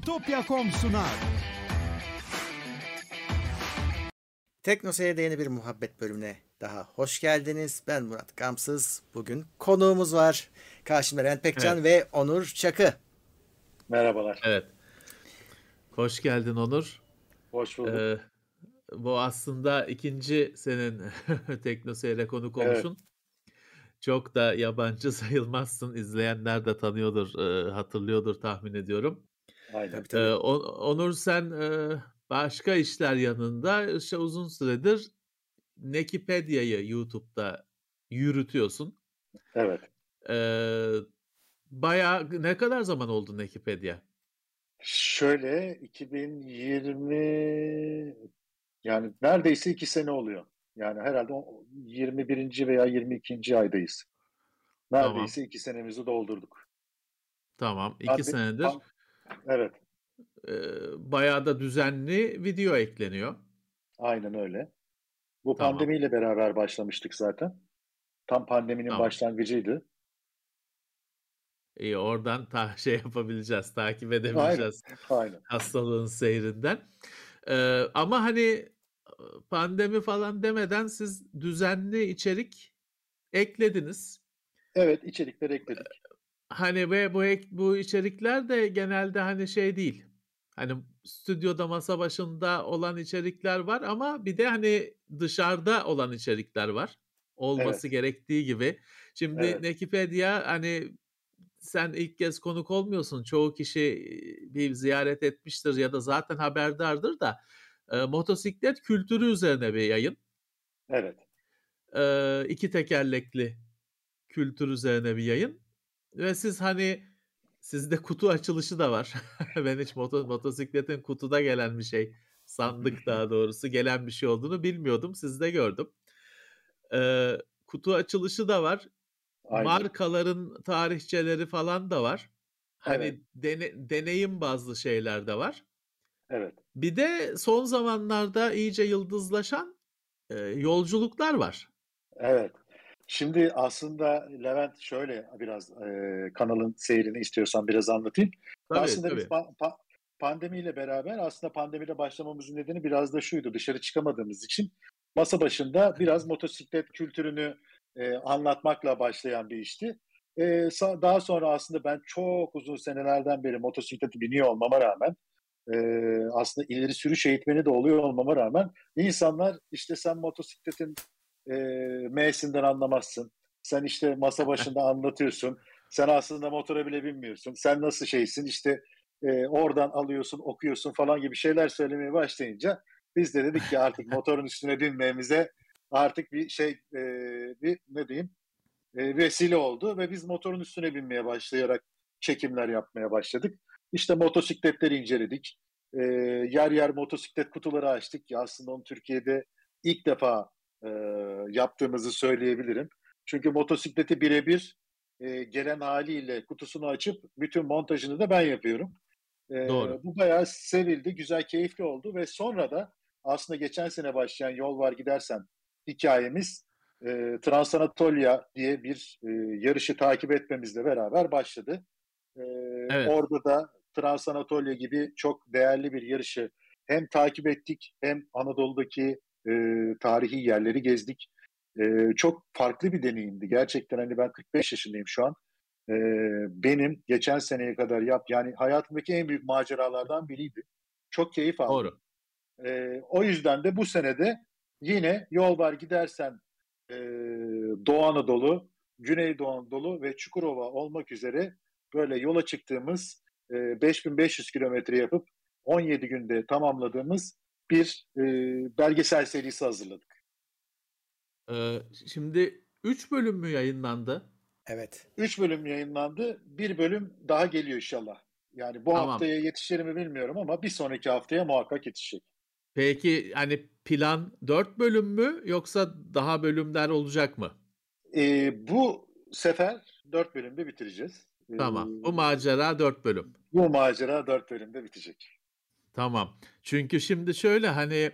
Bitopya.com sunar. Teknoseyir'de yeni bir muhabbet bölümüne daha hoş geldiniz. Ben Murat Gamsız. Bugün konuğumuz var. Karşımda Levent Pekcan Evet. ve Onur Çakı. Merhabalar. Evet. Hoş geldin Onur. Hoş bulduk. Ee, bu aslında ikinci senin Teknoseyir'e konuk Evet. oluşun. Çok da yabancı sayılmazsın. İzleyenler de tanıyordur, e, hatırlıyordur tahmin ediyorum. Aynen. Tabii tabii. Ee, Onur sen e, başka işler yanında işte uzun süredir Nekipedia'yı YouTube'da yürütüyorsun. Evet. Ee, bayağı ne kadar zaman oldu Nekipedia? Şöyle 2020 yani neredeyse iki sene oluyor. Yani herhalde o 21. veya 22. aydayız. Neredeyse iki senemizi doldurduk. Tamam. iki Abi, senedir pan- Evet. e, bayağı da düzenli video ekleniyor. Aynen öyle. Bu Tamam. pandemiyle beraber başlamıştık zaten. Tam pandeminin Tamam. başlangıcıydı. İyi, oradan ta şey yapabileceğiz, takip edebileceğiz Aynen. hastalığın seyrinden. Ee, ama hani pandemi falan demeden siz düzenli içerik eklediniz. Evet, içerikleri ekledik. Hani ve bu ek- bu içerikler de genelde hani şey değil. Hani stüdyoda masa başında olan içerikler var ama bir de hani dışarıda olan içerikler var. Olması Evet. gerektiği gibi. Şimdi Evet. Nekipedia hani sen ilk kez konuk olmuyorsun. Çoğu kişi bir ziyaret etmiştir ya da zaten haberdardır da e, motosiklet kültürü üzerine bir yayın. Evet. E, iki tekerlekli kültür üzerine bir yayın. Ve siz hani sizde kutu açılışı da var. ben hiç moto, motosikletin kutuda gelen bir şey sandık daha doğrusu gelen bir şey olduğunu bilmiyordum. Sizde gördüm. E, kutu açılışı da var. Aynen. Markaların tarihçeleri falan da var. Hani Evet. dene- deneyim bazlı şeyler de var. Evet. Bir de son zamanlarda iyice yıldızlaşan e, yolculuklar var. Evet. Şimdi aslında Levent şöyle biraz e, kanalın seyrini istiyorsan biraz anlatayım. Tabii aslında tabii. biz pa- pa- pandemiyle beraber aslında pandemiyle başlamamızın nedeni biraz da şuydu. Dışarı çıkamadığımız için masa başında biraz motosiklet kültürünü e, anlatmakla başlayan bir işti. E, daha sonra aslında ben çok uzun senelerden beri motosikleti biniyor olmama rağmen e, aslında ileri sürüş eğitmeni de oluyor olmama rağmen insanlar işte sen motosikletin e, M'sinden anlamazsın. Sen işte masa başında anlatıyorsun. Sen aslında motora bile binmiyorsun. Sen nasıl şeysin işte e, oradan alıyorsun, okuyorsun falan gibi şeyler söylemeye başlayınca biz de dedik ki artık motorun üstüne binmemize artık bir şey e, bir ne diyeyim e, vesile oldu ve biz motorun üstüne binmeye başlayarak çekimler yapmaya başladık. İşte motosikletleri inceledik. E, yer yer motosiklet kutuları açtık ki aslında onu Türkiye'de ilk defa e, yaptığımızı söyleyebilirim. Çünkü motosikleti birebir e, gelen haliyle kutusunu açıp bütün montajını da ben yapıyorum. E, Doğru. Bu bayağı sevildi, güzel, keyifli oldu ve sonra da aslında geçen sene başlayan Yol Var Gidersen hikayemiz e, Transanatolia diye bir e, yarışı takip etmemizle beraber başladı. E, Evet. Orada da Transanatolia gibi çok değerli bir yarışı hem takip ettik hem Anadolu'daki e, tarihi yerleri gezdik. E, çok farklı bir deneyimdi. Gerçekten hani ben 45 yaşındayım şu an. E, benim geçen seneye kadar yap yani hayatımdaki en büyük maceralardan biriydi. Çok keyif aldım. Doğru. E, o yüzden de bu senede yine yol var gidersen e, Doğu Anadolu, Güneydoğu Anadolu ve Çukurova olmak üzere böyle yola çıktığımız e, 5500 kilometre yapıp 17 günde tamamladığımız bir e, belgesel serisi hazırladık. Ee, şimdi 3 bölüm mü yayınlandı? Evet. 3 bölüm yayınlandı. Bir bölüm daha geliyor inşallah. Yani bu Tamam. haftaya yetişir mi bilmiyorum ama bir sonraki haftaya muhakkak yetişecek. Peki hani plan 4 bölüm mü yoksa daha bölümler olacak mı? E, bu sefer 4 bölümde bitireceğiz. E, Tamam. Bu macera 4 bölüm. bu macera 4 bölümde bitecek. Tamam. Çünkü şimdi şöyle hani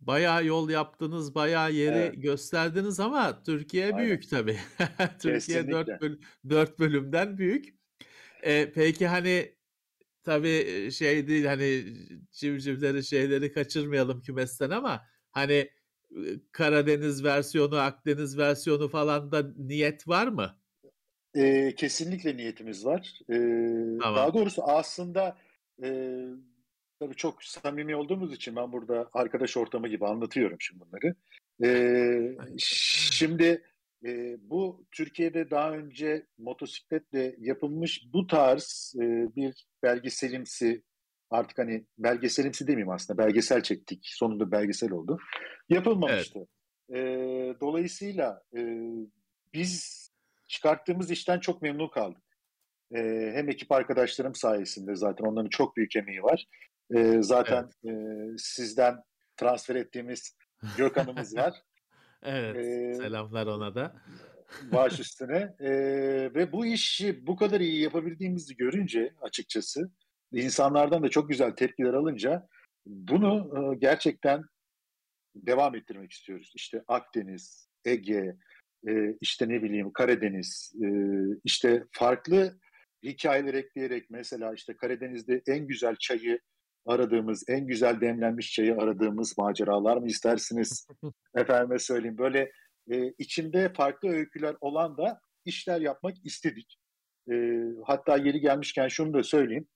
bayağı yol yaptınız, bayağı yeri Evet. gösterdiniz ama Türkiye Aynen. büyük tabii. Türkiye Kesinlikle. 4, böl- 4 bölümden büyük. Ee, peki hani tabii şey değil hani civcivleri şeyleri kaçırmayalım kümesten ama hani Karadeniz versiyonu, Akdeniz versiyonu falan da niyet var mı? E, kesinlikle niyetimiz var. E, tamam. Daha doğrusu aslında e, tabii çok samimi olduğumuz için ben burada arkadaş ortamı gibi anlatıyorum şimdi bunları. E, şimdi e, bu Türkiye'de daha önce motosikletle yapılmış bu tarz e, bir belgeselimsi artık hani belgeselimsi demeyeyim aslında belgesel çektik sonunda belgesel oldu yapılmamıştı. Evet. E, dolayısıyla e, biz çıkarttığımız işten çok memnun kaldık. E, hem ekip arkadaşlarım sayesinde zaten onların çok büyük emeği var. E, zaten evet. e, sizden transfer ettiğimiz Gökhan'ımız var. evet, ee, selamlar ona da. baş üstüne. Ee, ve bu işi bu kadar iyi yapabildiğimizi görünce açıkçası insanlardan da çok güzel tepkiler alınca bunu e, gerçekten devam ettirmek istiyoruz. İşte Akdeniz, Ege, e, işte ne bileyim Karadeniz, e, işte farklı hikayeler ekleyerek mesela işte Karadeniz'de en güzel çayı aradığımız, en güzel demlenmiş çayı aradığımız maceralar mı istersiniz? Efendime söyleyeyim böyle e, içinde farklı öyküler olan da işler yapmak istedik. E, hatta yeri gelmişken şunu da söyleyeyim.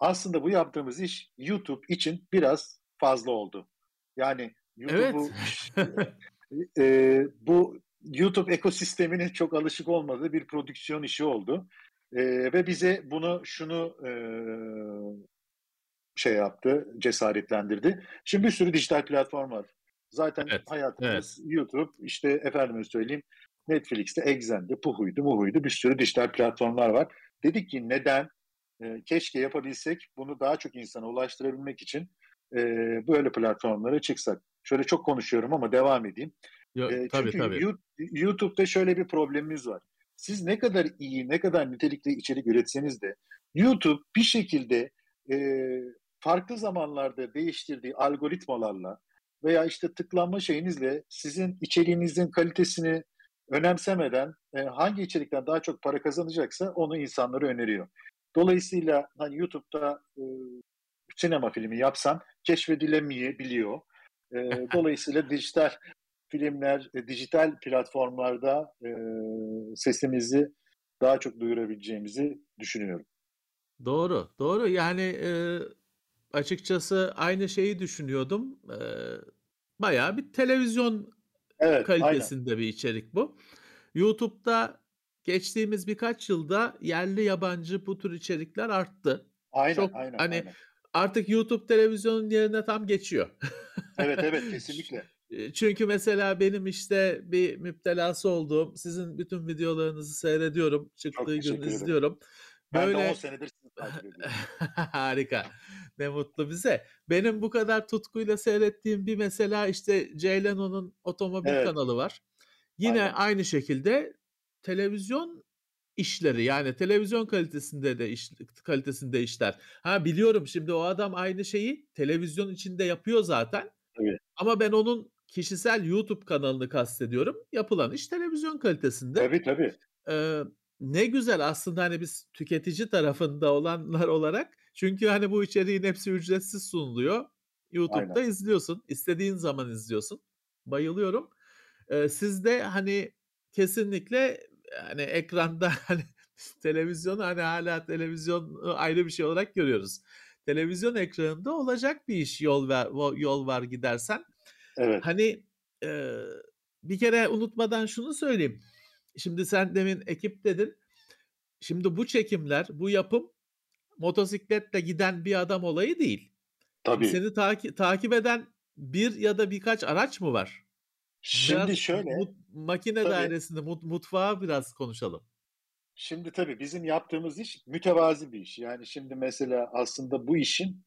Aslında bu yaptığımız iş YouTube için biraz fazla oldu. Yani YouTube'u evet. e, bu YouTube ekosisteminin çok alışık olmadığı bir prodüksiyon işi oldu. E, ve bize bunu şunu e, şey yaptı, cesaretlendirdi. Şimdi bir sürü dijital platform var. Zaten evet, hayatımız evet. YouTube, işte efendime söyleyeyim Netflix'te, Exxen'de, Puhu'ydu, Muhu'ydu bir sürü dijital platformlar var. Dedik ki neden? E, keşke yapabilsek bunu daha çok insana ulaştırabilmek için e, böyle platformlara çıksak. Şöyle çok konuşuyorum ama devam edeyim. Yo, e, tabii, çünkü tabii. YouTube'da şöyle bir problemimiz var. Siz ne kadar iyi, ne kadar nitelikli içerik üretseniz de YouTube bir şekilde e, farklı zamanlarda değiştirdiği algoritmalarla veya işte tıklanma şeyinizle sizin içeriğinizin kalitesini önemsemeden e, hangi içerikten daha çok para kazanacaksa onu insanlara öneriyor. Dolayısıyla hani YouTube'da e, sinema filmi yapsan keşfedilemeyebiliyor. E, dolayısıyla dijital filmler, e, dijital platformlarda e, sesimizi daha çok duyurabileceğimizi düşünüyorum. Doğru, doğru. Yani e, açıkçası aynı şeyi düşünüyordum. E, bayağı bir televizyon evet, kalitesinde aynen. bir içerik bu. YouTube'da geçtiğimiz birkaç yılda yerli yabancı bu tür içerikler arttı. Aynen, Çok, aynen. Hani aynen. artık YouTube televizyonun yerine tam geçiyor. evet, evet, kesinlikle. Çünkü mesela benim işte bir müptelası olduğum sizin bütün videolarınızı seyrediyorum. Çıktığı gün izliyorum. Ben Böyle... de 10 senedir sizi takip ediyorum. Harika. Ne mutlu bize. Benim bu kadar tutkuyla seyrettiğim bir mesela işte Jay Leno'nun otomobil evet. kanalı var. Yine Aynen. aynı şekilde televizyon işleri yani televizyon kalitesinde de iş, kalitesinde işler. Ha biliyorum şimdi o adam aynı şeyi televizyon içinde yapıyor zaten. Evet. Ama ben onun kişisel YouTube kanalını kastediyorum. Yapılan iş televizyon kalitesinde. Tabii tabii. Ee, ne güzel aslında hani biz tüketici tarafında olanlar olarak çünkü hani bu içeriğin hepsi ücretsiz sunuluyor. YouTube'da Aynen. izliyorsun. istediğin zaman izliyorsun. Bayılıyorum. Ee, siz de hani kesinlikle hani ekranda hani televizyonu hani hala televizyon ayrı bir şey olarak görüyoruz. Televizyon ekranında olacak bir iş yol ver yol var gidersen. Evet. Hani e, bir kere unutmadan şunu söyleyeyim. Şimdi sen demin ekip dedin. Şimdi bu çekimler, bu yapım motosikletle giden bir adam olayı değil. Tabii. Seni taki- takip eden bir ya da birkaç araç mı var? Şimdi biraz şöyle. Mut, makine tabii. dairesinde mut, mutfağa biraz konuşalım. Şimdi tabii bizim yaptığımız iş mütevazi bir iş. Yani şimdi mesela aslında bu işin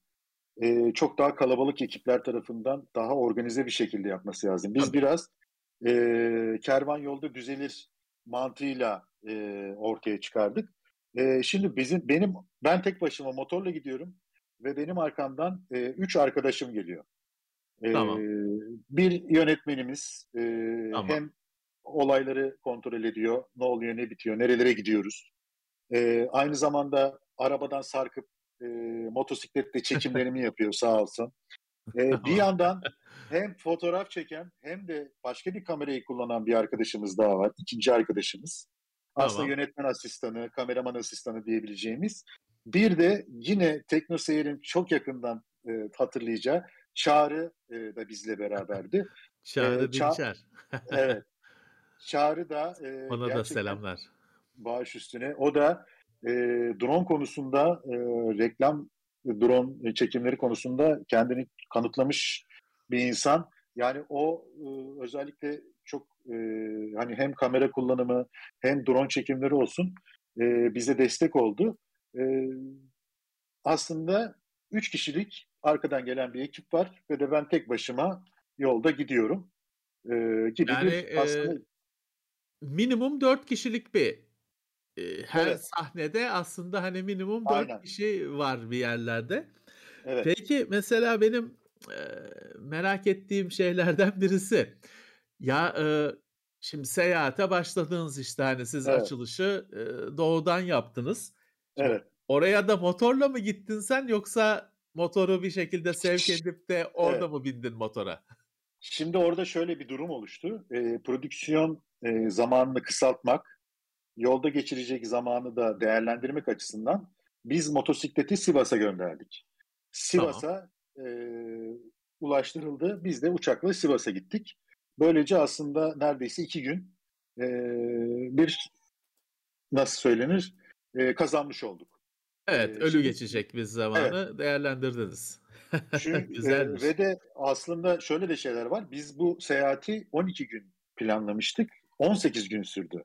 e, çok daha kalabalık ekipler tarafından daha organize bir şekilde yapması lazım. Biz tabii. biraz e, kervan yolda düzelir mantığıyla e, ortaya çıkardık. E, şimdi bizim benim ben tek başıma motorla gidiyorum ve benim arkamdan e, üç arkadaşım geliyor. E, tamam. Bir yönetmenimiz e, tamam. hem olayları kontrol ediyor, ne oluyor, ne bitiyor, nerelere gidiyoruz. E, aynı zamanda arabadan sarkıp e, motosikletle çekimlerimi yapıyor sağ olsun. E, bir yandan hem fotoğraf çeken hem de başka bir kamerayı kullanan bir arkadaşımız daha var. İkinci arkadaşımız. Aslında Tamam. yönetmen asistanı, kameraman asistanı diyebileceğimiz. Bir de yine Tekno Seyir'in çok yakından e, hatırlayacağı Çağrı e, da bizle beraberdi. Çağrı Ee, Ça- Dinçer. Evet. Çağrı da e, Ona da selamlar. bağış üstüne. O da e, drone konusunda e, reklam drone çekimleri konusunda kendini kanıtlamış bir insan. Yani o e, özellikle çok e, hani hem kamera kullanımı hem drone çekimleri olsun e, bize destek oldu. E, aslında üç kişilik arkadan gelen bir ekip var ve de ben tek başıma yolda gidiyorum. E, gibi Yani, bir aslında eee, Minimum 4 kişilik bir eee, her Evet. sahnede aslında hani minimum 4 Aynen. kişi var bir yerlerde. evet. Peki mesela benim eee, merak ettiğim şeylerden birisi ya eee, şimdi seyahate başladınız işte hani siz Evet. açılışı eee, doğudan yaptınız. Evet. oraya da motorla mı gittin sen yoksa motoru bir şekilde sevk edip de orada Evet. mı bindin motora? Şimdi orada şöyle bir durum oluştu. E, prodüksiyon e, zamanını kısaltmak, yolda geçirecek zamanı da değerlendirmek açısından biz motosikleti Sivas'a gönderdik. Sivas'a e, ulaştırıldı. Biz de uçakla Sivas'a gittik. Böylece aslında neredeyse iki gün e, bir nasıl söylenir e, kazanmış olduk. Evet, Ee, ölü şimdi- geçecek bir zamanı değerlendirdiniz. Çünkü, e, ve de aslında şöyle de şeyler var. Biz bu seyahati 12 gün planlamıştık. 18 gün sürdü.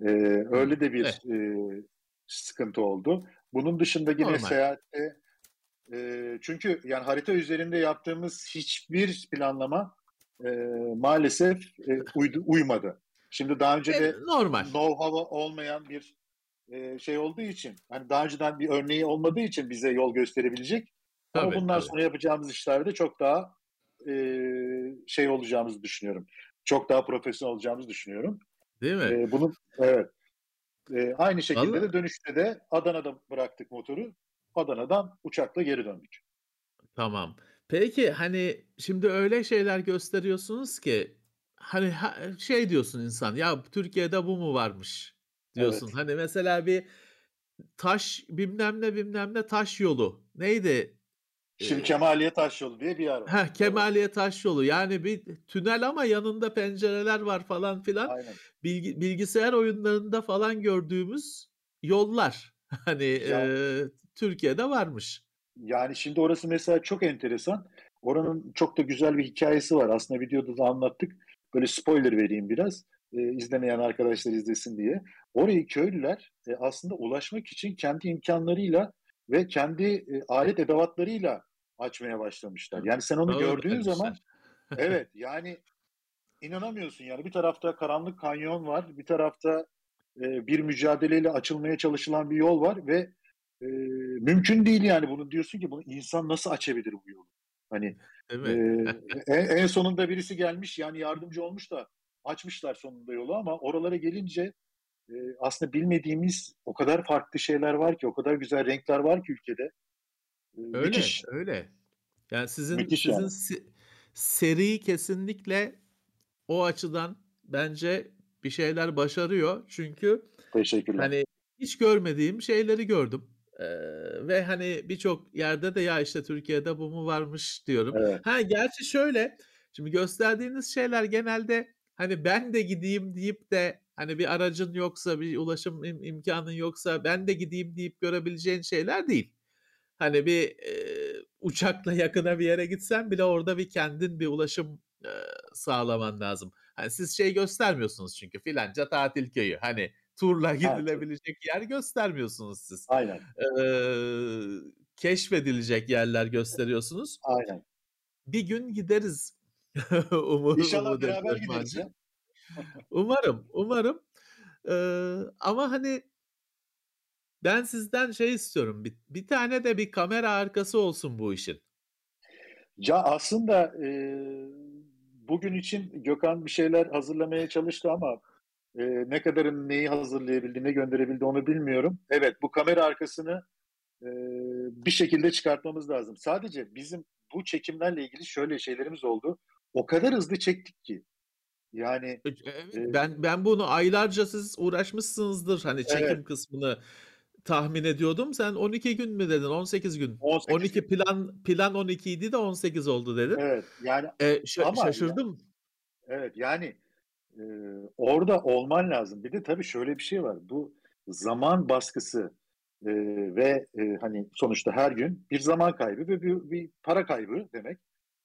E, öyle de bir e, sıkıntı oldu. Bunun dışında yine Normal. seyahatte e, çünkü yani harita üzerinde yaptığımız hiçbir planlama e, maalesef e, uydu, uymadı. Şimdi daha önce E, de normal. know-how olmayan bir e, şey olduğu için hani daha önceden bir örneği olmadığı için bize yol gösterebilecek ama Tabii, bundan tabii. sonra yapacağımız işlerde çok daha e, şey olacağımızı düşünüyorum. Çok daha profesyonel olacağımızı düşünüyorum. Değil mi? E, bunun evet. E, aynı şekilde Vallahi- de dönüşte de Adana'da bıraktık motoru. Adana'dan uçakla geri döndük. Tamam. Peki hani şimdi öyle şeyler gösteriyorsunuz ki hani ha- şey diyorsun insan ya Türkiye'de bu mu varmış diyorsun. Evet. Hani mesela bir taş bilmem ne bilmem ne taş yolu neydi? Şimdi Kemaliye Taşyolu diye bir yer var. Heh, Kemaliye taş yolu yani bir tünel ama yanında pencereler var falan filan. Aynen. Bilgi- bilgisayar oyunlarında falan gördüğümüz yollar hani Ya- e, Türkiye'de varmış. Yani şimdi orası mesela çok enteresan. Oranın çok da güzel bir hikayesi var. Aslında videoda da anlattık. Böyle spoiler vereyim biraz. e, izlemeyen arkadaşlar izlesin diye. Orayı köylüler e, aslında ulaşmak için kendi imkanlarıyla ve kendi e, alet edevatlarıyla açmaya başlamışlar. Yani sen onu Ağır gördüğün zaman evet yani inanamıyorsun yani. Bir tarafta karanlık kanyon var, bir tarafta e, bir mücadeleyle açılmaya çalışılan bir yol var ve e, mümkün değil yani bunu diyorsun ki bunu insan nasıl açabilir bu yolu? Hani Değil e, en, en sonunda birisi gelmiş yani yardımcı olmuş da açmışlar sonunda yolu ama oralara gelince e, aslında bilmediğimiz o kadar farklı şeyler var ki, o kadar güzel renkler var ki ülkede. E, Öyle, müthiş. öyle. Yani sizin Müthiş sizin yani. se- seri kesinlikle o açıdan bence bir şeyler başarıyor. Çünkü Teşekkürler. hani hiç görmediğim şeyleri gördüm. Ee, ve hani birçok yerde de ya işte Türkiye'de bu mu varmış diyorum. Evet. Ha gerçi şöyle şimdi gösterdiğiniz şeyler genelde hani ben de gideyim deyip de hani bir aracın yoksa bir ulaşım im- imkanın yoksa ben de gideyim deyip görebileceğin şeyler değil. Hani bir e, uçakla yakına bir yere gitsen bile orada bir kendin bir ulaşım e, sağlaman lazım. Hani siz şey göstermiyorsunuz çünkü filanca tatil köyü. Hani turla gidilebilecek yer göstermiyorsunuz siz. Aynen. Ee, keşfedilecek yerler gösteriyorsunuz. Aynen. Bir gün gideriz. Umu- İnşallah umut beraber gideriz. Umarım, umarım. Ee, ama hani ben sizden şey istiyorum. Bir, bir tane de bir kamera arkası olsun bu işin. Ya aslında e, bugün için Gökhan bir şeyler hazırlamaya çalıştı ama e, ne kadarın neyi hazırlayabildi, ne gönderebildi onu bilmiyorum. Evet, bu kamera arkasını e, bir şekilde çıkartmamız lazım. Sadece bizim bu çekimlerle ilgili şöyle şeylerimiz oldu. O kadar hızlı çektik ki. Yani Evet, ben ben bunu aylarca siz uğraşmışsınızdır hani çekim Evet. kısmını tahmin ediyordum. Sen 12 gün mü dedin? 18 gün. 18 12 gün. plan plan 12 idi de 18 oldu dedin. Evet yani E, şa- Ama şaşırdım. evet yani e, orada olman lazım. Bir de tabii şöyle bir şey var. Bu zaman baskısı e, ve e, hani sonuçta her gün bir zaman kaybı ve bir, bir para kaybı demek.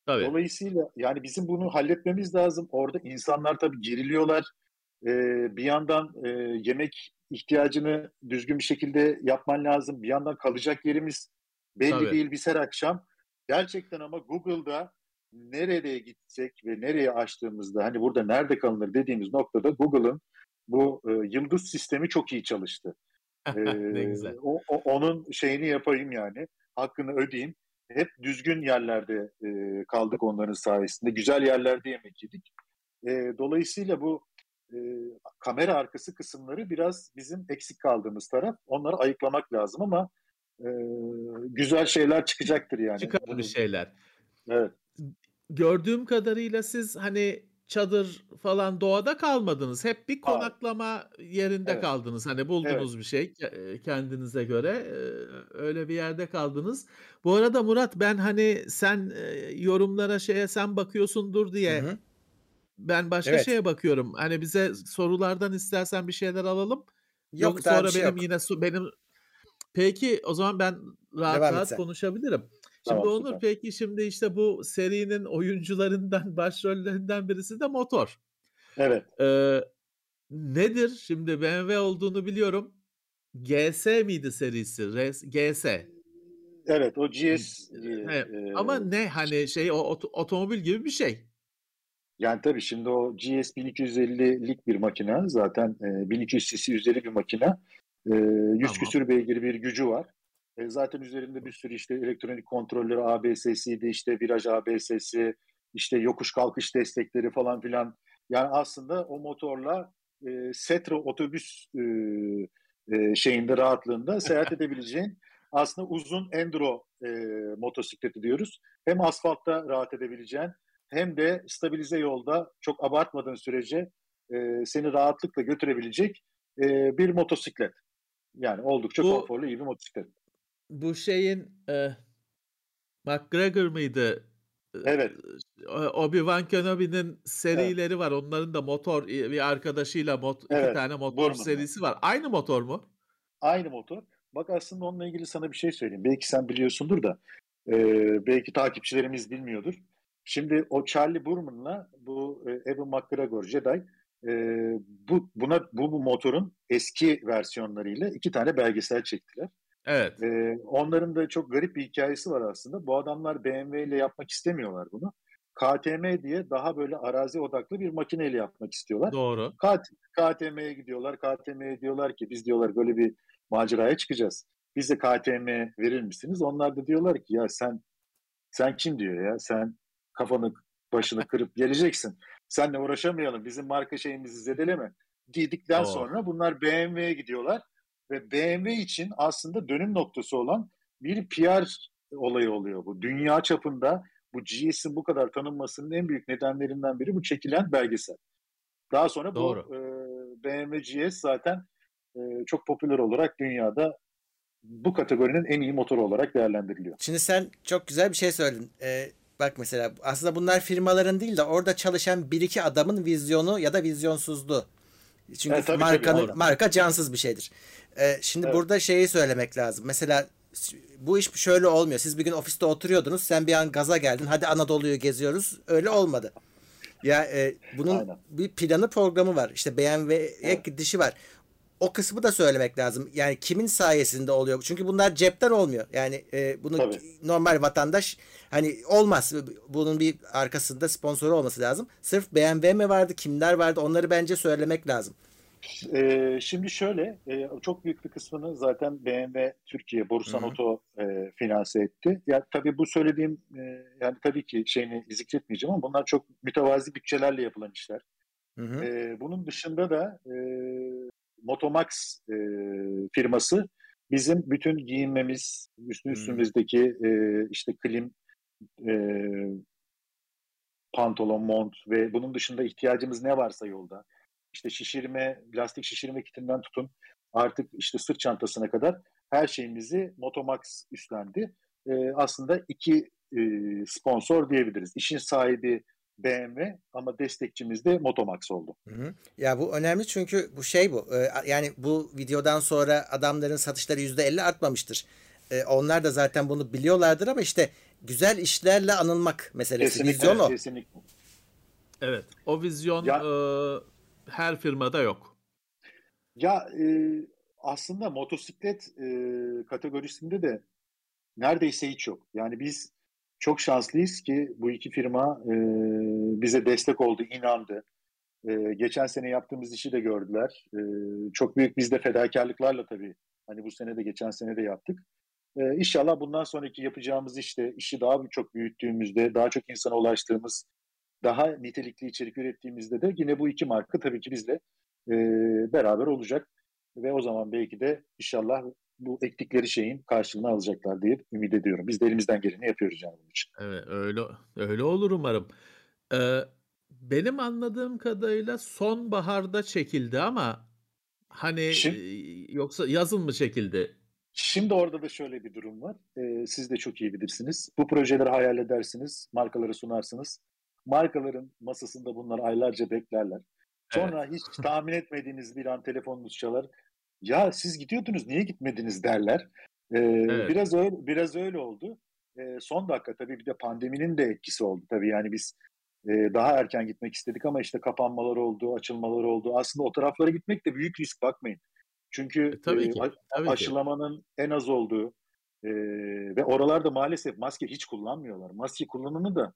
Tabii. Dolayısıyla yani bizim bunu halletmemiz lazım. Orada insanlar tabii geriliyorlar. Ee, bir yandan e, yemek ihtiyacını düzgün bir şekilde yapman lazım. Bir yandan kalacak yerimiz belli Tabii. değil biz her akşam. Gerçekten ama Google'da nereye gitsek ve nereye açtığımızda hani burada nerede kalınır dediğimiz noktada Google'ın bu e, yıldız sistemi çok iyi çalıştı. Ne Ee, güzel. o, o- onun şeyini yapayım yani. Hakkını ödeyeyim. Hep düzgün yerlerde e, kaldık onların sayesinde. Güzel yerlerde yemek yedik. E, dolayısıyla bu e, kamera arkası kısımları biraz bizim eksik kaldığımız taraf. Onları ayıklamak lazım ama e, güzel şeyler çıkacaktır yani. Çıkar şeyler. Evet. Gördüğüm kadarıyla siz hani çadır falan doğada kalmadınız. Hep bir konaklama yerinde Evet. kaldınız. Hani buldunuz bir şey e, kendinize göre e, öyle bir yerde kaldınız. Bu arada Murat ben hani sen e, yorumlara şeye sen bakıyorsundur diye Hı hı. ben başka Evet. şeye bakıyorum. Hani bize sorulardan istersen bir şeyler alalım. Yok Yok, sonra şey benim yok. yine so- benim Peki o zaman ben rahat Devam rahat sen. konuşabilirim. Şimdi Tamam, Onur süper. peki şimdi işte bu serinin oyuncularından başrollerinden birisi de motor. Evet. Ee, nedir? Şimdi BMW olduğunu biliyorum. GS miydi serisi? Res- GS. Evet o GS Evet. e, Ama ne hani şey o ot- otomobil gibi bir şey. Yani tabii şimdi o GS 1250'lik bir makine zaten e, 1200 cc üzeri bir makine. E, 100 Tamam. küsür beygir bir gücü var. E, zaten üzerinde bir sürü işte elektronik kontrolleri, ABS'siydi, işte viraj ABS'si, işte yokuş kalkış destekleri falan filan. Yani aslında o motorla e, Setra otobüs e, e, şeyinde rahatlığında seyahat edebileceğin aslında uzun enduro e, motosikleti diyoruz. Hem asfaltta rahat edebileceğin hem de stabilize yolda çok abartmadığın sürece e, seni rahatlıkla götürebilecek e, bir motosiklet. Yani oldukça Bu- konforlu iyi bir motosiklet. Bu şeyin e, McGregor mıydı? Evet. Obi-Wan Kenobi'nin serileri var. Onların da motor bir arkadaşıyla mot, iki Evet, tane motor Bournemouth'da. serisi var. Aynı motor mu? Aynı motor. Bak aslında onunla ilgili sana bir şey söyleyeyim. Belki sen biliyorsundur da e, belki takipçilerimiz bilmiyordur. Şimdi o Charlie Boorman'la bu e, Evan McGregor Jedi e, bu buna bu, bu motorun eski versiyonlarıyla iki tane belgesel çektiler. Evet. Ee, onların da çok garip bir hikayesi var aslında. Bu adamlar BMW ile yapmak istemiyorlar bunu. KTM diye daha böyle arazi odaklı bir makineyle yapmak istiyorlar. Doğru. KT, KTM'ye gidiyorlar. KTM'ye diyorlar ki biz diyorlar böyle bir maceraya çıkacağız. Bize KTM verir misiniz? Onlar da diyorlar ki ya sen sen kim diyor ya? Sen kafanı başını kırıp geleceksin. Seninle uğraşamayalım. Bizim marka şeyimizi zedeleme. Dedikten Doğru. sonra bunlar BMW'ye gidiyorlar ve BMW için aslında dönüm noktası olan bir PR olayı oluyor bu. Dünya çapında bu GS'in bu kadar tanınmasının en büyük nedenlerinden biri bu çekilen belgesel. Daha sonra Doğru. bu e, BMW GS zaten e, çok popüler olarak dünyada bu kategorinin en iyi motoru olarak değerlendiriliyor. Şimdi sen çok güzel bir şey söyledin. Ee, bak mesela aslında bunlar firmaların değil de orada çalışan bir iki adamın vizyonu ya da vizyonsuzluğu. Çünkü tabii, markanın, tabii, doğru. marka cansız bir şeydir. Ee, şimdi Evet. burada şeyi söylemek lazım. Mesela bu iş şöyle olmuyor. Siz bir gün ofiste oturuyordunuz. Sen bir an gaza geldin. Hadi Anadolu'yu geziyoruz. Öyle olmadı. Ya e, bunun Aynen. bir planı programı var. İşte BMW'ye Evet. gidişi var. O kısmı da söylemek lazım. Yani kimin sayesinde oluyor? Çünkü bunlar cepten olmuyor. Yani e, bunu Tabii. normal vatandaş hani olmaz. Bunun bir arkasında sponsoru olması lazım. Sırf BMW mi vardı? Kimler vardı? Onları bence söylemek lazım. Ee, şimdi şöyle, e, çok büyük bir kısmını zaten BMW Türkiye Borusan. Oto e, finanse etti. Ya tabii bu söylediğim e, yani tabii ki şeyini zikretmeyeceğim ama bunlar çok mütevazi bütçelerle yapılan işler. Hı hı. E, bunun dışında da e, Motomax e, firması Bizim bütün giyinmemiz, üstün Hmm. üstümüzdeki e, işte klim, e, pantolon, mont ve bunun dışında ihtiyacımız ne varsa yolda. İşte şişirme, lastik şişirme kitinden tutun artık işte sırt çantasına kadar her şeyimizi Motomax üstlendi. E, aslında iki e, sponsor diyebiliriz. İşin sahibi BMW ama destekçimiz de Motomax oldu. Hı hı. Ya bu önemli çünkü bu şey bu. Ee, Yani bu videodan sonra adamların satışları %50 artmamıştır. Ee, Onlar da zaten bunu biliyorlardır ama işte güzel işlerle anılmak meselesi. Vizyon o. kesinlikle. Evet. O vizyon Ya- e, her firmada yok. Ya e, aslında motosiklet e, kategorisinde de neredeyse hiç yok. Yani biz çok şanslıyız ki bu iki firma e, bize destek oldu, inandı. E, geçen sene yaptığımız işi de gördüler. E, çok büyük biz de fedakarlıklarla tabii. Hani bu sene de geçen sene de yaptık. E, inşallah bundan sonraki yapacağımız işte işi daha çok büyüttüğümüzde, daha çok insana ulaştığımız, daha nitelikli içerik ürettiğimizde de yine bu iki marka tabii ki bizle e, beraber olacak ve o zaman belki de inşallah bu ektikleri şeyin karşılığını alacaklar diye ümit ediyorum. Biz de elimizden geleni yapıyoruz yani bunun için. Evet, öyle öyle olur umarım. Ee, benim anladığım kadarıyla sonbaharda çekildi ama hani Şimdi- e, yoksa yazın mı çekildi? Şimdi orada da şöyle bir durum var. Ee, siz de çok iyi bilirsiniz. Bu projeleri hayal edersiniz, markaları sunarsınız. Markaların masasında bunlar aylarca beklerler. Sonra hiç tahmin etmediğiniz bir an telefonunuz çalar. Ya siz gidiyordunuz niye gitmediniz derler. Ee, Evet. Biraz öyle biraz öyle oldu. Ee, son dakika tabii bir de pandeminin de etkisi oldu tabii. Yani biz e, daha erken gitmek istedik ama işte kapanmalar oldu, açılmalar oldu. Aslında o taraflara gitmek de büyük risk bakmayın. Çünkü E, tabii ki. Tabii ki. aşılamanın en az olduğu e, ve oralarda maalesef maske hiç kullanmıyorlar. Maske kullanımı da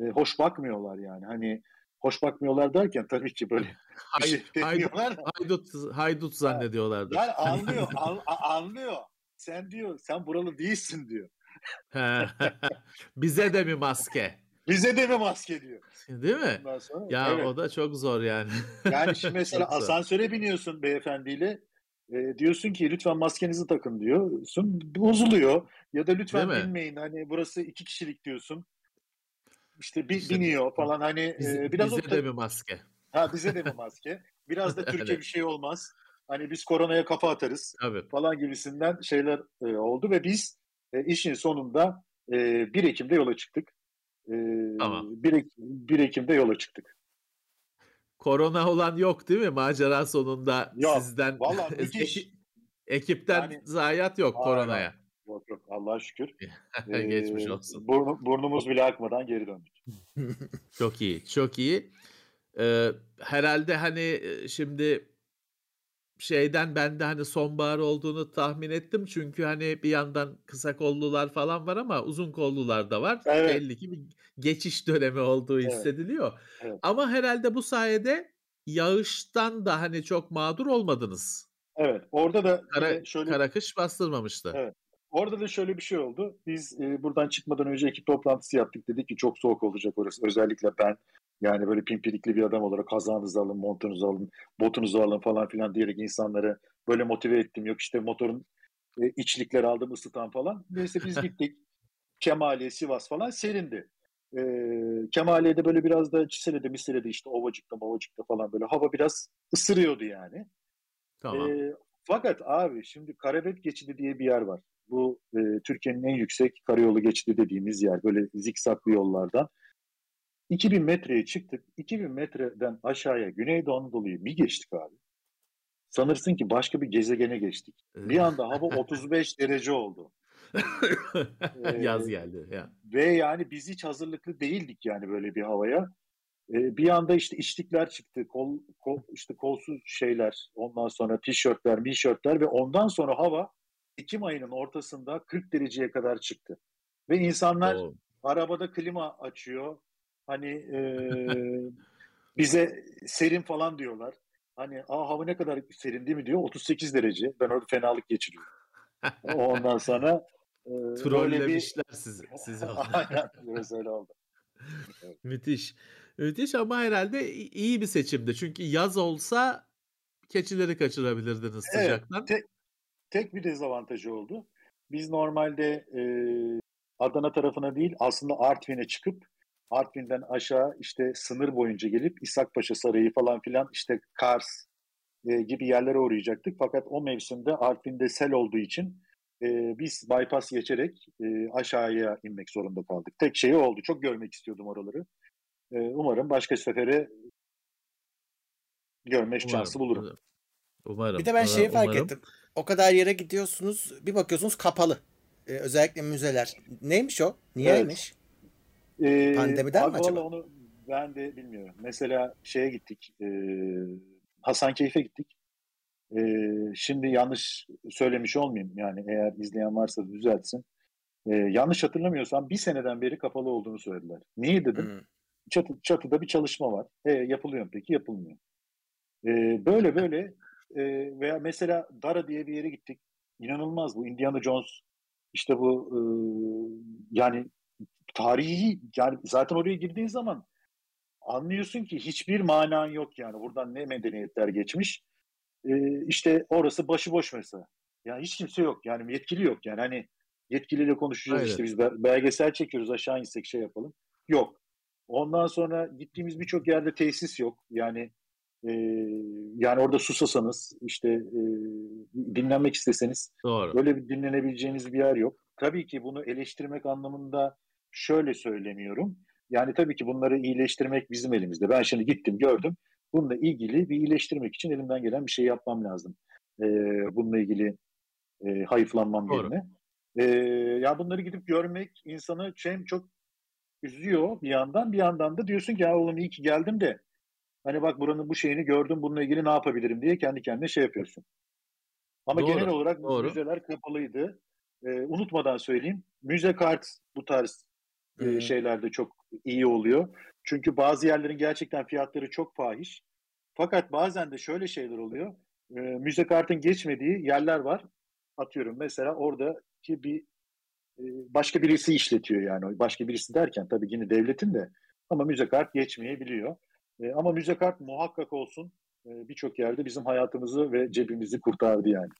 e, hoş bakmıyorlar yani. Hani hoş bakmıyorlar derken tabii ki böyle bir şey haydut, demiyorlar haydut, haydut zannediyorlardır. Yani anlıyor, an- anlıyor. Sen diyor, sen buralı değilsin diyor. Bize de mi maske? Bize de mi maske diyor. Değil mi? Sonra Ya evet. o da çok zor yani. Yani şimdi mesela asansöre biniyorsun beyefendiyle. E, diyorsun ki lütfen maskenizi takın diyorsun. Bozuluyor. Ya da lütfen Değil mi? binmeyin. Hani burası iki kişilik diyorsun. İşte bi- İşte biniyor falan hani Bize, e, biraz bize de mi maske? ha bize de mi maske? Biraz da Türkiye Evet. bir şey olmaz. Hani biz koronaya kafa atarız Tabii. falan gibisinden şeyler e, oldu ve biz e, işin sonunda e, 1 Ekim'de yola çıktık. E, Tamam. 1, Ek- 1 Ekim'de yola çıktık. Korona olan yok değil mi? Macera sonunda Yok, sizden müthiş. eki- ekipten Yani- zayiat yok Hayır, koronaya. Yok yok Allah'a şükür. Geçmiş Ee, olsun. burnu- burnumuz bile akmadan geri döndük. Çok iyi, çok iyi. Ee, herhalde hani e, şimdi şeyden ben de hani sonbahar olduğunu tahmin ettim. Çünkü hani bir yandan kısa kollular falan var ama uzun kollular da var. Evet. Belli ki bir geçiş dönemi olduğu Evet. hissediliyor. Evet. Ama herhalde bu sayede yağıştan da hani çok mağdur olmadınız. Evet orada da Kara, şöyle kara kış bastırmamıştı. Evet. Orada da şöyle bir şey oldu. Biz e, buradan çıkmadan önce ekip toplantısı yaptık. Dedik ki çok soğuk olacak orası. Özellikle ben yani böyle pimpirikli bir adam olarak kazağınızı alın, montunuzu alın, botunuzu alın falan filan diyerek insanları böyle motive ettim. Yok işte motorun e, içlikleri aldım ısıtan falan. Neyse biz gittik. Kemaliye, Sivas falan serindi. E, Kemaliye'de böyle biraz da Çisele'de, Misele'de işte Ovacık'ta, Ovacık'ta falan böyle hava biraz ısırıyordu yani. Tamam. Ee, fakat abi şimdi Karabet Geçidi diye bir yer var. Bu e, Türkiye'nin en yüksek karayolu geçidi dediğimiz yer. Böyle zikzaklı yollardan. 2000 metreye çıktık. 2000 metreden aşağıya Güneydoğu Anadolu'yu bir geçtik abi. Sanırsın ki başka bir gezegene geçtik. Bir anda hava 35 derece oldu. Yaz Ee, geldi. Ya. Ve yani biz hiç hazırlıklı değildik yani böyle bir havaya. Ee, bir anda işte içlikler çıktı, kol, kol işte kolsuz şeyler, ondan sonra tişörtler, mişörtler ve ondan sonra hava Ekim ayının ortasında 40 dereceye kadar çıktı. Ve insanlar Oo. arabada klima açıyor. Hani e, bize serin falan diyorlar. Hani Aa, hava ne kadar serin değil mi diyor. 38 derece. Ben orada fenalık geçiriyorum. Ondan sonra e, böyle bir... Trollemişler sizi. sizi. Aynen, biraz öyle oldu. Müthiş. Müthiş ama herhalde iyi bir seçimdi. Çünkü yaz olsa keçileri kaçırabilirdiniz Evet, sıcaktan. te- tek bir dezavantajı oldu. Biz normalde e, Adana tarafına değil aslında Artvin'e çıkıp Artvin'den aşağı işte sınır boyunca gelip İshakpaşa Sarayı falan filan işte Kars e, gibi yerlere uğrayacaktık. Fakat o mevsimde Artvin'de sel olduğu için e, biz bypass geçerek e, aşağıya inmek zorunda kaldık. Tek şey oldu. Çok görmek istiyordum oraları. E, umarım başka sefere görme umarım, şansı bulurum. Umarım. Bir de ben şeyi fark umarım. ettim. O kadar yere gidiyorsunuz, bir bakıyorsunuz kapalı. Ee, özellikle müzeler. Neymiş o? Niyeymiş? Evet. Ee, Pandemiden mi acaba? Onu ben de bilmiyorum. Mesela şeye gittik. E, Hasankeyf'e gittik. E, şimdi yanlış söylemiş olmayayım. Yani eğer izleyen varsa düzeltsin. E, yanlış hatırlamıyorsam bir seneden beri kapalı olduğunu söylediler. Niye dedim? Hmm. Çatı, çatıda bir çalışma var. E, yapılıyor peki? Yapılmıyor. E, böyle böyle e, veya mesela Dara diye bir yere gittik. İnanılmaz bu. Indiana Jones işte bu e, yani tarihi yani zaten oraya girdiğin zaman anlıyorsun ki hiçbir manan yok yani. Buradan ne medeniyetler geçmiş. E, işte orası başıboş mesela. Yani hiç kimse yok. Yani yetkili yok. Yani hani yetkiliyle konuşacağız Aynen. işte biz belgesel çekiyoruz aşağı insek şey yapalım. Yok. Ondan sonra gittiğimiz birçok yerde tesis yok. Yani e, yani orada susasanız işte e, dinlenmek isteseniz Doğru. böyle bir dinlenebileceğiniz bir yer yok. Tabii ki bunu eleştirmek anlamında şöyle söylemiyorum. Yani tabii ki bunları iyileştirmek bizim elimizde. Ben şimdi gittim gördüm. Bununla ilgili bir iyileştirmek için elimden gelen bir şey yapmam lazım. E, bununla ilgili e, hayıflanmam Doğru. yerine. E, ya bunları gidip görmek insanı hem çok üzüyor bir yandan bir yandan da diyorsun ki ya oğlum iyi ki geldim de Hani bak buranın bu şeyini gördüm bununla ilgili ne yapabilirim diye kendi kendine şey yapıyorsun. Ama doğru, genel olarak doğru. müzeler kapalıydı. Ee, unutmadan söyleyeyim. Müze kart bu tarz e, şeylerde çok iyi oluyor. Çünkü bazı yerlerin gerçekten fiyatları çok fahiş. Fakat bazen de şöyle şeyler oluyor. E, müze kartın geçmediği yerler var. Atıyorum mesela oradaki bir e, başka birisi işletiyor yani. Başka birisi derken tabii yine devletin de ama müze kart geçmeyebiliyor. E, ama müze kart muhakkak olsun. E, Birçok yerde bizim hayatımızı ve cebimizi kurtardı yani.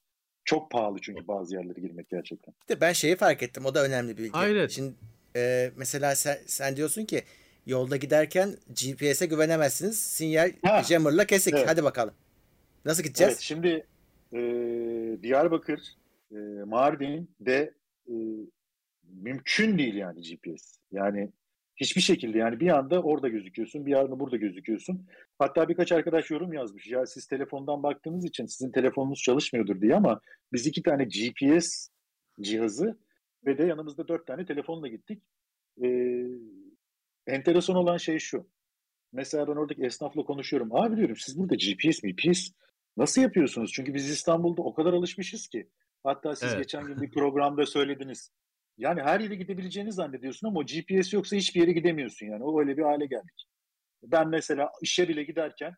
Çok pahalı çünkü bazı yerlere girmek gerçekten. İşte ben şeyi fark ettim. O da önemli bir bilgi. Aynen. Şimdi e, mesela sen, sen diyorsun ki yolda giderken GPS'e güvenemezsiniz. Sinyal ha. jammer'la kesik. Evet. Hadi bakalım. Nasıl gideceğiz? Evet, şimdi e, Diyarbakır, e, Mardin'de e, mümkün değil yani GPS. Yani Hiçbir şekilde yani bir anda orada gözüküyorsun, bir anda burada gözüküyorsun. Hatta birkaç arkadaş yorum yazmış. Ya siz telefondan baktığınız için sizin telefonunuz çalışmıyordur diye ama biz iki tane GPS cihazı ve de yanımızda dört tane telefonla gittik. Ee, enteresan olan şey şu. Mesela ben oradaki esnafla konuşuyorum. Abi diyorum siz burada GPS, GPS nasıl yapıyorsunuz? Çünkü biz İstanbul'da o kadar alışmışız ki. Hatta siz evet. geçen gün bir programda söylediniz. Yani her yere gidebileceğini zannediyorsun ama GPS yoksa hiçbir yere gidemiyorsun yani. O öyle bir hale geldik. Ben mesela işe bile giderken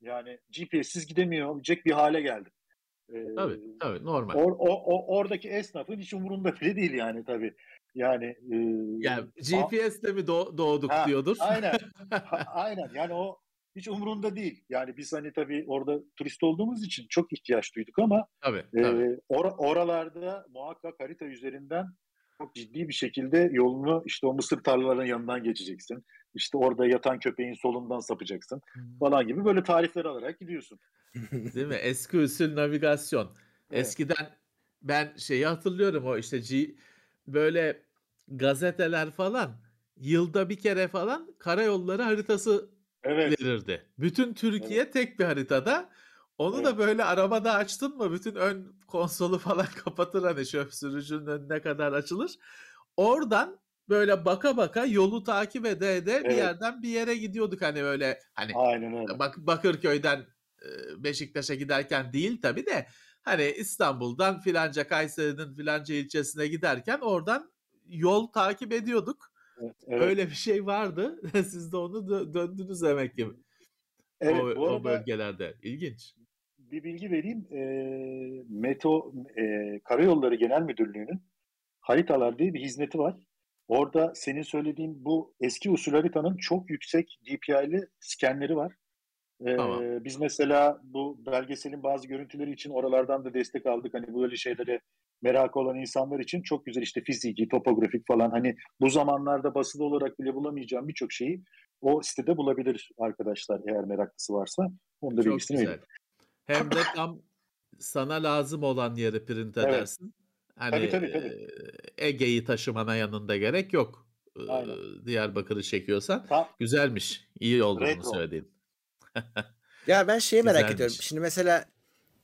yani GPS'siz gidemeyecek bir hale geldim. Ee, tabii, tabii normal. Or, o, o, oradaki esnafın hiç umurunda bile değil yani tabii. Yani e, yani GPS'te mi doğ, doğduk ha, diyordur. Aynen. ha, aynen. Yani o hiç umurunda değil. Yani biz hani tabii orada turist olduğumuz için çok ihtiyaç duyduk ama tabii, tabii. E, or, oralarda muhakkak harita üzerinden çok ciddi bir şekilde yolunu işte o mısır tarlalarının yanından geçeceksin. İşte orada yatan köpeğin solundan sapacaksın falan gibi böyle tarifler alarak gidiyorsun. Değil mi? Eski usul navigasyon. Evet. Eskiden ben şeyi hatırlıyorum o işte G, böyle gazeteler falan yılda bir kere falan karayolları haritası evet. verirdi. Bütün Türkiye evet. tek bir haritada onu da böyle arabada açtın mı bütün ön konsolu falan kapatır hani şöp sürücünün önüne kadar açılır. Oradan böyle baka baka yolu takip ede ede evet. bir yerden bir yere gidiyorduk hani böyle hani Aynen öyle. Bak Bakırköy'den Beşiktaş'a giderken değil tabi de hani İstanbul'dan filanca Kayseri'nin filanca ilçesine giderken oradan yol takip ediyorduk. Evet, evet. Öyle bir şey vardı. Siz de onu döndünüz demek ki. Evet, o, bu arada, o bölgelerde. İlginç bir bilgi vereyim. E, Meto e, Karayolları Genel Müdürlüğü'nün haritalar diye bir hizmeti var. Orada senin söylediğin bu eski usul haritanın çok yüksek DPI'li skenleri var. Ee, tamam. Biz mesela bu belgeselin bazı görüntüleri için oralardan da destek aldık. Hani böyle şeylere merak olan insanlar için çok güzel işte fiziki, topografik falan hani bu zamanlarda basılı olarak bile bulamayacağım birçok şeyi o sitede bulabilir arkadaşlar eğer meraklısı varsa. Onu da çok güzel. Hem de tam sana lazım olan yeri print edersin. Evet. Hani tabii, tabii, tabii. Ege'yi taşımana yanında gerek yok. Aynen. Diyarbakır'ı çekiyorsan. Ta, Güzelmiş. İyi oldu bunu söylediğin. ya ben şeyi merak ediyorum. Şimdi mesela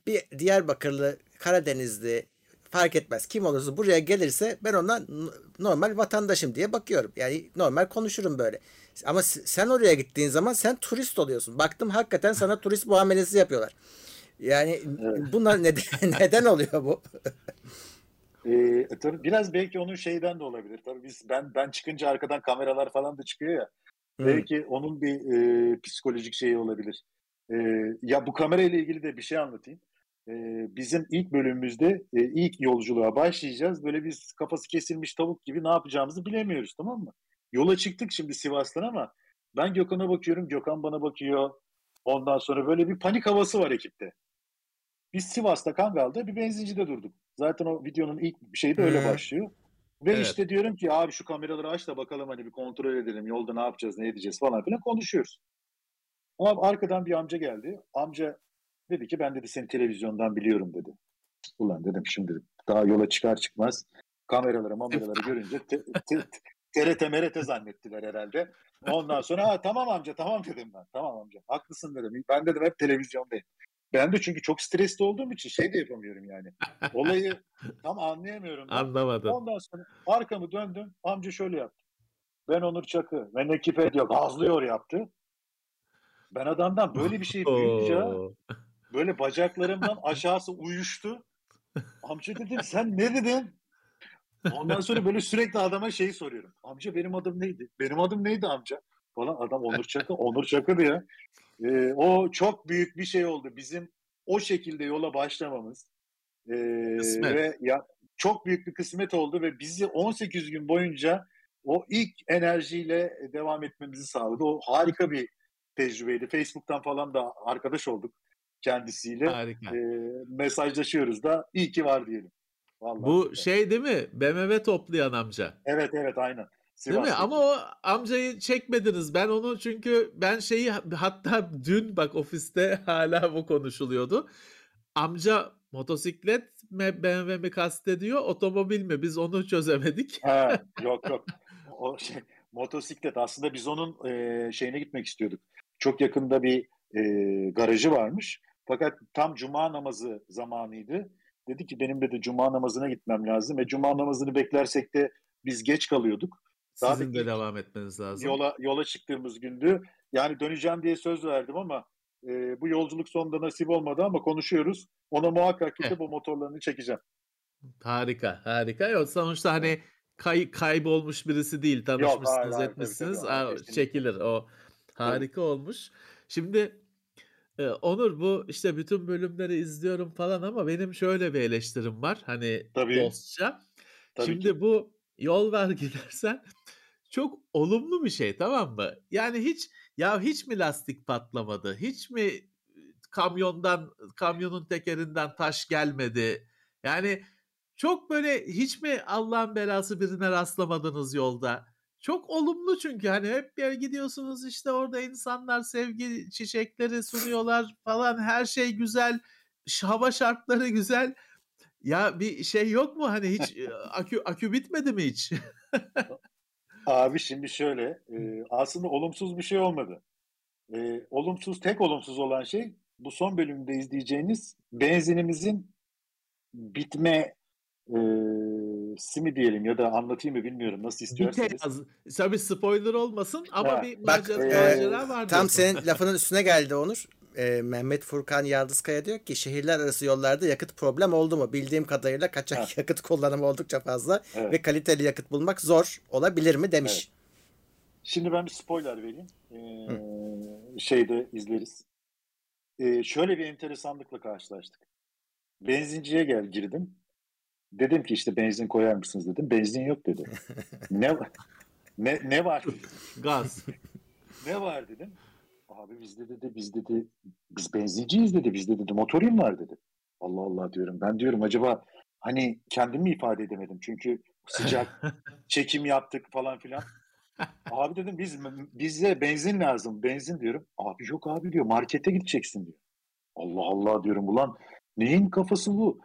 bir Diyarbakırlı, Karadenizli fark etmez. Kim olursa buraya gelirse ben ona normal vatandaşım diye bakıyorum. Yani normal konuşurum böyle. Ama sen oraya gittiğin zaman sen turist oluyorsun. Baktım hakikaten sana turist muamelesi yapıyorlar. Yani evet. bunlar neden, neden oluyor bu? ee, tabii biraz belki onun şeyden de olabilir. Tabii biz ben ben çıkınca arkadan kameralar falan da çıkıyor ya. Hmm. Belki onun bir e, psikolojik şeyi olabilir. E, ya bu kamera ile ilgili de bir şey anlatayım. E, bizim ilk bölümümüzde e, ilk yolculuğa başlayacağız. Böyle biz kafası kesilmiş tavuk gibi ne yapacağımızı bilemiyoruz tamam mı? Yola çıktık şimdi Sivas'tan ama ben Gökhan'a bakıyorum, Gökhan bana bakıyor. Ondan sonra böyle bir panik havası var ekipte. Biz Sivas'ta Kangal'da bir benzincide durduk. Zaten o videonun ilk şeyi de öyle başlıyor. Ve evet. işte diyorum ki abi şu kameraları aç da bakalım hani bir kontrol edelim. Yolda ne yapacağız, ne edeceğiz falan filan konuşuyoruz. Ama arkadan bir amca geldi. Amca dedi ki ben dedi seni televizyondan biliyorum dedi. Ulan dedim şimdi daha yola çıkar çıkmaz kameraları mameraları görünce te, te, TRT merete zannettiler herhalde. Ondan sonra ha, tamam amca tamam dedim ben. Tamam amca haklısın dedim. Ben dedim hep televizyondayım. Ben de çünkü çok stresli olduğum için şey de yapamıyorum yani. Olayı tam anlayamıyorum. Ben. Anlamadım. Ondan sonra arkamı döndüm. Amca şöyle yaptı. Ben Onur Çakı. Ben ekip ediyor. Gazlıyor yaptı. Ben adamdan böyle bir şey duyunca böyle bacaklarımdan aşağısı uyuştu. Amca dedim sen ne dedin? Ondan sonra böyle sürekli adama şeyi soruyorum. Amca benim adım neydi? Benim adım neydi amca? Falan adam Onur Çakı. Onur Çakı diyor. Ee, o çok büyük bir şey oldu. Bizim o şekilde yola başlamamız. Ee, ve ya çok büyük bir kısmet oldu ve bizi 18 gün boyunca o ilk enerjiyle devam etmemizi sağladı. O harika bir tecrübeydi. Facebook'tan falan da arkadaş olduk kendisiyle. Harika. E, mesajlaşıyoruz da iyi ki var diyelim. Vallahi Bu güzel. şey değil mi? BMW toplayan amca. Evet evet aynen. Değil mi? Ama o amcayı çekmediniz. Ben onu çünkü ben şeyi hatta dün bak ofiste hala bu konuşuluyordu. Amca motosiklet mi BMW mi kastediyor otomobil mi? Biz onu çözemedik. Ha, yok yok. O şey, motosiklet aslında biz onun e, şeyine gitmek istiyorduk. Çok yakında bir e, garajı varmış. Fakat tam cuma namazı zamanıydı. Dedi ki benim de cuma namazına gitmem lazım. Ve cuma namazını beklersek de biz geç kalıyorduk. Daha Sizin de devam etmeniz lazım. Yola yola çıktığımız gündü. Yani döneceğim diye söz verdim ama e, bu yolculuk sonunda nasip olmadı ama konuşuyoruz. Ona muhakkak gidip bu motorlarını çekeceğim. Harika, harika. Yok sonuçta hani kay, kaybolmuş birisi değil. Tanışmışsınız, Yok, hayır, hayır, etmişsiniz. Tabii, tabii, Aa, çekilir o. Harika tabii. olmuş. Şimdi e, Onur bu işte bütün bölümleri izliyorum falan ama benim şöyle bir eleştirim var. Hani tabii. dostça. Tabii Şimdi ki. bu yol ver gidersen çok olumlu bir şey tamam mı? Yani hiç ya hiç mi lastik patlamadı? Hiç mi kamyondan kamyonun tekerinden taş gelmedi? Yani çok böyle hiç mi Allah'ın belası birine rastlamadınız yolda? Çok olumlu çünkü hani hep bir gidiyorsunuz işte orada insanlar sevgi çiçekleri sunuyorlar falan her şey güzel hava şartları güzel ya bir şey yok mu hani hiç akü akü bitmedi mi hiç? Abi şimdi şöyle e, aslında olumsuz bir şey olmadı. E, olumsuz tek olumsuz olan şey bu son bölümde izleyeceğiniz benzinimizin bitme e, simi diyelim ya da anlatayım mı bilmiyorum nasıl istiyorsanız. Tabii spoiler olmasın ama ha, bir macera, bak, macera var. Tam senin lafının üstüne geldi Onur e, Mehmet Furkan Yaldızkaya diyor ki şehirler arası yollarda yakıt problem oldu mu? Bildiğim kadarıyla kaçak ha. yakıt kullanımı oldukça fazla evet. ve kaliteli yakıt bulmak zor olabilir mi demiş. Evet. Şimdi ben bir spoiler vereyim. Ee, şeyde izleriz. Ee, şöyle bir enteresanlıkla karşılaştık. Benzinciye gel girdim. Dedim ki işte benzin koyar mısınız dedim. Benzin yok dedi. ne ne ne var? Gaz. ne var dedim. Abi bizde dedi biz dedi biz benzinciyiz dedi bizde dedi motorin var dedi. Allah Allah diyorum ben diyorum acaba hani kendimi ifade edemedim çünkü sıcak çekim yaptık falan filan. Abi dedim biz bize benzin lazım benzin diyorum. Abi yok abi diyor markete gideceksin diyor. Allah Allah diyorum ulan neyin kafası bu?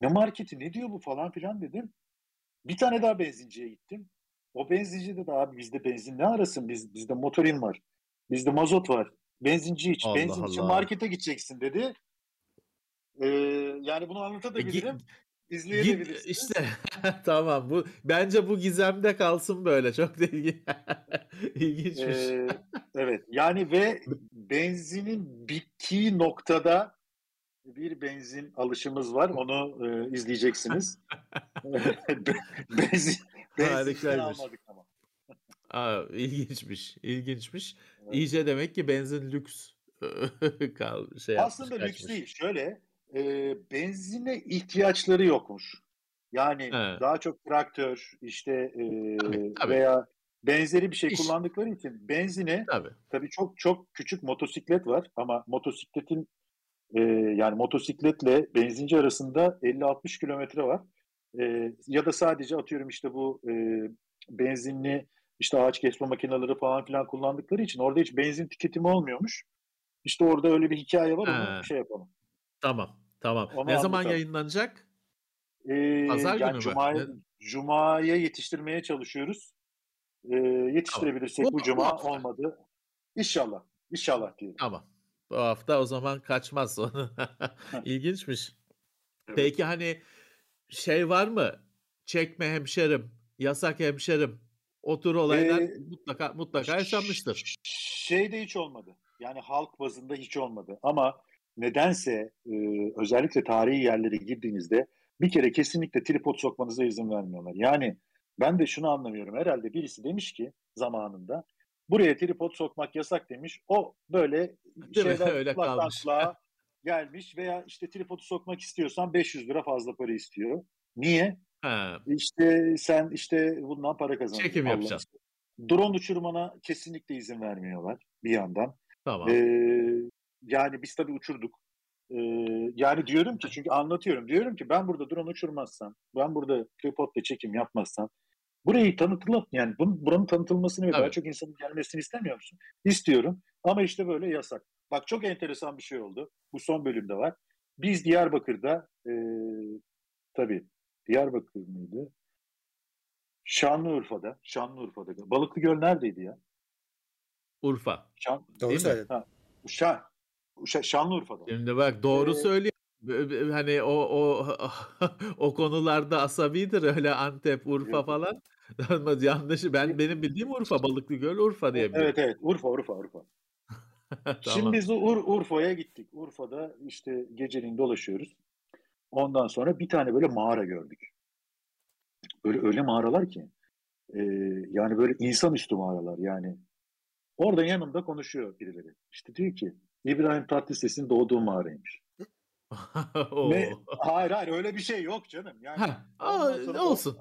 Ne marketi ne diyor bu falan filan dedim. Bir tane daha benzinciye gittim. O benzincide de abi bizde benzin ne arasın? Biz, bizde motorin var. Bizde mazot var. Benzinci iç. Allah Benzin için Allah. markete gideceksin dedi. Ee, yani bunu anlatabilirim. Git, İzleyebilirsiniz. işte tamam bu bence bu gizemde kalsın böyle çok da ilgi- ilginçmiş. Ee, evet yani ve benzinin bittiği noktada bir benzin alışımız var. Onu e, izleyeceksiniz. benzin, Harikaymış. almadık. Aa, ilginçmiş, ilginçmiş. Evet. İyice demek ki benzin lüks kal şey yapmış, Aslında lüks kaçmış. değil. Şöyle e, benzine ihtiyaçları yokmuş. Yani He. daha çok traktör işte e, Tabii, tabii. veya benzeri bir şey İş. kullandıkları için benzine Tabii. tabii çok çok küçük motosiklet var ama motosikletin e, yani motosikletle benzinci arasında 50-60 kilometre var. E, ya da sadece atıyorum işte bu e, benzinli işte ağaç kesme makineleri falan filan kullandıkları için orada hiç benzin tüketimi olmuyormuş. İşte orada öyle bir hikaye var onu He. şey yapalım. Tamam, tamam. Onu Ne zaman anlatalım. yayınlanacak? Ee, Pazar günü yani mü? Cuma'ya, Ne- Cuma'ya yetiştirmeye çalışıyoruz. Ee, yetiştirebilirsek Bu- bu bu Cuma hafta. olmadı. İnşallah. İnşallah diyelim. Tamam. Bu hafta o zaman kaçmaz onu. İlginçmiş. Peki hani şey var mı? Çekme hemşerim, yasak hemşerim. O tür olaylar Ee, mutlaka mutlaka yaşanmıştır. Şeyde hiç olmadı. Yani halk bazında hiç olmadı. Ama nedense e, özellikle tarihi yerlere girdiğinizde bir kere kesinlikle tripod sokmanıza izin vermiyorlar. Yani ben de şunu anlamıyorum. Herhalde birisi demiş ki zamanında buraya tripod sokmak yasak demiş. O böyle Değil şeyler Öyle kalmış. gelmiş veya işte tripodu sokmak istiyorsan 500 lira fazla para istiyor. Niye? Ha, İşte sen işte bundan para kazan. Çekim Allah aşkına. Drone uçurmana kesinlikle izin vermiyorlar bir yandan. tamam. Ee, yani biz tabii uçurduk. Ee, yani diyorum ki çünkü anlatıyorum. Diyorum ki ben burada drone uçurmazsam, ben burada tripodla çekim yapmazsam burayı tanıtılan yani bunun, buranın tanıtılmasını ve daha çok insanın gelmesini istemiyor musun? İstiyorum. Ama işte böyle yasak. Bak çok enteresan bir şey oldu. Bu son bölümde var. Biz Diyarbakır'da e, tabii Diyarbakır mıydı? Şanlıurfa'da, Şanlıurfa'da. Balıklı Göl neredeydi ya? Urfa. Şan, Doğru söyledin. Şan, Şa- Şanlıurfa'da. Şimdi bak doğru Ee, söylüyor. Hani o o o konularda asabidir öyle Antep, Urfa Yok. falan. Yanlış. Ben benim bildiğim Urfa, Balıklıgöl, Urfa diye biliyorum. Evet evet Urfa Urfa Urfa. Şimdi Tamam. biz Ur Urfa'ya gittik. Urfa'da işte geceliğin dolaşıyoruz. Ondan sonra bir tane böyle mağara gördük. Böyle öyle mağaralar ki e, yani böyle insanüstü mağaralar yani. Orada yanımda konuşuyor birileri. İşte diyor ki İbrahim Tatlıses'in doğduğu mağaraymış. Ne? Hayır hayır öyle bir şey yok canım. Yani Ha, aa, o- olsun.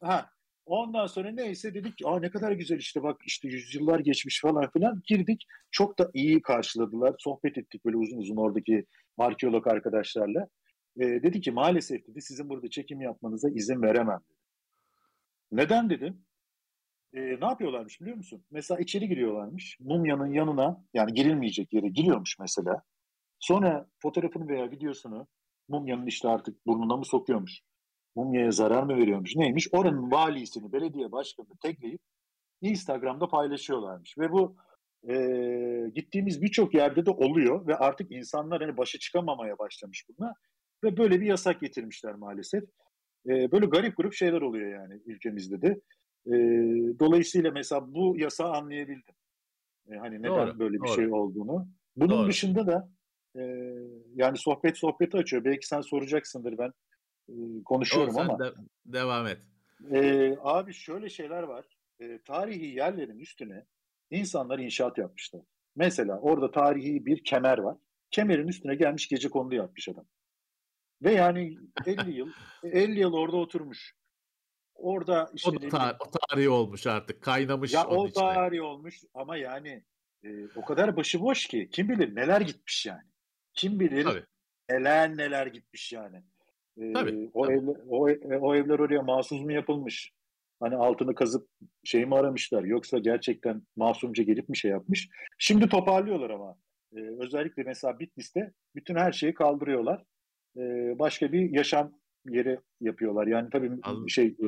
Ha. Ondan sonra neyse dedik ki Aa, ne kadar güzel işte bak işte yüzyıllar geçmiş falan filan girdik. Çok da iyi karşıladılar. Sohbet ettik böyle uzun uzun oradaki arkeolog arkadaşlarla. Ee, dedi ki maalesef dedi sizin burada çekim yapmanıza izin veremem dedi. Neden dedim. Ee, ne yapıyorlarmış biliyor musun? Mesela içeri giriyorlarmış. Mumyanın yanına yani girilmeyecek yere giriyormuş mesela. Sonra fotoğrafını veya videosunu mumyanın işte artık burnuna mı sokuyormuş? Mumyaya zarar mı veriyormuş? Neymiş? Oranın valisini, belediye başkanını tekleyip Instagram'da paylaşıyorlarmış. Ve bu e, gittiğimiz birçok yerde de oluyor ve artık insanlar hani başa çıkamamaya başlamış bunlar. Ve böyle bir yasak getirmişler maalesef. E, böyle garip grup şeyler oluyor yani ülkemizde de. E, dolayısıyla mesela bu yasağı anlayabildim. E, hani neden Doğru, böyle bir doğru. şey olduğunu. Bunun Doğru. dışında da e, yani sohbet sohbeti açıyor. Belki sen soracaksındır ben e, konuşuyorum sen ama. de- devam et. Ee, abi şöyle şeyler var. Ee, tarihi yerlerin üstüne insanlar inşaat yapmışlar. Mesela orada tarihi bir kemer var. Kemerin üstüne gelmiş gece kondu yapmış adam. Ve yani 50 yıl 50 yıl orada oturmuş. Orada işte O da tar- o tarihi olmuş artık. Kaynamış ya onun o içine. olmuş ama yani e, o kadar başıboş ki kim bilir neler gitmiş yani. Kim bilir Tabii. neler neler gitmiş yani. E, Tabii, o, tabii. Evler, o, o evler oraya mahsus mu yapılmış? Hani altını kazıp şey mi aramışlar yoksa gerçekten masumca gelip mi şey yapmış? Şimdi toparlıyorlar ama. E, özellikle mesela Bitlis'te bütün her şeyi kaldırıyorlar. E, başka bir yaşam yeri yapıyorlar. Yani tabii Al- şey e,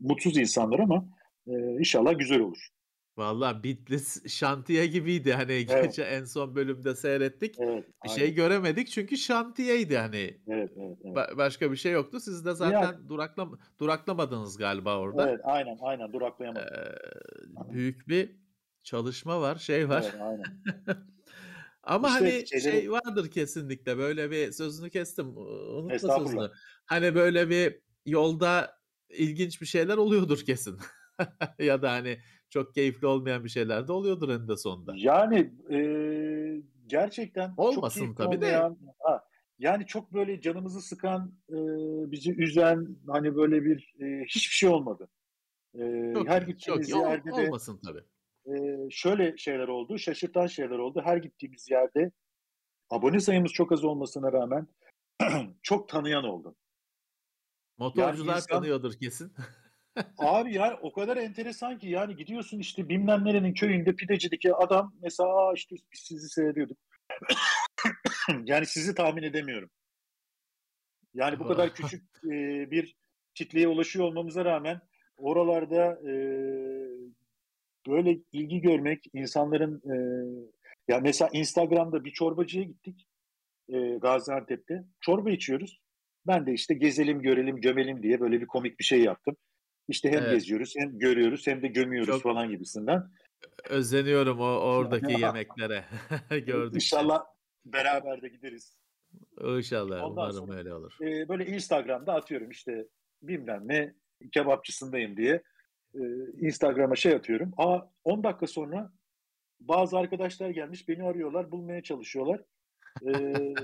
mutsuz insanlar ama e, inşallah güzel olur. Vallahi Bitlis şantiye gibiydi hani Evet. gece en son bölümde seyrettik. Evet, Bir aynen. şey göremedik çünkü şantiyeydi hani. Evet, evet, evet. Ba- başka bir şey yoktu. Siz de zaten duraklam duraklamadınız galiba orada. Evet, aynen, aynen duraklayamadım. Ee, büyük bir çalışma var, şey var. Evet, aynen. Ama İşte hani şeyleri- şey vardır kesinlikle böyle bir sözünü kestim. Unutma sözünü. Hani böyle bir yolda ilginç bir şeyler oluyordur kesin. ya da hani çok keyifli olmayan bir şeyler de oluyordur eninde sonunda. Yani e, gerçekten çok Olmasın keyifli tabii de. olmayan, ha, yani çok böyle canımızı sıkan, e, bizi üzen hani böyle bir e, hiçbir şey olmadı. E, Çok her gittiğimiz çok yerde de olmasın tabii. Şöyle şeyler oldu, şaşırtan şeyler oldu. Her gittiğimiz yerde abone sayımız çok az olmasına rağmen çok tanıyan oldu. Motorcular insan- tanıyordur kesin. Abi yani o kadar enteresan ki yani gidiyorsun işte bilmem nerenin köyünde pidecideki adam mesela "Aa işte biz sizi seyrediyorduk. yani sizi tahmin edemiyorum. Yani bu kadar küçük e, bir kitleye ulaşıyor olmamıza rağmen oralarda e, böyle ilgi görmek insanların e, ya mesela Instagram'da bir çorbacıya gittik e, Gaziantep'te. Çorba içiyoruz. Ben de işte gezelim, görelim, gömelim diye böyle bir komik bir şey yaptım. İşte hem Evet. geziyoruz, hem görüyoruz, hem de gömüyoruz Çok- falan gibisinden. Özeniyorum o oradaki yemeklere. Gördük. İnşallah beraber de gideriz. İnşallah. Ondan Umarım sonra- öyle olur. Ee, böyle Instagram'da atıyorum işte bilmem ne kebapçısındayım diye e, Instagram'a şey atıyorum. Aa 10 dakika sonra bazı arkadaşlar gelmiş beni arıyorlar, bulmaya çalışıyorlar. Ee,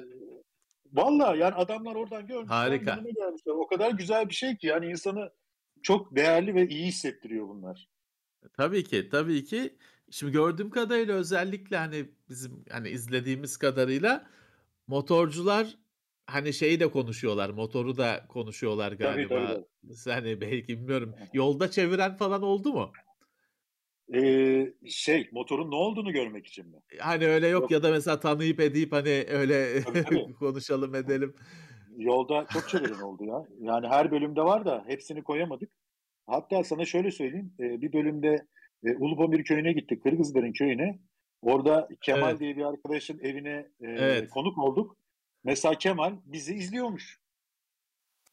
Valla yani adamlar oradan görmüşler, Harika. gelmişler. O kadar güzel bir şey ki yani insanı çok değerli ve iyi hissettiriyor bunlar. Tabii ki, tabii ki. Şimdi gördüğüm kadarıyla özellikle hani bizim hani izlediğimiz kadarıyla motorcular hani şeyi de konuşuyorlar, motoru da konuşuyorlar Tabii, galiba. tabii, Hani belki bilmiyorum. Yolda çeviren falan oldu mu? Ee, şey motorun ne olduğunu görmek için mi? Hani öyle yok Yok. ya da mesela tanıyıp edip hani öyle Tabii, tabii. konuşalım edelim. Yolda çok çeviren oldu ya. Yani her bölümde var da hepsini koyamadık. Hatta sana şöyle söyleyeyim. e, Bir bölümde e, Ulupamir köyüne gittik. Kırgızların köyüne. Orada Kemal Evet. diye bir arkadaşın evine e, Evet. konuk olduk. Mesela Kemal bizi izliyormuş.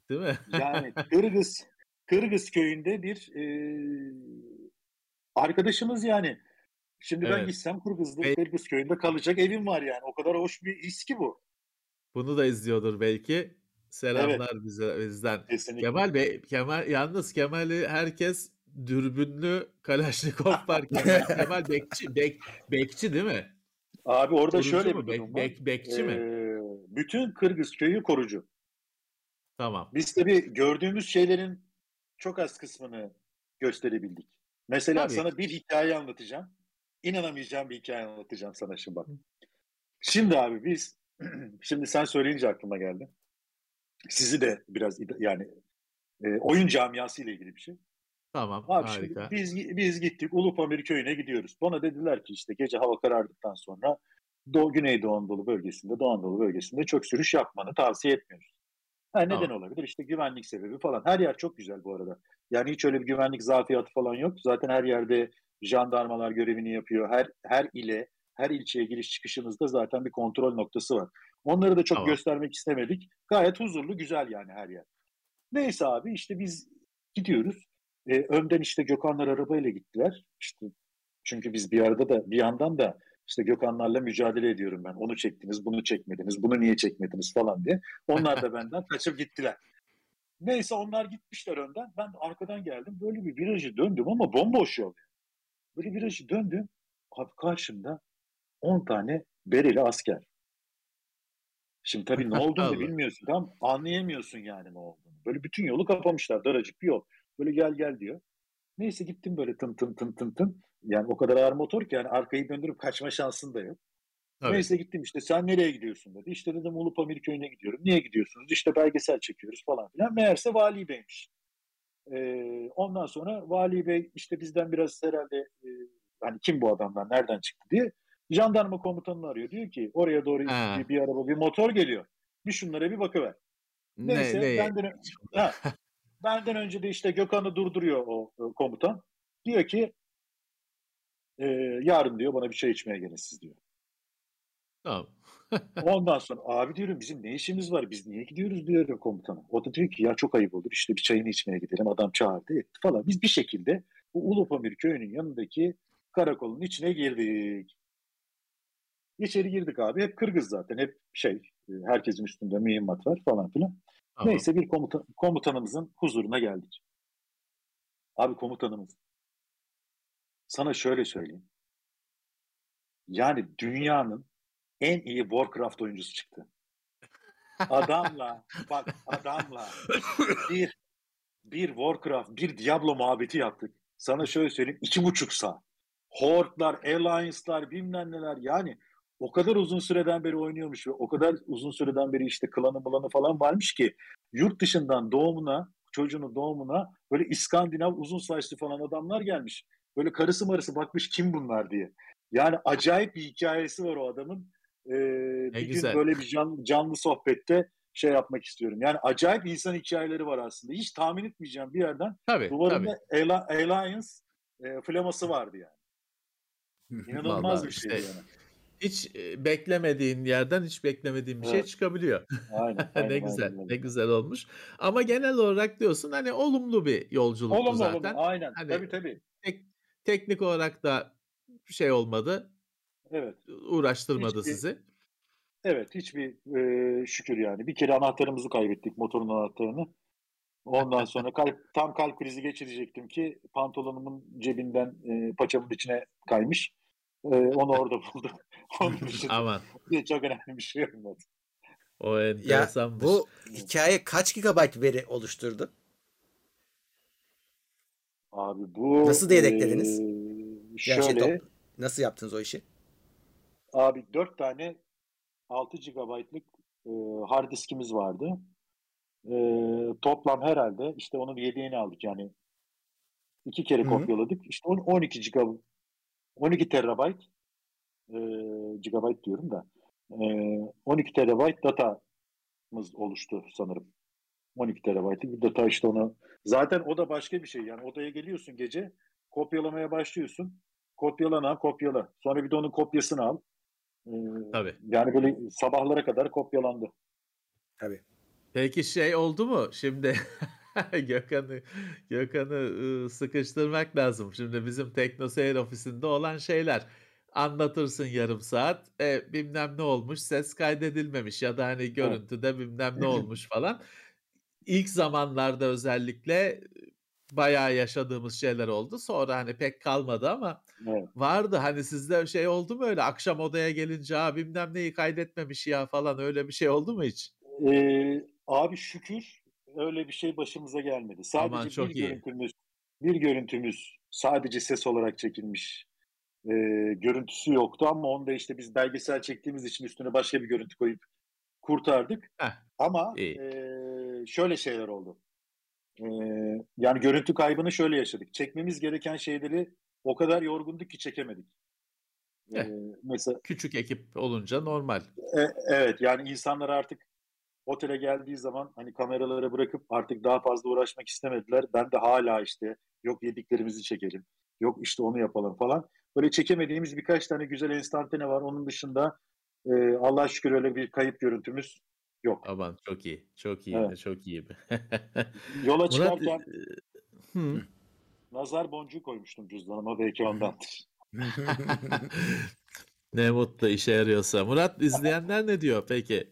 Değil mi? Yani Kırgız Kırgız köyünde bir e, arkadaşımız yani. Şimdi ben Evet. gitsem Kırgız'da, Kırgız köyünde kalacak evim var yani. O kadar hoş bir his ki bu. Bunu da izliyordur belki. Selamlar bize bizden. Kesinlikle. Kemal Bey, Kemal yalnız Kemal'i herkes dürbünlü Kalaşnikov var. Kemal, Kemal bekçi, bek, bekçi değil mi? Abi orada Korucu şöyle bir Bek- durum var. bek- bekçi mi? Bütün Kırgız köyü korucu. Tamam. Biz tabii gördüğümüz şeylerin çok az kısmını gösterebildik. Mesela Tabii. sana bir hikaye anlatacağım. İnanamayacağım bir hikaye anlatacağım sana şimdi bak. Şimdi abi biz, şimdi sen söyleyince aklıma geldi. Sizi de biraz yani e, oyun camiası ile ilgili bir şey. Tamam. Abi şimdi harika. biz biz gittik Ulupamir köyüne gidiyoruz. Bana dediler ki işte gece hava karardıktan sonra Doğu Güneydoğu Anadolu bölgesinde, Doğu Anadolu bölgesinde çok sürüş yapmanı tavsiye etmiyoruz. Ha, neden Tamam. olabilir? İşte güvenlik sebebi falan. Her yer çok güzel bu arada. Yani hiç öyle bir güvenlik zafiyatı falan yok. Zaten her yerde jandarmalar görevini yapıyor. Her her ile, her ilçeye giriş çıkışınızda zaten bir kontrol noktası var. Onları da çok Tamam. göstermek istemedik. Gayet huzurlu, güzel yani her yer. Neyse abi işte biz gidiyoruz. E, önden işte Gökhanlar arabayla gittiler. İşte çünkü biz bir arada da bir yandan da işte Gökhanlarla mücadele ediyorum ben. Onu çektiniz, bunu çekmediniz, bunu niye çekmediniz falan diye. Onlar da benden kaçıp gittiler. Neyse onlar gitmişler önden. Ben arkadan geldim. Böyle bir virajı döndüm ama bomboş yol. Böyle virajı döndüm. Abi karşımda 10 tane bereli asker. Şimdi tabii ne olduğunu bilmiyorsun. Tam anlayamıyorsun yani ne olduğunu. Böyle bütün yolu kapamışlar. Daracık bir yol. Böyle gel gel diyor. Neyse gittim böyle tın tın tın tın tın. Yani o kadar ağır motor ki yani arkayı döndürüp kaçma şansın da yok. Tabii. Neyse gittim işte sen nereye gidiyorsun dedi. İşte dedim Ulupamir köyüne gidiyorum. Niye gidiyorsunuz? İşte belgesel çekiyoruz falan filan. Meğerse vali beymiş. Ee, ondan sonra vali bey işte bizden biraz herhalde e, hani kim bu adamlar nereden çıktı diye jandarma komutanını arıyor. Diyor ki oraya doğru bir, bir araba bir motor geliyor. Bir şunlara bir bakıver. Neyse ne, ne? Benden, ha, benden önce de işte Gökhan'ı durduruyor o, o komutan. Diyor ki e, yarın diyor bana bir çay içmeye gelin siz diyor. Tamam. Ondan sonra abi diyorum bizim ne işimiz var biz niye gidiyoruz diyor komutana. O da diyor ki ya çok ayıp olur işte bir çayını içmeye gidelim adam çağırdı etti falan. Biz bir şekilde bu Ulupamir köyünün yanındaki karakolun içine girdik. İçeri girdik abi hep Kırgız zaten hep şey e, herkesin üstünde mühimmat var falan filan. Tamam. Neyse bir komutan, komutanımızın huzuruna geldik. Abi komutanımız sana şöyle söyleyeyim. Yani dünyanın en iyi Warcraft oyuncusu çıktı. Adamla bak adamla bir bir Warcraft, bir Diablo muhabbeti yaptık. Sana şöyle söyleyeyim iki buçuk saat. Horde'lar, Alliance'lar bilmem neler yani o kadar uzun süreden beri oynuyormuş ve o kadar uzun süreden beri işte klanı mılanı falan varmış ki yurt dışından doğumuna, çocuğunun doğumuna böyle İskandinav uzun saçlı falan adamlar gelmiş. Böyle karısı marısı bakmış kim bunlar diye. Yani acayip bir hikayesi var o adamın. Ee, bir güzel. gün böyle bir can, canlı sohbette şey yapmak istiyorum. Yani acayip insan hikayeleri var aslında. Hiç tahmin etmeyeceğim bir yerden. Tabii, duvarında tabii. Alliance e, flaması vardı yani. İnanılmaz bir şey işte, yani. Hiç beklemediğin yerden hiç beklemediğin bir şey çıkabiliyor. Aynen, aynen, ne güzel, aynen. ne güzel olmuş. Ama genel olarak diyorsun hani olumlu bir yolculuktu olumlu, zaten. Olumlu, aynen. Hani, tabii tabii. Tek, teknik olarak da şey olmadı. Evet. Uğraştırmadı hiçbir, sizi. Evet, hiçbir e, şükür yani. Bir kere anahtarımızı kaybettik, motorun anahtarını. Ondan sonra kalp, tam kalp krizi geçirecektim ki pantolonumun cebinden e, paçamın içine kaymış. E, onu orada buldum. Onun dışında Aman. çok önemli bir şey olmadı. O enteresan. Ya, bu hikaye kaç gigabayt veri oluşturdu? Abi bu... Nasıl diye eklediniz? E, şöyle... Yani şey, nasıl yaptınız o işi? Abi 4 tane 6 GB'lık e, hard diskimiz vardı. E, toplam herhalde işte onun yedeğini aldık yani. iki kere Hı-hı. kopyaladık. İşte 12 GB 12 terabayt e, gigabayt diyorum da e, 12 terabayt datamız oluştu sanırım. 12 terabaytlık bir data işte onu. Zaten o da başka bir şey. Yani odaya geliyorsun gece kopyalamaya başlıyorsun. Kopyalana kopyala. Sonra bir de onun kopyasını al. Ee, Tabii. Yani böyle sabahlara kadar kopyalandı. Tabii. Peki şey oldu mu? Şimdi Gökhan'ı Gökhan'ı sıkıştırmak lazım. Şimdi bizim TeknoSeyir ofisinde olan şeyler. Anlatırsın yarım saat. E, bilmem ne olmuş. Ses kaydedilmemiş ya da hani görüntüde bilmem ne olmuş falan. İlk zamanlarda özellikle bayağı yaşadığımız şeyler oldu. Sonra hani pek kalmadı ama evet. vardı. Hani sizde şey oldu mu öyle akşam odaya gelince abi bilmem neyi kaydetmemiş ya falan öyle bir şey oldu mu hiç? Ee, abi şükür öyle bir şey başımıza gelmedi. Sadece Aman, çok bir iyi. görüntümüz bir görüntümüz sadece ses olarak çekilmiş. Ee, görüntüsü yoktu ama onu da işte biz belgesel çektiğimiz için üstüne başka bir görüntü koyup kurtardık. Heh, ama e, şöyle şeyler oldu. E, yani görüntü kaybını şöyle yaşadık. Çekmemiz gereken şeyleri o kadar yorgunduk ki çekemedik. Eh, mesela küçük ekip olunca normal. E, evet yani insanlar artık otele geldiği zaman hani kameraları bırakıp artık daha fazla uğraşmak istemediler. Ben de hala işte yok yediklerimizi çekelim. Yok işte onu yapalım falan. Böyle çekemediğimiz birkaç tane güzel enstantane var. Onun dışında e, Allah şükür öyle bir kayıp görüntümüz yok. Aman çok iyi. Çok iyi. Evet. Çok iyi. Yola çıkarken Murat, e, nazar boncuğu koymuştum cüzdanıma belki ondandır. ne mutlu işe yarıyorsa. Murat izleyenler ne diyor peki?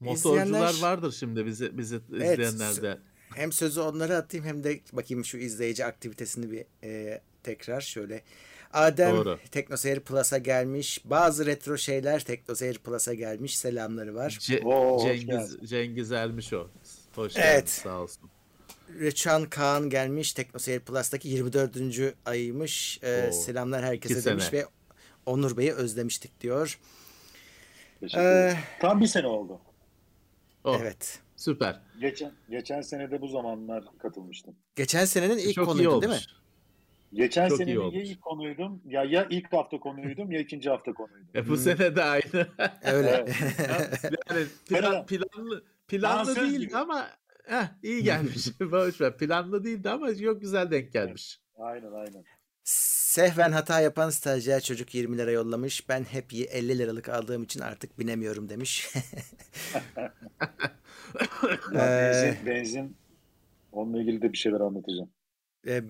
Motorcular İzleyenler... vardır şimdi bizi bizi evet, izleyenlerde. Hem sözü onlara atayım hem de bakayım şu izleyici aktivitesini bir e, tekrar şöyle. Adem Doğru. TeknoSeyir Plus'a gelmiş. Bazı retro şeyler TeknoSeyir Plus'a gelmiş. Selamları var. Ce- Oo, Cengiz Cengiz Ermiş o. Hoş geldin. Evet. Sağ olsun. Reçan Kaan gelmiş. TeknoSeyir Plus'taki 24. ayıymış. Ee, Oo, selamlar herkese iki demiş sene. ve Onur Bey'i özlemiştik diyor. Ee. Tam bir sene oldu. Oh, Evet. Süper. Geçen geçen sene de bu zamanlar katılmıştım. Geçen senenin ilk Çok konuydu değil mi? Geçen Çok iyi senenin ya ilk konuydum ya ya ilk hafta konuydum ya ikinci hafta konuydum. E bu Hmm. sene de aynı. Öyle. yani plan, planlı planlı Dansöz değildi gibi. ama heh, iyi gelmiş. Boş ver. Planlı değildi ama çok güzel denk gelmiş. Aynen aynen. Sehven hata yapan stajyer çocuk 20 lira yollamış. Ben hep 50 liralık aldığım için artık binemiyorum demiş. Ya Ee, benzin, benzin onunla ilgili de bir şeyler anlatacağım. E,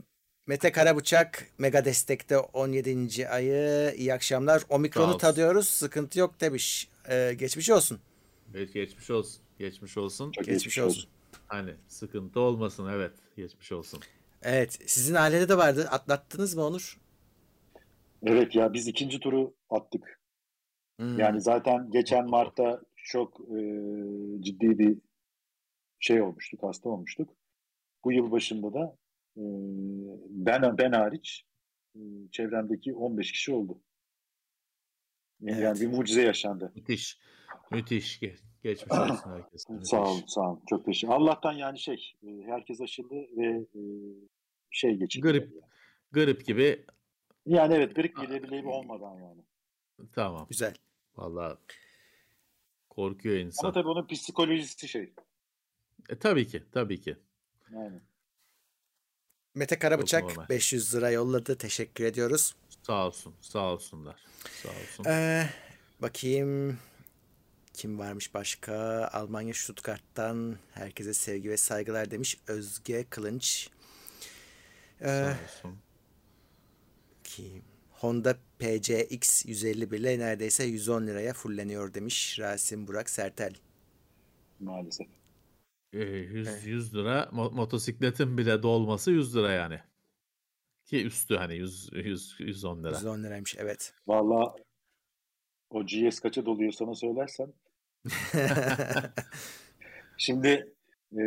Mete Karabıçak Mega Destek'te 17. ayı. İyi akşamlar. Omikronu olsun. tadıyoruz. Sıkıntı yok demiş. E, geçmiş olsun. Evet, geçmiş olsun. Geçmiş olsun. Çok Geçmiş olsun. Hani sıkıntı olmasın evet. Geçmiş olsun. Evet. Sizin ailede de vardı. Atlattınız mı Onur? Evet ya biz ikinci turu attık. Hmm. Yani zaten geçen Mart'ta çok e, ciddi bir şey olmuştuk, hasta olmuştuk. Bu yıl başında da ben ben hariç e, çevremdeki 15 kişi oldu. Yani, Evet. bir mucize yaşandı. Müthiş. Müthiş. Ge- geçmiş olsun herkese. Müthiş. Sağ olun, sağ olun. Çok teşekkür Allah'tan yani şey, e, herkes aşıldı ve e, şey geçirdi. Grip. Grip gibi Yani evet, grip bile bile olmadan yani. tamam. Güzel. Vallahi korkuyor insan. Ama tabii onun psikolojisi şey. E, tabii ki. Tabii ki. Yani. Mete. Karabıçak 500 lira yolladı. Teşekkür ediyoruz. Sağ olsun. Sağ olsunlar. Sağ olsun. Ee, bakayım kim varmış başka? Almanya Stuttgart'tan herkese sevgi ve saygılar demiş Özge Kılınç. Ee, Sağ olsun. bakayım. Honda PCX 151 ile neredeyse 110 liraya fulleniyor demiş Rasim Burak Sertel. Maalesef. E, 100, 100 lira mo- motosikletin bile dolması 100 lira yani. Ki üstü hani 100, 100 110 lira. 110 liraymış evet. Vallahi o GS kaça doluyor sana söylersem. Şimdi e,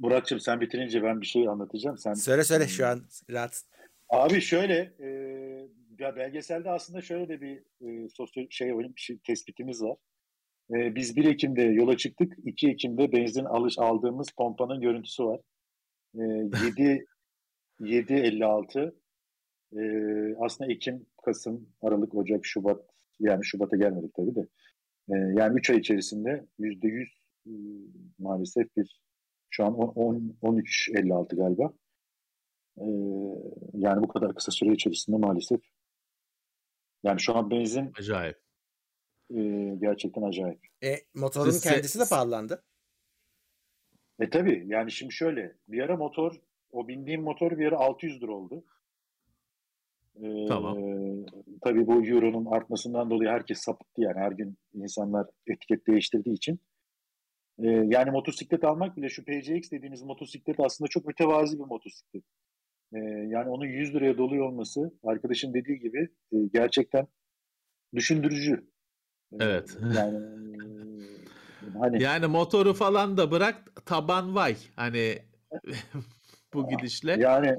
Muratçım sen bitirince ben bir şey anlatacağım. Sen söyle söyle şu an rahat. Abi şöyle e, ya belgeselde aslında şöyle de bir e, sosyo şey, şey tespitimiz var. E, biz 1 Ekim'de yola çıktık. 2 Ekim'de benzin alış aldığımız pompanın görüntüsü var. E, 7 7.56 e, aslında Ekim, Kasım, Aralık, Ocak, Şubat yani Şubat'a gelmedik tabii de. Yani 3 ay içerisinde %100 e, maalesef bir şu an 10, 13.56 galiba. Ee, yani bu kadar kısa süre içerisinde maalesef. Yani şu an benzin Acayip. E, gerçekten acayip. E, motorun Siz- kendisi de pahalandı. E tabii yani şimdi şöyle bir ara motor o bindiğim motor bir ara 600 lira oldu. Ee, Tamam. Tabii bu euronun artmasından dolayı herkes sapıttı yani her gün insanlar etiket değiştirdiği için. Ee, yani motosiklet almak bile şu PCX dediğimiz motosiklet aslında çok mütevazi bir motosiklet. Ee, yani onun 100 liraya doluyor olması arkadaşın dediği gibi e, gerçekten düşündürücü. Ee, Evet. Yani e, hani Yani motoru falan da bırak taban vay. Hani bu gidişle yani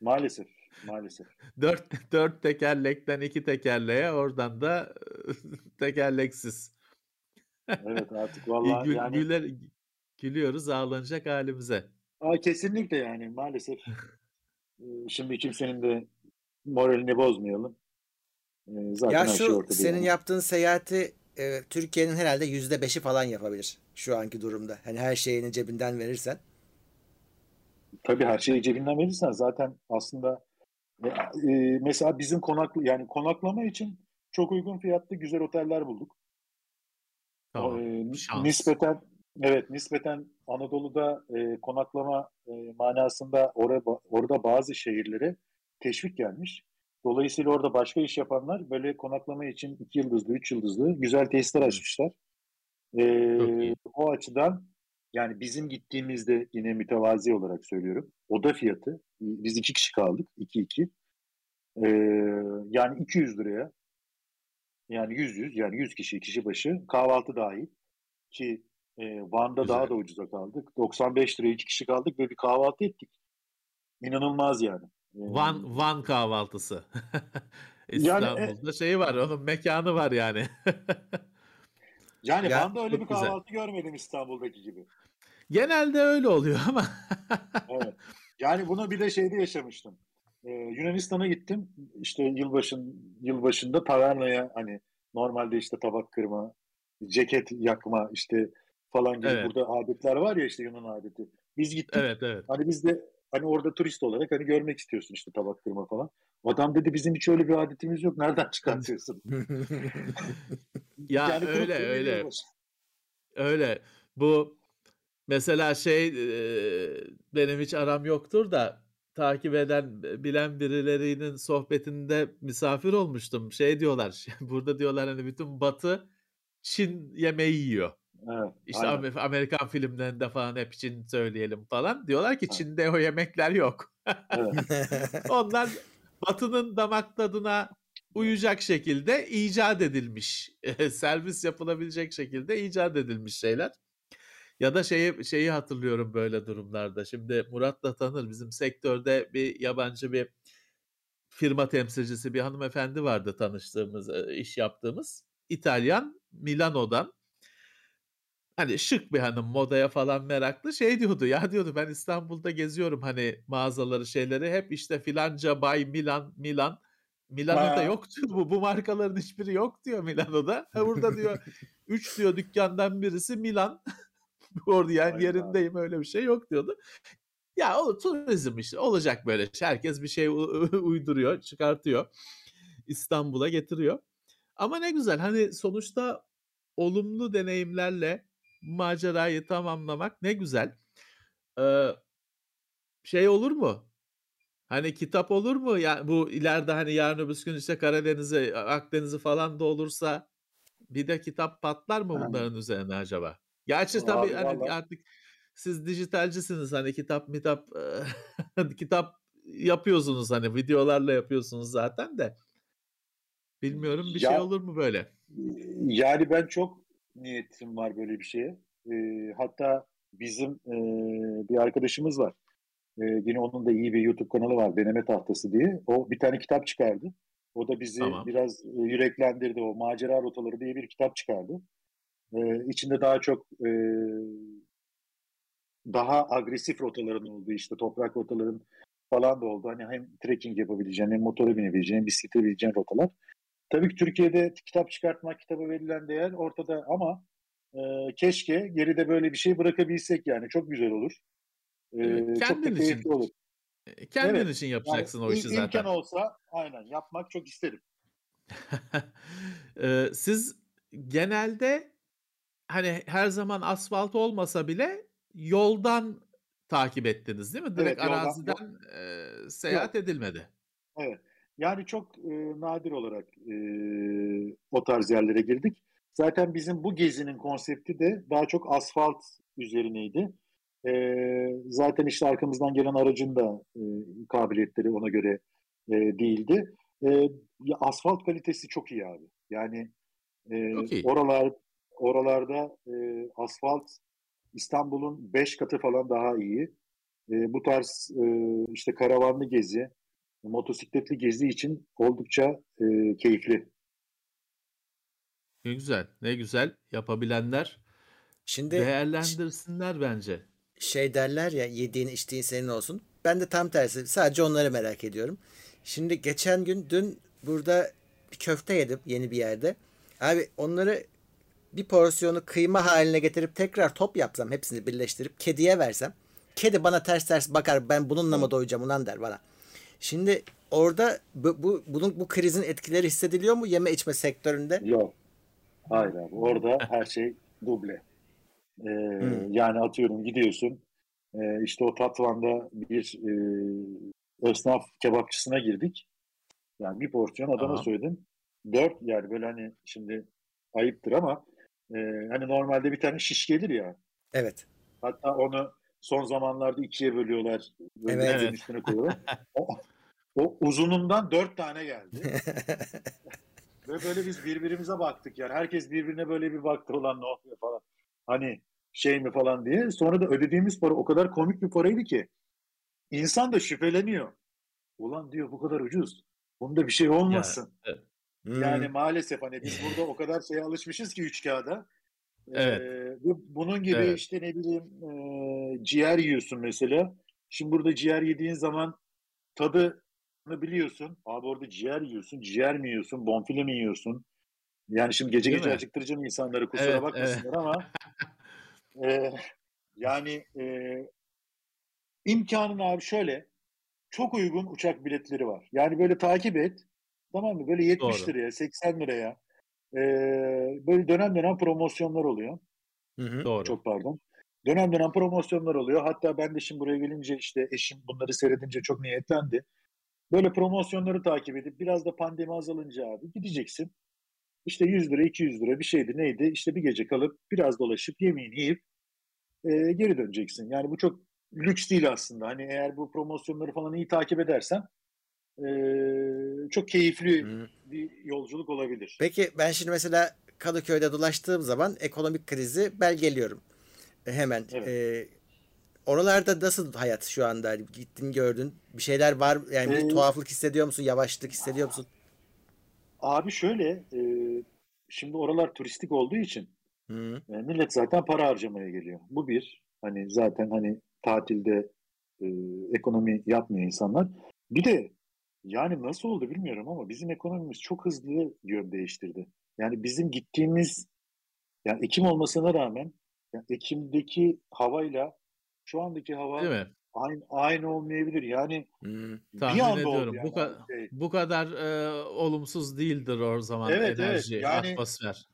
maalesef maalesef. dört, dört tekerlekten iki tekerleğe oradan da tekerleksiz. Evet artık vallahi gül- yani güler, gülüyoruz ağlanacak halimize. Aa, kesinlikle yani maalesef Ee, şimdi kimsenin de moralini bozmayalım. Ee, zaten Ya her şey şu ortada senin yani. yaptığın seyahati e, Türkiye'nin herhalde yüzde beşi falan yapabilir şu anki durumda. Hani her şeyini cebinden verirsen. Tabii her şeyi cebinden verirsen zaten aslında e, e, mesela bizim konaklı yani konaklama için çok uygun fiyatlı güzel oteller bulduk. Tamam. Şans. nispeten evet nispeten Anadolu'da e, konaklama e, manasında orada orada bazı şehirlere teşvik gelmiş. Dolayısıyla orada başka iş yapanlar böyle konaklama için iki yıldızlı, üç yıldızlı güzel tesisler açmışlar. Ee, o açıdan yani bizim gittiğimizde yine mütevazi olarak söylüyorum. Oda fiyatı biz iki kişi kaldık. iki iki. Ee, yani 200 liraya yani 100 100 yani 100 kişi kişi başı kahvaltı dahil ki E, Van'da Güzel. daha da ucuza kaldık. 95 liraya iki kişi kaldık ve bir kahvaltı ettik. İnanılmaz yani. Van Van kahvaltısı. Yani, e- İstanbul'da şeyi var, onun mekanı var yani. Yani Ya, Van'da öyle bir güzel. kahvaltı görmedim İstanbul'daki gibi. Genelde öyle oluyor ama. Evet. Yani bunu bir de şeyde yaşamıştım. Ee, Yunanistan'a gittim. İşte yılbaşın yılbaşında tavernaya hani normalde işte tabak kırma, ceket yakma işte falan gibi Evet. burada adetler var ya işte Yunan adeti. Biz gittik. evet evet. Hani biz de hani orada turist olarak hani görmek istiyorsun işte tabak kırma falan. Adam dedi bizim hiç öyle bir adetimiz yok. Nereden çıkartıyorsun? Ya Yani öyle öyle. Öyle. Bu mesela şey e, benim hiç aram yoktur da takip eden bilen birilerinin sohbetinde misafir olmuştum. Şey diyorlar. Burada diyorlar hani bütün Batı Çin yemeği yiyor. Evet, İşte aynen. Amer- Amerikan filmlerinde falan hep Çin söyleyelim falan. Diyorlar ki. Çin'de o yemekler yok. Evet. Onlar Batı'nın damak tadına uyacak şekilde icat edilmiş, servis yapılabilecek şekilde icat edilmiş şeyler. Ya da şeyi şeyi hatırlıyorum böyle durumlarda. Şimdi Murat da tanır bizim sektörde bir yabancı bir firma temsilcisi bir hanımefendi vardı tanıştığımız, e, iş yaptığımız. İtalyan Milano'dan. Hani şık bir hanım modaya falan meraklı şey diyordu ya diyordu ben İstanbul'da geziyorum hani mağazaları şeyleri hep işte filanca Bay Milan Milan Milano'da yok diyor bu, bu markaların hiçbiri yok diyor Milano'da. Ha, Burada diyor 3 diyor dükkandan birisi Milan. Orada yani Hayda. yerindeyim öyle bir şey yok diyordu. Ya o turizm işte olacak böyle şey. Herkes bir şey uyduruyor, çıkartıyor. İstanbul'a getiriyor. Ama ne güzel hani sonuçta olumlu deneyimlerle macerayı tamamlamak ne güzel. Ee, şey olur mu? Hani kitap olur mu? Ya bu ileride hani yarın öbür gün işte Karadeniz'i, Akdeniz'i falan da olursa bir de kitap patlar mı Ha. bunların üzerine acaba? Gerçi Abi tabii hani vallahi- artık siz dijitalcisiniz hani kitap mitap kitap yapıyorsunuz hani videolarla yapıyorsunuz zaten de. Bilmiyorum bir şey Ya- olur mu böyle? Yani ben çok niyetim var böyle bir şeye. Ee, hatta bizim e, bir arkadaşımız var. Ee, yine onun da iyi bir YouTube kanalı var. Deneme Tahtası diye. O bir tane kitap çıkardı. O da bizi Tamam. biraz e, yüreklendirdi. O Macera Rotaları diye bir kitap çıkardı. Ee, içinde daha çok e, daha agresif rotaların olduğu işte toprak rotaların falan da oldu. Hani hem trekking yapabileceğin hem motora binebileceğin, bisiklete bineceğin rotalar. Tabii ki Türkiye'de kitap çıkartmak, kitaba verilen değer ortada ama e, keşke geride böyle bir şey bırakabilsek yani. Çok güzel olur. E, Evet, çok da için olur. E, Kendin Evet, için Yani yapacaksın o im- işi zaten. imkan olsa aynen yapmak çok isterim. Eee, siz genelde hani her zaman asfalt olmasa bile yoldan takip ettiniz değil mi? Direkt Evet, yoldan- araziden eee, seyahat edilmedi. Evet. Yani çok e, nadir olarak e, o tarz yerlere girdik. Zaten bizim bu gezinin konsepti de daha çok asfalt üzerineydi. E, zaten işte arkamızdan gelen aracın da e, kabiliyetleri ona göre e, değildi. E, ya asfalt kalitesi çok iyi abi. Yani e, Çok iyi. oralar oralarda e, asfalt İstanbul'un 5 katı falan daha iyi. E, bu tarz e, işte karavanlı gezi, motosikletli gezi için oldukça e, keyifli. Ne güzel, ne güzel. Yapabilenler Şimdi değerlendirsinler bence. şey derler ya yediğin içtiğin senin olsun. Ben de tam tersi sadece onları merak ediyorum. Şimdi geçen gün dün burada bir köfte yedim yeni bir yerde. Abi onları bir porsiyonu kıyma haline getirip tekrar top yapsam hepsini birleştirip kediye versem. Kedi bana ters ters bakar ben bununla mı doyacağım ulan der bana. Şimdi orada bu, bu bunun bu krizin etkileri hissediliyor mu yeme içme sektöründe? Yok. Hayır abi. Orada her şey duble. E, Yani atıyorum gidiyorsun e, işte o Tatvan'da bir e, esnaf kebapçısına girdik. Yani bir porsiyon adama Tamam. söyledim. Dört yani böyle hani şimdi ayıptır ama e, hani normalde bir tane şiş gelir ya. Evet. Hatta onu son zamanlarda ikiye bölüyorlar. Böyle Evet. üstüne koyuyorlar. O, o uzunundan dört tane geldi. Ve böyle biz birbirimize baktık yani. Herkes birbirine böyle bir baktı olan ne oluyor falan. Hani şey mi falan diye. Sonra da ödediğimiz para o kadar komik bir paraydı ki insan da şüpheleniyor. Ulan diyor bu kadar ucuz. Bunda bir şey olmasın. Ya, evet. Yani hmm. maalesef hani biz burada o kadar şeye alışmışız ki üç kağıda. Evet. Ee, bunun gibi evet. işte ne bileyim e, ciğer yiyorsun mesela. Şimdi burada ciğer yediğin zaman tadı biliyorsun. Abi orada ciğer yiyorsun. Ciğer mi yiyorsun? Bonfile mi yiyorsun? Yani şimdi gece Değil gece mi? acıktıracağım insanları kusura evet, bakmasınlar evet. ama e, yani e, imkanın abi şöyle çok uygun uçak biletleri var. Yani böyle takip et. Tamam mı? Böyle 70 Doğru. liraya, 80 liraya e, böyle dönem dönem promosyonlar oluyor. Hı hı. Doğru. Çok pardon. Dönem dönem promosyonlar oluyor. Hatta ben de şimdi buraya gelince işte eşim bunları seyredince çok niyetlendi. Böyle promosyonları takip edip biraz da pandemi azalınca abi gideceksin. İşte 100 lira 200 lira bir şeydi neydi işte bir gece kalıp biraz dolaşıp yemeğini yiyip e, geri döneceksin. Yani bu çok lüks değil aslında. Hani eğer bu promosyonları falan iyi takip edersen çok keyifli hmm. bir yolculuk olabilir. Peki ben şimdi mesela Kadıköy'de dolaştığım zaman ekonomik krizi belgeliyorum. E, hemen. Evet. E, oralarda nasıl hayat şu anda? Gittin gördün. Bir şeyler var. Yani bir ee, tuhaflık hissediyor musun? Yavaşlık hissediyor musun? Abi şöyle e, şimdi oralar turistik olduğu için Hı. E, millet zaten para harcamaya geliyor. Bu bir. Hani zaten hani tatilde e, ekonomi yapmıyor insanlar. Bir de yani nasıl oldu bilmiyorum ama bizim ekonomimiz çok hızlı yön değiştirdi. Yani bizim gittiğimiz yani Ekim olmasına rağmen yani Ekim'deki havayla şu andaki hava Değil mi? aynı aynı olmayabilir. Yani hmm, bir anda ediyorum. Yani. Bu, ka- şey. bu kadar e, olumsuz değildir o zaman evet, enerji, evet. Yani, atmosfer.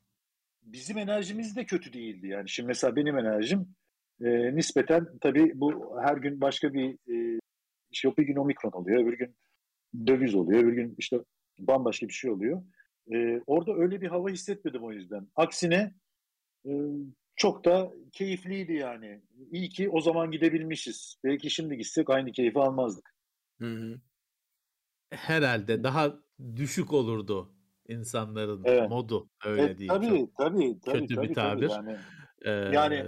Bizim enerjimiz de kötü değildi. Yani şimdi mesela benim enerjim e, nispeten tabii bu her gün başka bir e, şey yok. Bir gün omikron oluyor, öbür gün döviz oluyor, öbür gün işte bambaşka bir şey oluyor. E, orada öyle bir hava hissetmedim o yüzden. Aksine e, çok da keyifliydi yani. İyi ki o zaman gidebilmişiz. Belki şimdi gitsek aynı keyfi almazdık. Hı hı. Herhalde daha düşük olurdu insanların evet. modu öyle e, değil. Tabii Çok tabii tabii. Kötü tabii, bir tabir. Tabii, yani ee, yani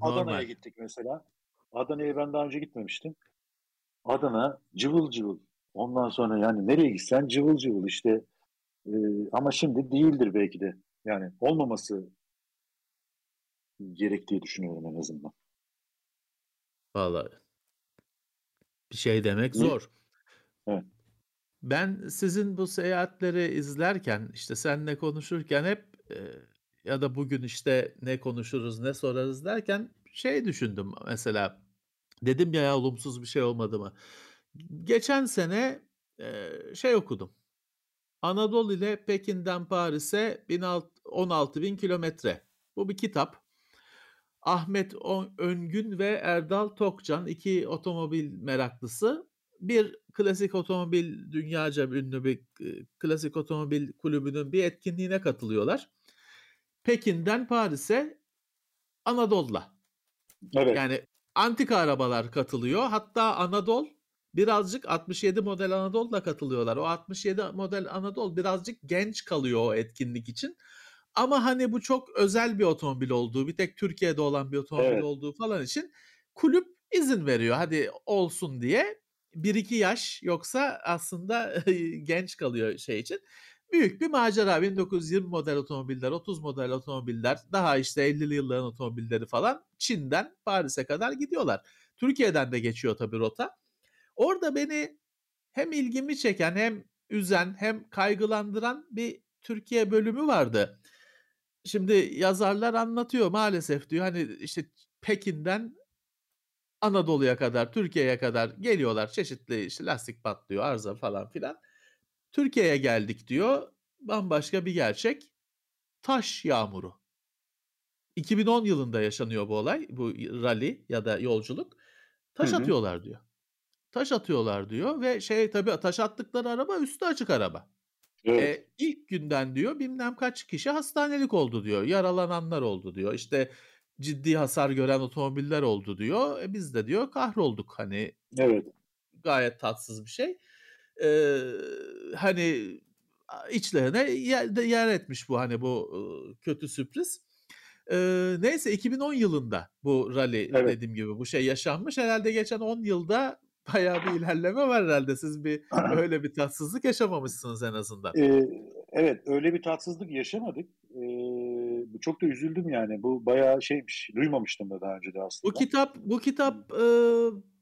Adana'ya gittik mesela. Adana'ya ben daha önce gitmemiştim. Adana cıvıl cıvıl. Ondan sonra yani nereye gitsen cıvıl cıvıl işte. Ee, ama şimdi değildir belki de. Yani olmaması gerektiği düşünüyorum en azından. Vallahi bir şey demek zor. Evet. Ben sizin bu seyahatleri izlerken işte seninle konuşurken hep e, ya da bugün işte ne konuşuruz ne sorarız derken şey düşündüm mesela dedim ya, ya olumsuz bir şey olmadı mı? Geçen sene e, şey okudum. Anadolu ile Pekin'den Paris'e 16 bin kilometre. Bu bir kitap. Ahmet Öngün ve Erdal Tokcan iki otomobil meraklısı bir klasik otomobil dünyaca ünlü bir klasik otomobil kulübünün bir etkinliğine katılıyorlar. Pekin'den Paris'e Anadolu'la. Evet. Yani antika arabalar katılıyor. Hatta Anadolu birazcık 67 model Anadolu'la katılıyorlar. O 67 model Anadolu birazcık genç kalıyor o etkinlik için. Ama hani bu çok özel bir otomobil olduğu, bir tek Türkiye'de olan bir otomobil evet. olduğu falan için kulüp izin veriyor. Hadi olsun diye. 1-2 yaş yoksa aslında genç kalıyor şey için büyük bir macera. 1920 model otomobiller, 30 model otomobiller, daha işte 50'li yılların otomobilleri falan Çin'den Paris'e kadar gidiyorlar. Türkiye'den de geçiyor tabii rota. Orada beni hem ilgimi çeken hem üzen hem kaygılandıran bir Türkiye bölümü vardı. Şimdi yazarlar anlatıyor maalesef diyor hani işte Pekin'den Anadolu'ya kadar, Türkiye'ye kadar geliyorlar. Çeşitli işte lastik patlıyor, arıza falan filan. Türkiye'ye geldik diyor. Bambaşka bir gerçek. Taş yağmuru. 2010 yılında yaşanıyor bu olay, bu rally ya da yolculuk. Taş Hı-hı. atıyorlar diyor. Taş atıyorlar diyor ve şey tabii taş attıkları araba üstü açık araba. Evet. E, ilk günden diyor bilmem kaç kişi hastanelik oldu diyor. Yaralananlar oldu diyor. İşte ciddi hasar gören otomobiller oldu diyor. E, biz de diyor kahrolduk hani. Evet. Gayet tatsız bir şey e, hani içlerine yer, yer etmiş bu hani bu kötü sürpriz. E, neyse 2010 yılında bu rally Evet. dediğim gibi bu şey yaşanmış. Herhalde geçen 10 yılda bayağı bir ilerleme var herhalde. Siz bir öyle bir tatsızlık yaşamamışsınız en azından. Ee, evet öyle bir tatsızlık yaşamadık. Ee, çok da üzüldüm yani. Bu bayağı şeymiş. Duymamıştım da daha önce de aslında. Bu kitap bu kitap e,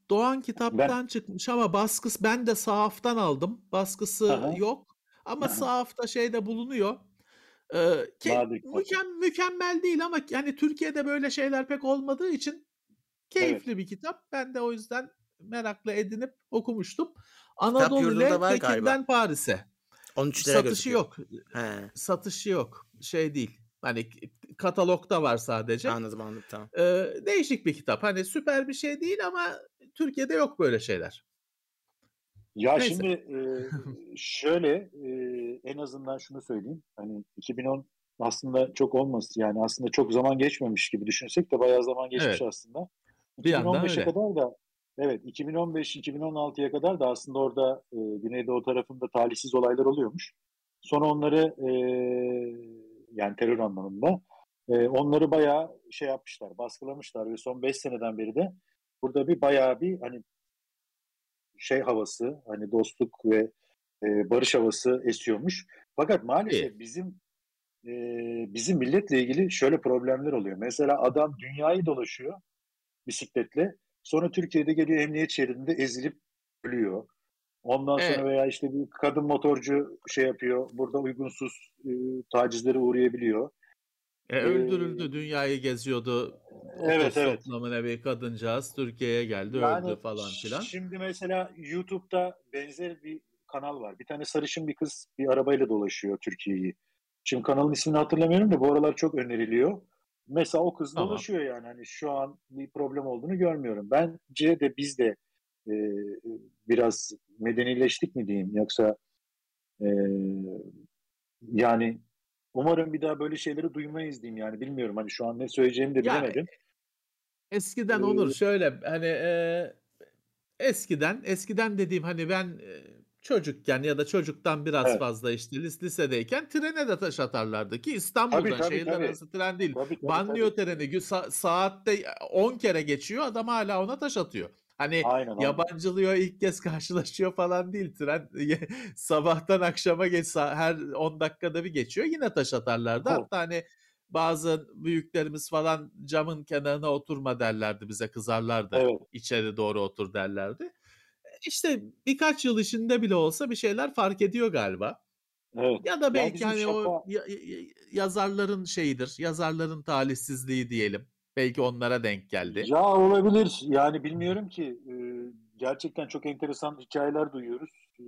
Doğan kitaptan çıkmış ama baskısı ben de sahaftan aldım. Baskısı Aha. yok ama Aha. sahafta şeyde bulunuyor. Ee, ke- mükem- mükemmel değil ama yani Türkiye'de böyle şeyler pek olmadığı için keyifli bir kitap. Ben de o yüzden merakla edinip okumuştum. Anadolu ile. Pekin'den Paris'e. 13 lira Satışı gözüküyor. yok. He, Satışı yok. Şey değil. Hani katalogda var sadece. anladım anladım tamam. Ee, değişik bir kitap. Hani süper bir şey değil ama Türkiye'de yok böyle şeyler. Ya Neyse. şimdi e, şöyle e, en azından şunu söyleyeyim. Hani 2010 aslında çok olması yani aslında çok zaman geçmemiş gibi düşünsek de bayağı zaman geçmiş Evet. aslında. Bir yandan 2015'e öyle. kadar da evet 2015-2016'ya kadar da aslında orada e, Güneydoğu tarafında talihsiz olaylar oluyormuş. Sonra onları e, yani terör anlamında e, onları bayağı şey yapmışlar, baskılamışlar ve son 5 seneden beri de burada bir bayağı bir hani şey havası, hani dostluk ve e, barış havası esiyormuş. Fakat maalesef bizim e, bizim milletle ilgili şöyle problemler oluyor. Mesela adam dünyayı dolaşıyor bisikletle. Sonra Türkiye'de geliyor emniyet şeridinde ezilip ölüyor. Ondan sonra Evet. veya işte bir kadın motorcu şey yapıyor. Burada uygunsuz e, tacizlere uğrayabiliyor. E, öldürüldü. Dünyayı geziyordu. Evet, evet. bir kadıncağız Türkiye'ye geldi Yani öldü falan filan. Şimdi mesela YouTube'da benzer bir kanal var. Bir tane sarışın bir kız bir arabayla dolaşıyor Türkiye'yi. Şimdi kanalın ismini hatırlamıyorum da bu aralar çok öneriliyor. Mesela o kız Tamam. dolaşıyor yani. Hani şu an bir problem olduğunu görmüyorum. Bence de biz de e, biraz medenileştik mi diyeyim yoksa e, yani umarım bir daha böyle şeyleri duymayız diyeyim yani bilmiyorum hani şu an ne söyleyeceğimi de bilemedim. Eskiden Ee, Onur şöyle hani e, eskiden eskiden dediğim hani ben e, çocukken ya da çocuktan biraz Evet. fazla işte lis- lisedeyken trene de taş atarlardı ki İstanbul'dan Tabii, tabii, şehirler tabii. arası tren değil. Tabii, tabii, Banliyö tabii. treni sa- saatte 10 kere geçiyor adam hala ona taş atıyor. Hani Aynen, aynen. yabancılıyor ilk kez karşılaşıyor falan değil. Tren sabahtan akşama geç her 10 dakikada bir geçiyor yine taş atarlardı. Evet. Hatta hani bazı büyüklerimiz falan camın kenarına oturma derlerdi bize kızarlardı. Evet. İçeri doğru otur derlerdi. İşte birkaç yıl içinde bile olsa bir şeyler fark ediyor galiba. Evet. Ya da belki hani o şaka- ya- yazarların şeyidir, yazarların talihsizliği diyelim. Belki onlara denk geldi. Ya olabilir. Yani bilmiyorum ki. Ee, gerçekten çok enteresan hikayeler duyuyoruz. Ee,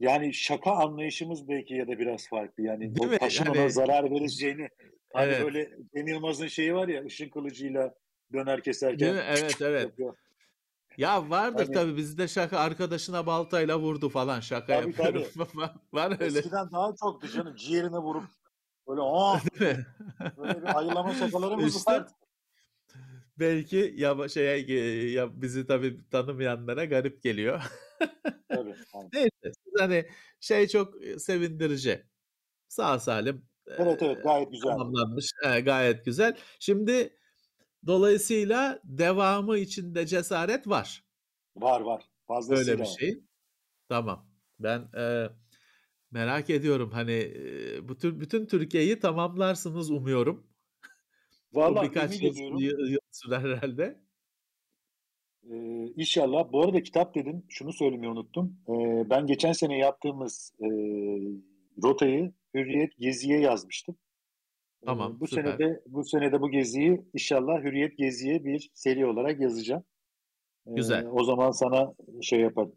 Yani şaka anlayışımız belki ya da biraz farklı. Yani Değil o Hani- ona zarar vereceğini. Hani Evet. böyle Cem Yılmaz'ın şeyi var ya ışın kılıcıyla döner keserken. Değil mi? Evet, evet. yapıyor. Ya vardır Hani- tabii bizde şaka arkadaşına baltayla vurdu falan şaka Tabii, yapıyorum. Var- Var öyle. Eskiden daha çoktu canım. Ciğerine vurup böyle aa böyle bir ayılama şakalarımız İşte vardı. belki ya şeye ya bizi tabii tanımayanlara garip geliyor. Tabii. Neyse siz hani şey çok sevindirici. Sağ salim Evet e, evet gayet güzel. tamamlanmış. E, gayet güzel. Şimdi dolayısıyla devamı içinde cesaret var. Var var. Fazlasıyla Böyle bir şey. Tamam. Ben e, merak ediyorum hani e, bütün bütün Türkiye'yi tamamlarsınız umuyorum. Vallahi birkaç yıl, yıl, yıl sürer herhalde. Ee, inşallah. Bu arada kitap dedin. Şunu söylemeyi unuttum. Ee, ben geçen sene yaptığımız e, rotayı Hürriyet Gezi'ye yazmıştım. Ee, Tamam, bu süper. sene de bu sene de bu geziyi inşallah Hürriyet Gezi'ye bir seri olarak yazacağım. Ee, Güzel. O zaman sana şey yaparım.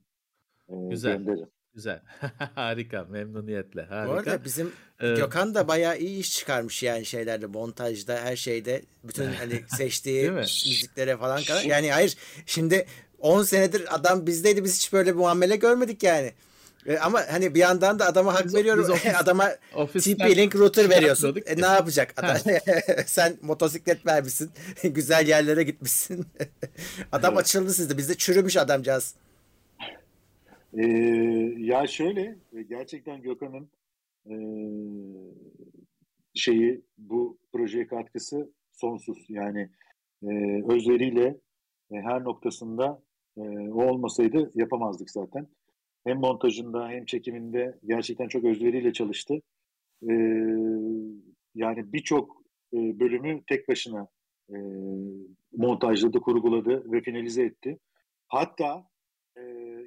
e, Güzel. gönderirim. Güzel. Harika. Memnuniyetle. Bu Harika. arada bizim Ee, Gökhan da bayağı iyi iş çıkarmış yani şeylerde montajda her şeyde bütün hani seçtiği müziklere falan kadar. Yani hayır şimdi 10 senedir adam bizdeydi biz hiç böyle bir muamele görmedik yani. E, ama hani bir yandan da adama hak Biz- veriyorum. biz ofis- adama TP-Link router şey veriyorsun. E, ne yapacak? Adam, sen motosiklet vermişsin. Güzel yerlere gitmişsin. adam Evet. açıldı sizde. Bizde çürümüş adamcağız. Ee, ya şöyle e, gerçekten Gökhan'ın e, şeyi bu projeye katkısı sonsuz. Yani e, özveriyle e, her noktasında e, o olmasaydı yapamazdık zaten. Hem montajında hem çekiminde gerçekten çok özveriyle çalıştı. E, yani birçok e, bölümü tek başına e, montajladı, kurguladı ve finalize etti. Hatta e,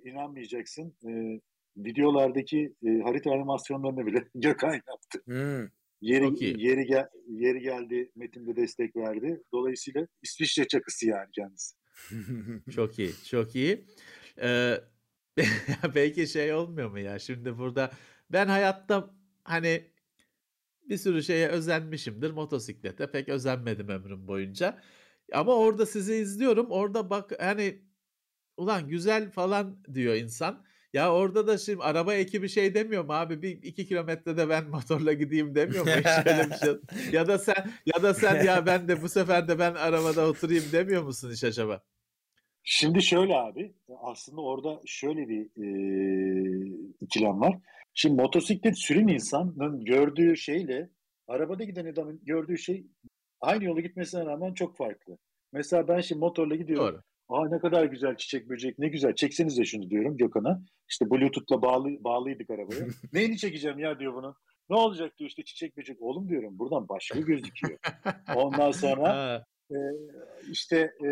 inanmayacaksın e, videolardaki e, harita animasyonlarını bile Gökhan yaptı. Hmm. Yeri, yeri, gel, yeri geldi, metinde destek verdi. Dolayısıyla İsviçre çakısı yani kendisi. çok iyi, çok iyi. Ee, belki şey olmuyor mu ya? Şimdi burada ben hayatta hani bir sürü şeye özenmişimdir. Motosiklete pek özenmedim ömrüm boyunca. Ama orada sizi izliyorum. Orada bak hani ulan güzel falan diyor insan. Ya orada da şimdi araba ekibi şey demiyor mu abi bir iki kilometrede ben motorla gideyim demiyor mu hiç öyle bir şey. Ya da sen ya da sen ya ben de bu sefer de ben arabada oturayım demiyor musun hiç acaba? Şimdi şöyle abi aslında orada şöyle bir e, ikilem var. Şimdi motosiklet süren insanın gördüğü şeyle arabada giden adamın gördüğü şey aynı yolu gitmesine rağmen çok farklı. Mesela ben şimdi motorla gidiyorum. Doğru. Aa ne kadar güzel çiçek böcek ne güzel çeksenize şunu diyorum Gökhan'a. İşte Bluetooth'la bağlı, bağlıydık arabaya. Neyini çekeceğim ya diyor bunu. Ne olacak diyor işte çiçek böcek. Oğlum diyorum buradan başka gözüküyor. Ondan sonra e, işte e,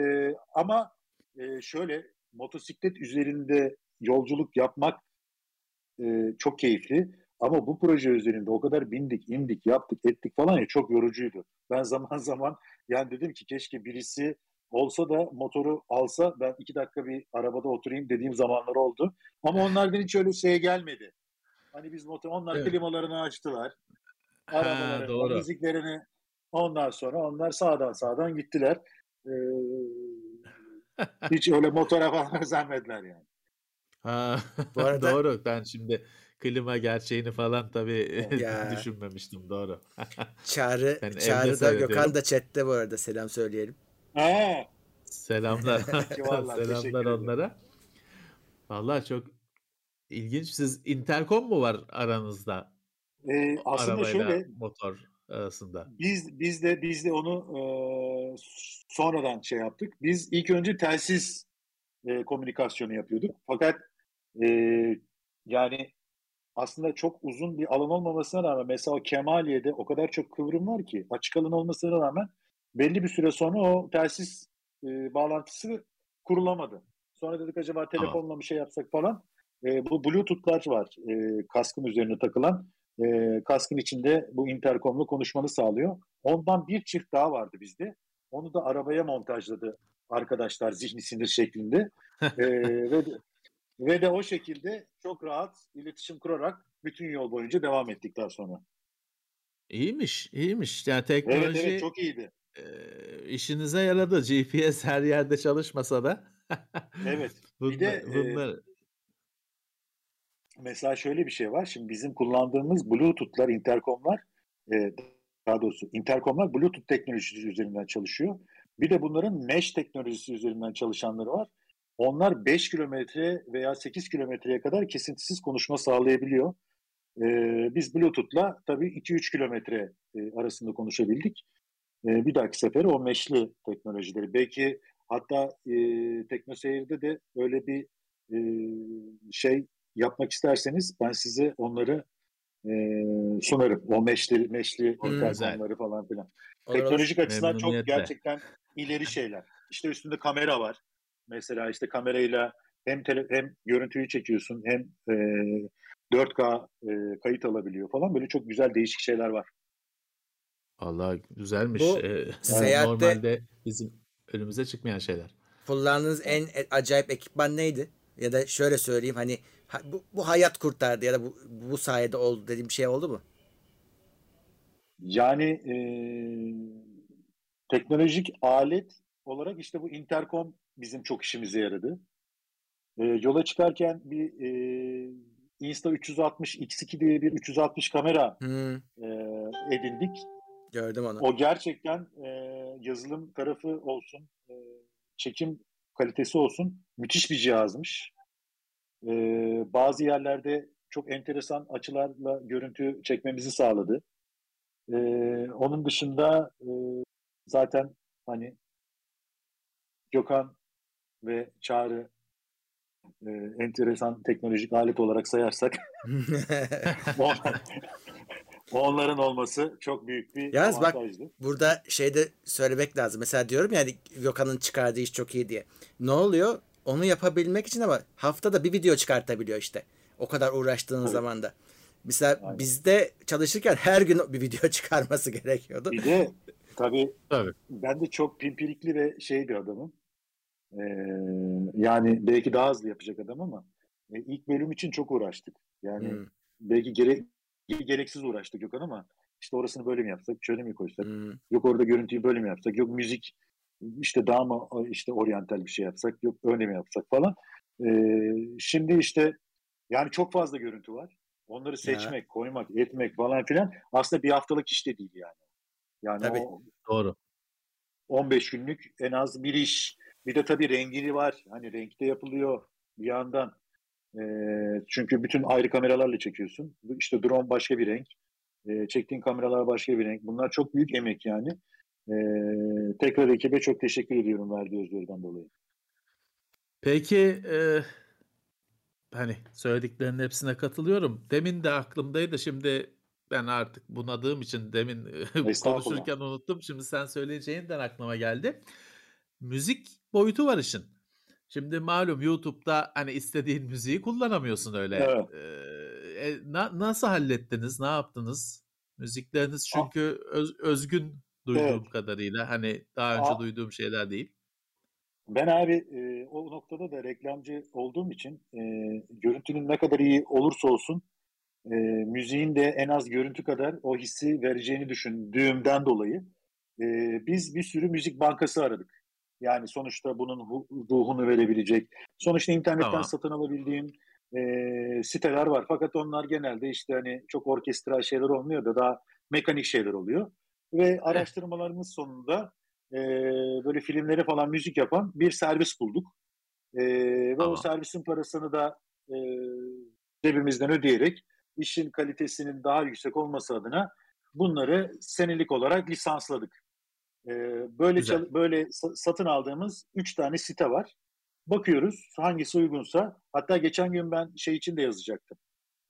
ama e, şöyle motosiklet üzerinde yolculuk yapmak e, çok keyifli. Ama bu proje üzerinde o kadar bindik, indik, yaptık, ettik falan ya çok yorucuydu. Ben zaman zaman yani dedim ki keşke birisi olsa da motoru alsa ben iki dakika bir arabada oturayım dediğim zamanlar oldu. Ama onlardan hiç öyle şeye gelmedi. Hani biz motor, onlar evet. klimalarını açtılar. Arabaları, müziklerini ondan sonra onlar sağdan sağdan gittiler. Ee, hiç öyle motora falan özenmediler yani. Ha, Bu arada... doğru. Ben şimdi klima gerçeğini falan tabii düşünmemiştim. Doğru. Çağrı, Çağrı da Gökhan da chatte bu arada selam söyleyelim. Aa. Selamlar. Selamlar onlara. Vallahi çok ilginç. Siz interkom mu var aranızda? Ee, aslında Arabayla şöyle motor arasında. Biz biz de biz de onu e, sonradan şey yaptık. Biz ilk önce telsiz e, komünikasyonu yapıyorduk. Fakat e, yani aslında çok uzun bir alan olmamasına rağmen mesela Kemaliye'de o kadar çok kıvrım var ki açık alan olmasına rağmen belli bir süre sonra o telsiz e, bağlantısı kurulamadı. Sonra dedik acaba telefonla bir şey yapsak falan. E, bu Bluetooth'lar var e, kaskın üzerine takılan. E, kaskın içinde bu interkomla konuşmanı sağlıyor. Ondan bir çift daha vardı bizde. Onu da arabaya montajladı arkadaşlar zihni sinir şeklinde. e, ve, ve de o şekilde çok rahat iletişim kurarak bütün yol boyunca devam ettik daha sonra. İyiymiş, iyiymiş. Yani teknoloji evet, evet, çok iyiydi e, işinize yaradı. GPS her yerde çalışmasa da. evet. bir de bunlar... e, mesela şöyle bir şey var. Şimdi bizim kullandığımız Bluetooth'lar, interkomlar e, daha doğrusu interkomlar Bluetooth teknolojisi üzerinden çalışıyor. Bir de bunların mesh teknolojisi üzerinden çalışanları var. Onlar 5 kilometre veya 8 kilometreye kadar kesintisiz konuşma sağlayabiliyor. Ee, biz Bluetooth'la tabii 2-3 kilometre e, arasında konuşabildik e, bir dahaki sefer o meşli teknolojileri. Belki hatta e, Teknoseyir'de de öyle bir e, şey yapmak isterseniz ben size onları e, sunarım. O meşli, meşli hmm, falan filan. Olur, Teknolojik açısından çok gerçekten ileri şeyler. İşte üstünde kamera var. Mesela işte kamerayla hem tele, hem görüntüyü çekiyorsun hem e, 4K e, kayıt alabiliyor falan. Böyle çok güzel değişik şeyler var. Allah güzelmiş. Bu ee, seyahatte normalde bizim önümüze çıkmayan şeyler. Kullandığınız en acayip ekipman neydi? Ya da şöyle söyleyeyim hani bu, bu hayat kurtardı ya da bu, bu sayede oldu dediğim şey oldu mu? Yani e, teknolojik alet olarak işte bu interkom bizim çok işimize yaradı. E, yola çıkarken bir e, Insta 360 X2 diye bir 360 kamera hmm. e, edindik. Gördüm onu. O gerçekten e, yazılım tarafı olsun, e, çekim kalitesi olsun müthiş bir cihazmış. E, bazı yerlerde çok enteresan açılarla görüntü çekmemizi sağladı. E, onun dışında e, zaten hani Gökhan ve Çağrı e, enteresan teknolojik alet olarak sayarsak onların olması çok büyük bir Yalnız bak burada şeyde söylemek lazım. Mesela diyorum ya hani Gökhan'ın çıkardığı iş çok iyi diye. Ne oluyor? Onu yapabilmek için ama haftada bir video çıkartabiliyor işte. O kadar uğraştığın Evet. zaman da. Mesela Aynen. bizde çalışırken her gün bir video çıkarması gerekiyordu. Bir de tabii Tabii. ben de çok pimpirikli ve şey bir adamım. Ee, yani belki daha hızlı yapacak adam ama e, ilk bölüm için çok uğraştık. Yani Hmm, belki gerek gereksiz uğraştık Gökhan ama işte orasını böyle mi yapsak, şöyle mi koysak, hmm. yok orada görüntüyü böyle mi yapsak, yok müzik işte daha mı işte oryantal bir şey yapsak, yok öyle mi yapsak falan. Ee, şimdi işte yani çok fazla görüntü var. Onları seçmek, koymak, etmek falan filan aslında bir haftalık iş de değil yani. Yani Tabii. o Doğru. 15 günlük en az bir iş. Bir de tabii rengini var. Hani renkte yapılıyor bir yandan. Ee, çünkü bütün ayrı kameralarla çekiyorsun. İşte drone başka bir renk. Ee, çektiğin kameralar başka bir renk. Bunlar çok büyük emek yani. Ee, tekrar ekibe çok teşekkür ediyorum verdiği özveriden dolayı. Peki e, hani söylediklerinin hepsine katılıyorum. Demin de aklımdaydı. Şimdi ben artık bunadığım için demin e, konuşurken unuttum. Şimdi sen söyleyeceğinden aklıma geldi. Müzik boyutu var işin. Şimdi malum YouTube'da hani istediğin müziği kullanamıyorsun öyle. Evet. Ee, e, na- nasıl hallettiniz? Ne yaptınız? Müzikleriniz çünkü öz- özgün duyduğum Evet. kadarıyla. Hani daha önce Aa. duyduğum şeyler değil. Ben abi e, o noktada da reklamcı olduğum için e, görüntünün ne kadar iyi olursa olsun e, müziğin de en az görüntü kadar o hissi vereceğini düşündüğümden dolayı e, biz bir sürü müzik bankası aradık. Yani sonuçta bunun hu- ruhunu verebilecek. Sonuçta internetten Tamam. satın alabildiğim e, siteler var. Fakat onlar genelde işte hani çok orkestral şeyler olmuyor da daha mekanik şeyler oluyor. Ve araştırmalarımız sonunda e, böyle filmlere falan müzik yapan bir servis bulduk. E, ve Tamam. o servisin parasını da e, cebimizden ödeyerek işin kalitesinin daha yüksek olması adına bunları senelik olarak lisansladık. E, böyle çal- böyle sa- satın aldığımız üç tane site var. Bakıyoruz hangisi uygunsa. Hatta geçen gün ben şey için de yazacaktım.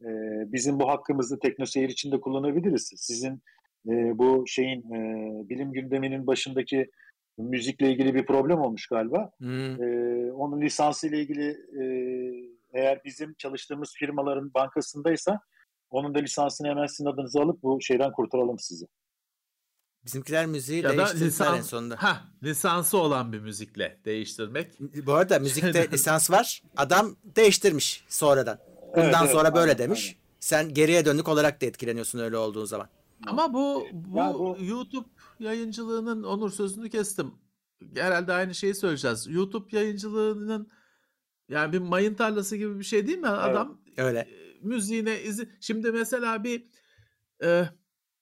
E, bizim bu hakkımızı teknoseyir için de kullanabiliriz. Sizin e, bu şeyin e, bilim gündeminin başındaki müzikle ilgili bir problem olmuş galiba. Hmm. E, onun lisansı ile ilgili e, eğer bizim çalıştığımız firmaların bankasındaysa onun da lisansını hemen sizin adınıza alıp bu şeyden kurtaralım sizi. Bizimkiler müziği Ya da değiştirdiler en lisans, sonunda. ha, lisansı olan bir müzikle değiştirmek. Bu arada müzikte lisans var. Adam değiştirmiş sonradan. Bundan Evet, evet, sonra böyle aynen, demiş. aynen. Sen geriye dönük olarak da etkileniyorsun öyle olduğun zaman. Ama bu, bu, Ya bu- YouTube yayıncılığının onur sözünü kestim. Herhalde aynı şeyi söyleyeceğiz. YouTube yayıncılığının yani bir mayın tarlası gibi bir şey değil mi? Adam Öyle. e, müziğine izi şimdi mesela bir e,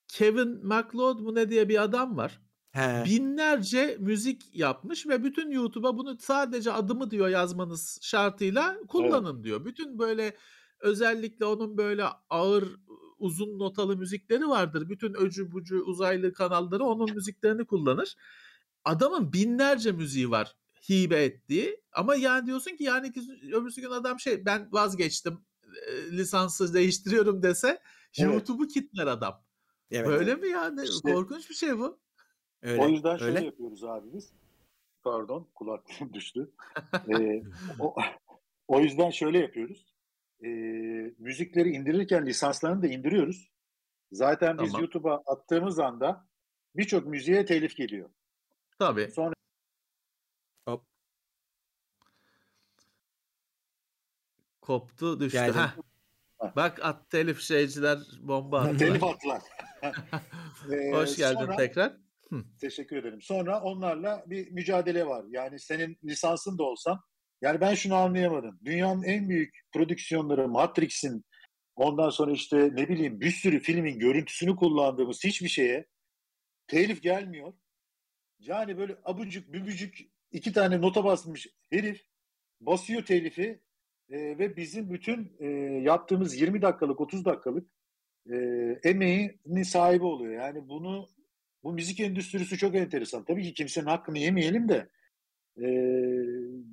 Kevin MacLeod mu ne diye bir adam var. He. Binlerce müzik yapmış ve bütün YouTube'a bunu sadece adımı diyor yazmanız şartıyla kullanın diyor. Bütün böyle özellikle onun böyle ağır uzun notalı müzikleri vardır. Bütün öcü bucu uzaylı kanalları onun müziklerini kullanır. Adamın binlerce müziği var hibe ettiği ama yani diyorsun ki yani öbürsü gün adam şey ben vazgeçtim lisansı değiştiriyorum dese Evet. YouTube'u kitler adam. Evet. Böyle mi yani? İşte- Korkunç bir şey bu. Öyle. O yüzden şöyle öyle. yapıyoruz abi biz. Pardon kulaklığım düştü. Ee, o, o yüzden şöyle yapıyoruz. Ee, müzikleri indirirken lisanslarını da indiriyoruz. Zaten biz Tamam. YouTube'a attığımız anda birçok müziğe telif geliyor. Tabii. Sonra Hop. Koptu düştü. Geldim. Heh. Bak at telif şeyciler bomba attılar. telif attılar. Ee, Hoş geldin sonra- tekrar. Teşekkür ederim. Sonra onlarla bir mücadele var. Yani senin lisansın da olsam. Yani ben şunu anlayamadım. Dünyanın en büyük prodüksiyonları Matrix'in ondan sonra işte ne bileyim bir sürü filmin görüntüsünü kullandığımız hiçbir şeye telif gelmiyor. Yani böyle abucuk bübücük iki tane nota basmış herif basıyor telifi e, ve bizim bütün e, yaptığımız 20 dakikalık 30 dakikalık e, emeğinin sahibi oluyor. Yani bunu bu müzik endüstrisi çok enteresan. Tabii ki kimsenin hakkını yemeyelim de e,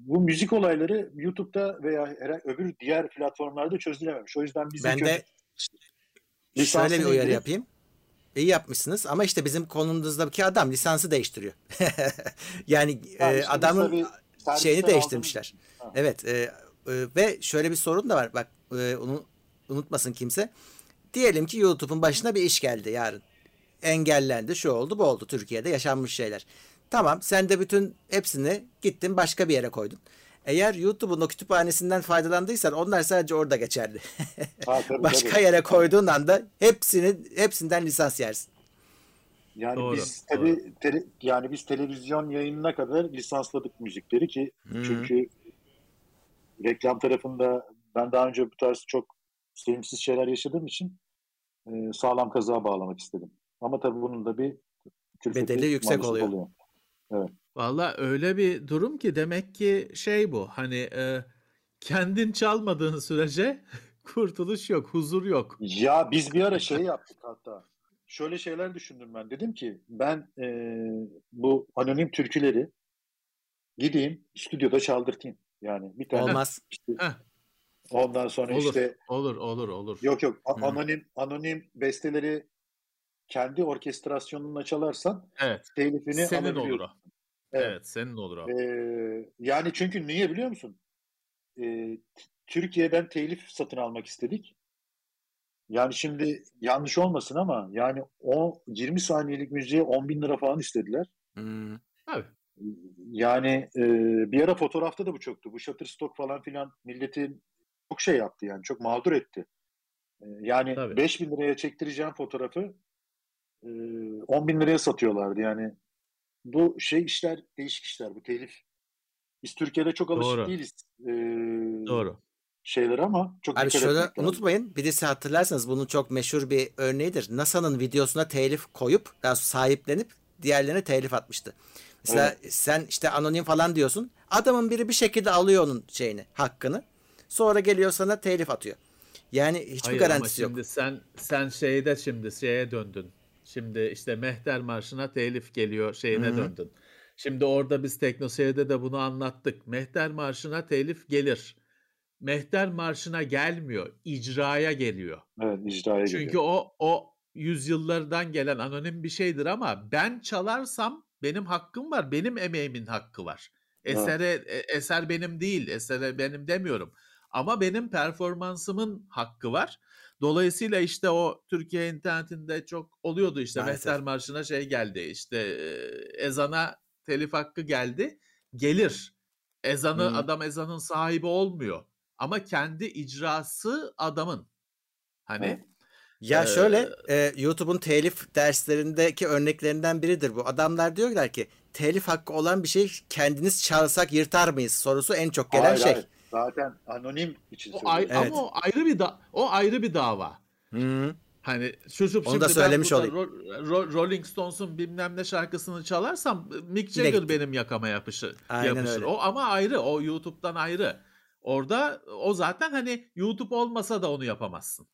bu müzik olayları YouTube'da veya her, öbür diğer platformlarda çözülememiş. O yüzden bizim ben de şöyle bir uyarı yapayım. İyi yapmışsınız ama işte bizim konumuzdaki adam lisansı değiştiriyor. yani Yani e, işte adamın şeyini değiştirmişler. Evet e, e, ve şöyle bir sorun da var. Bak e, onu unutmasın kimse. Diyelim ki YouTube'un başına bir iş geldi yarın. Engellendi, şu oldu, bu oldu. Türkiye'de yaşanmış şeyler. Tamam, sen de bütün hepsini gittin başka bir yere koydun. Eğer YouTube'un o kütüphanesinden faydalandıysan onlar sadece orada geçerli. Ha, tabii, başka tabii. yere koyduğun anda hepsini hepsinden lisans yersin. Yani Doğru, biz tabii tele- yani biz televizyon yayınına kadar lisansladık müzikleri ki Hı. çünkü reklam tarafında ben daha önce bu tarz çok sevimsiz şeyler yaşadığım için e, sağlam kazığa bağlamak istedim. Ama tabii bunun da bir Bedeli yüksek maalesef oluyor. Valla öyle bir durum ki demek ki şey bu hani e, kendin çalmadığın sürece kurtuluş yok, huzur yok. Ya biz bir ara şey yaptık hatta. Şöyle şeyler düşündüm ben. Dedim ki ben e, bu anonim türküleri gideyim stüdyoda çaldırtayım. Yani bir tane Olmaz. işte Heh. ondan sonra Olur, işte olur, olur, olur. Yok yok A- anonim anonim besteleri kendi orkestrasyonunla çalarsan Evet, telifini senin olur alabiliyorsun. o. Evet. Evet, senin olur o. Ee, yani çünkü niye biliyor musun? Ee, Türkiye'den telif satın almak istedik. Yani şimdi yanlış olmasın ama yani o 20 saniyelik müziğe 10 bin lira falan istediler. Hmm. Tabii. Yani e, bir ara fotoğrafta da bu çoktu. Bu Shutterstock falan filan milletin çok şey yaptı yani çok mağdur etti. E, yani Tabii. 5 bin liraya çektireceğim fotoğrafı e, 10 bin liraya satıyorlardı yani. Bu şey işler değişik işler bu telif. Biz Türkiye'de çok alışık Doğru. değiliz e, Doğru. şeylere ama çok Abi şöyle unutmayın birisi hatırlarsanız bunun çok meşhur bir örneğidir. NASA'nın videosuna telif koyup daha sahiplenip diğerlerine telif atmıştı. Mesela sen işte anonim falan diyorsun. Adamın biri bir şekilde alıyor onun şeyini, hakkını. Sonra geliyor sana telif atıyor. Yani hiçbir Hayır ama garantisi yok. şimdi sen sen şeyde şimdi şeye döndün. Şimdi işte Mehter Marşı'na telif geliyor şeyine Hı hı. döndün. Şimdi orada biz Teknoseyir'de de bunu anlattık. Mehter Marşı'na telif gelir. Mehter Marşı'na gelmiyor, icraya geliyor. Evet icraya Çünkü geliyor. o o yüzyıllardan gelen anonim bir şeydir ama ben çalarsam benim hakkım var. Benim emeğimin hakkı var. Evet. Esere e- eser benim değil. Esere benim demiyorum. Ama benim performansımın hakkı var. Dolayısıyla işte o Türkiye internetinde çok oluyordu işte Maalesef. Mehter Marşı'na şey geldi. işte ezana telif hakkı geldi. Gelir. Ezanı Hı. adam ezanın sahibi olmuyor. Ama kendi icrası adamın. Hani Evet. Ya Ee, şöyle e, YouTube'un telif derslerindeki örneklerinden biridir bu. Adamlar diyorlar ki telif hakkı olan bir şey kendiniz çalsak yırtar mıyız sorusu en çok gelen Hayır, şey. hayır. Zaten anonim için o ayrı, söylüyorum. Evet. ama o ayrı bir da o ayrı bir dava. Hı. Hani şu Onu da söylemiş olayım. Rolling Stones'un bilmem ne şarkısını çalarsam Mick Jagger benim yakama yapışı, Aynen yapışır. öyle. O ama ayrı. O YouTube'dan ayrı. Orada o zaten hani YouTube olmasa da onu yapamazsın.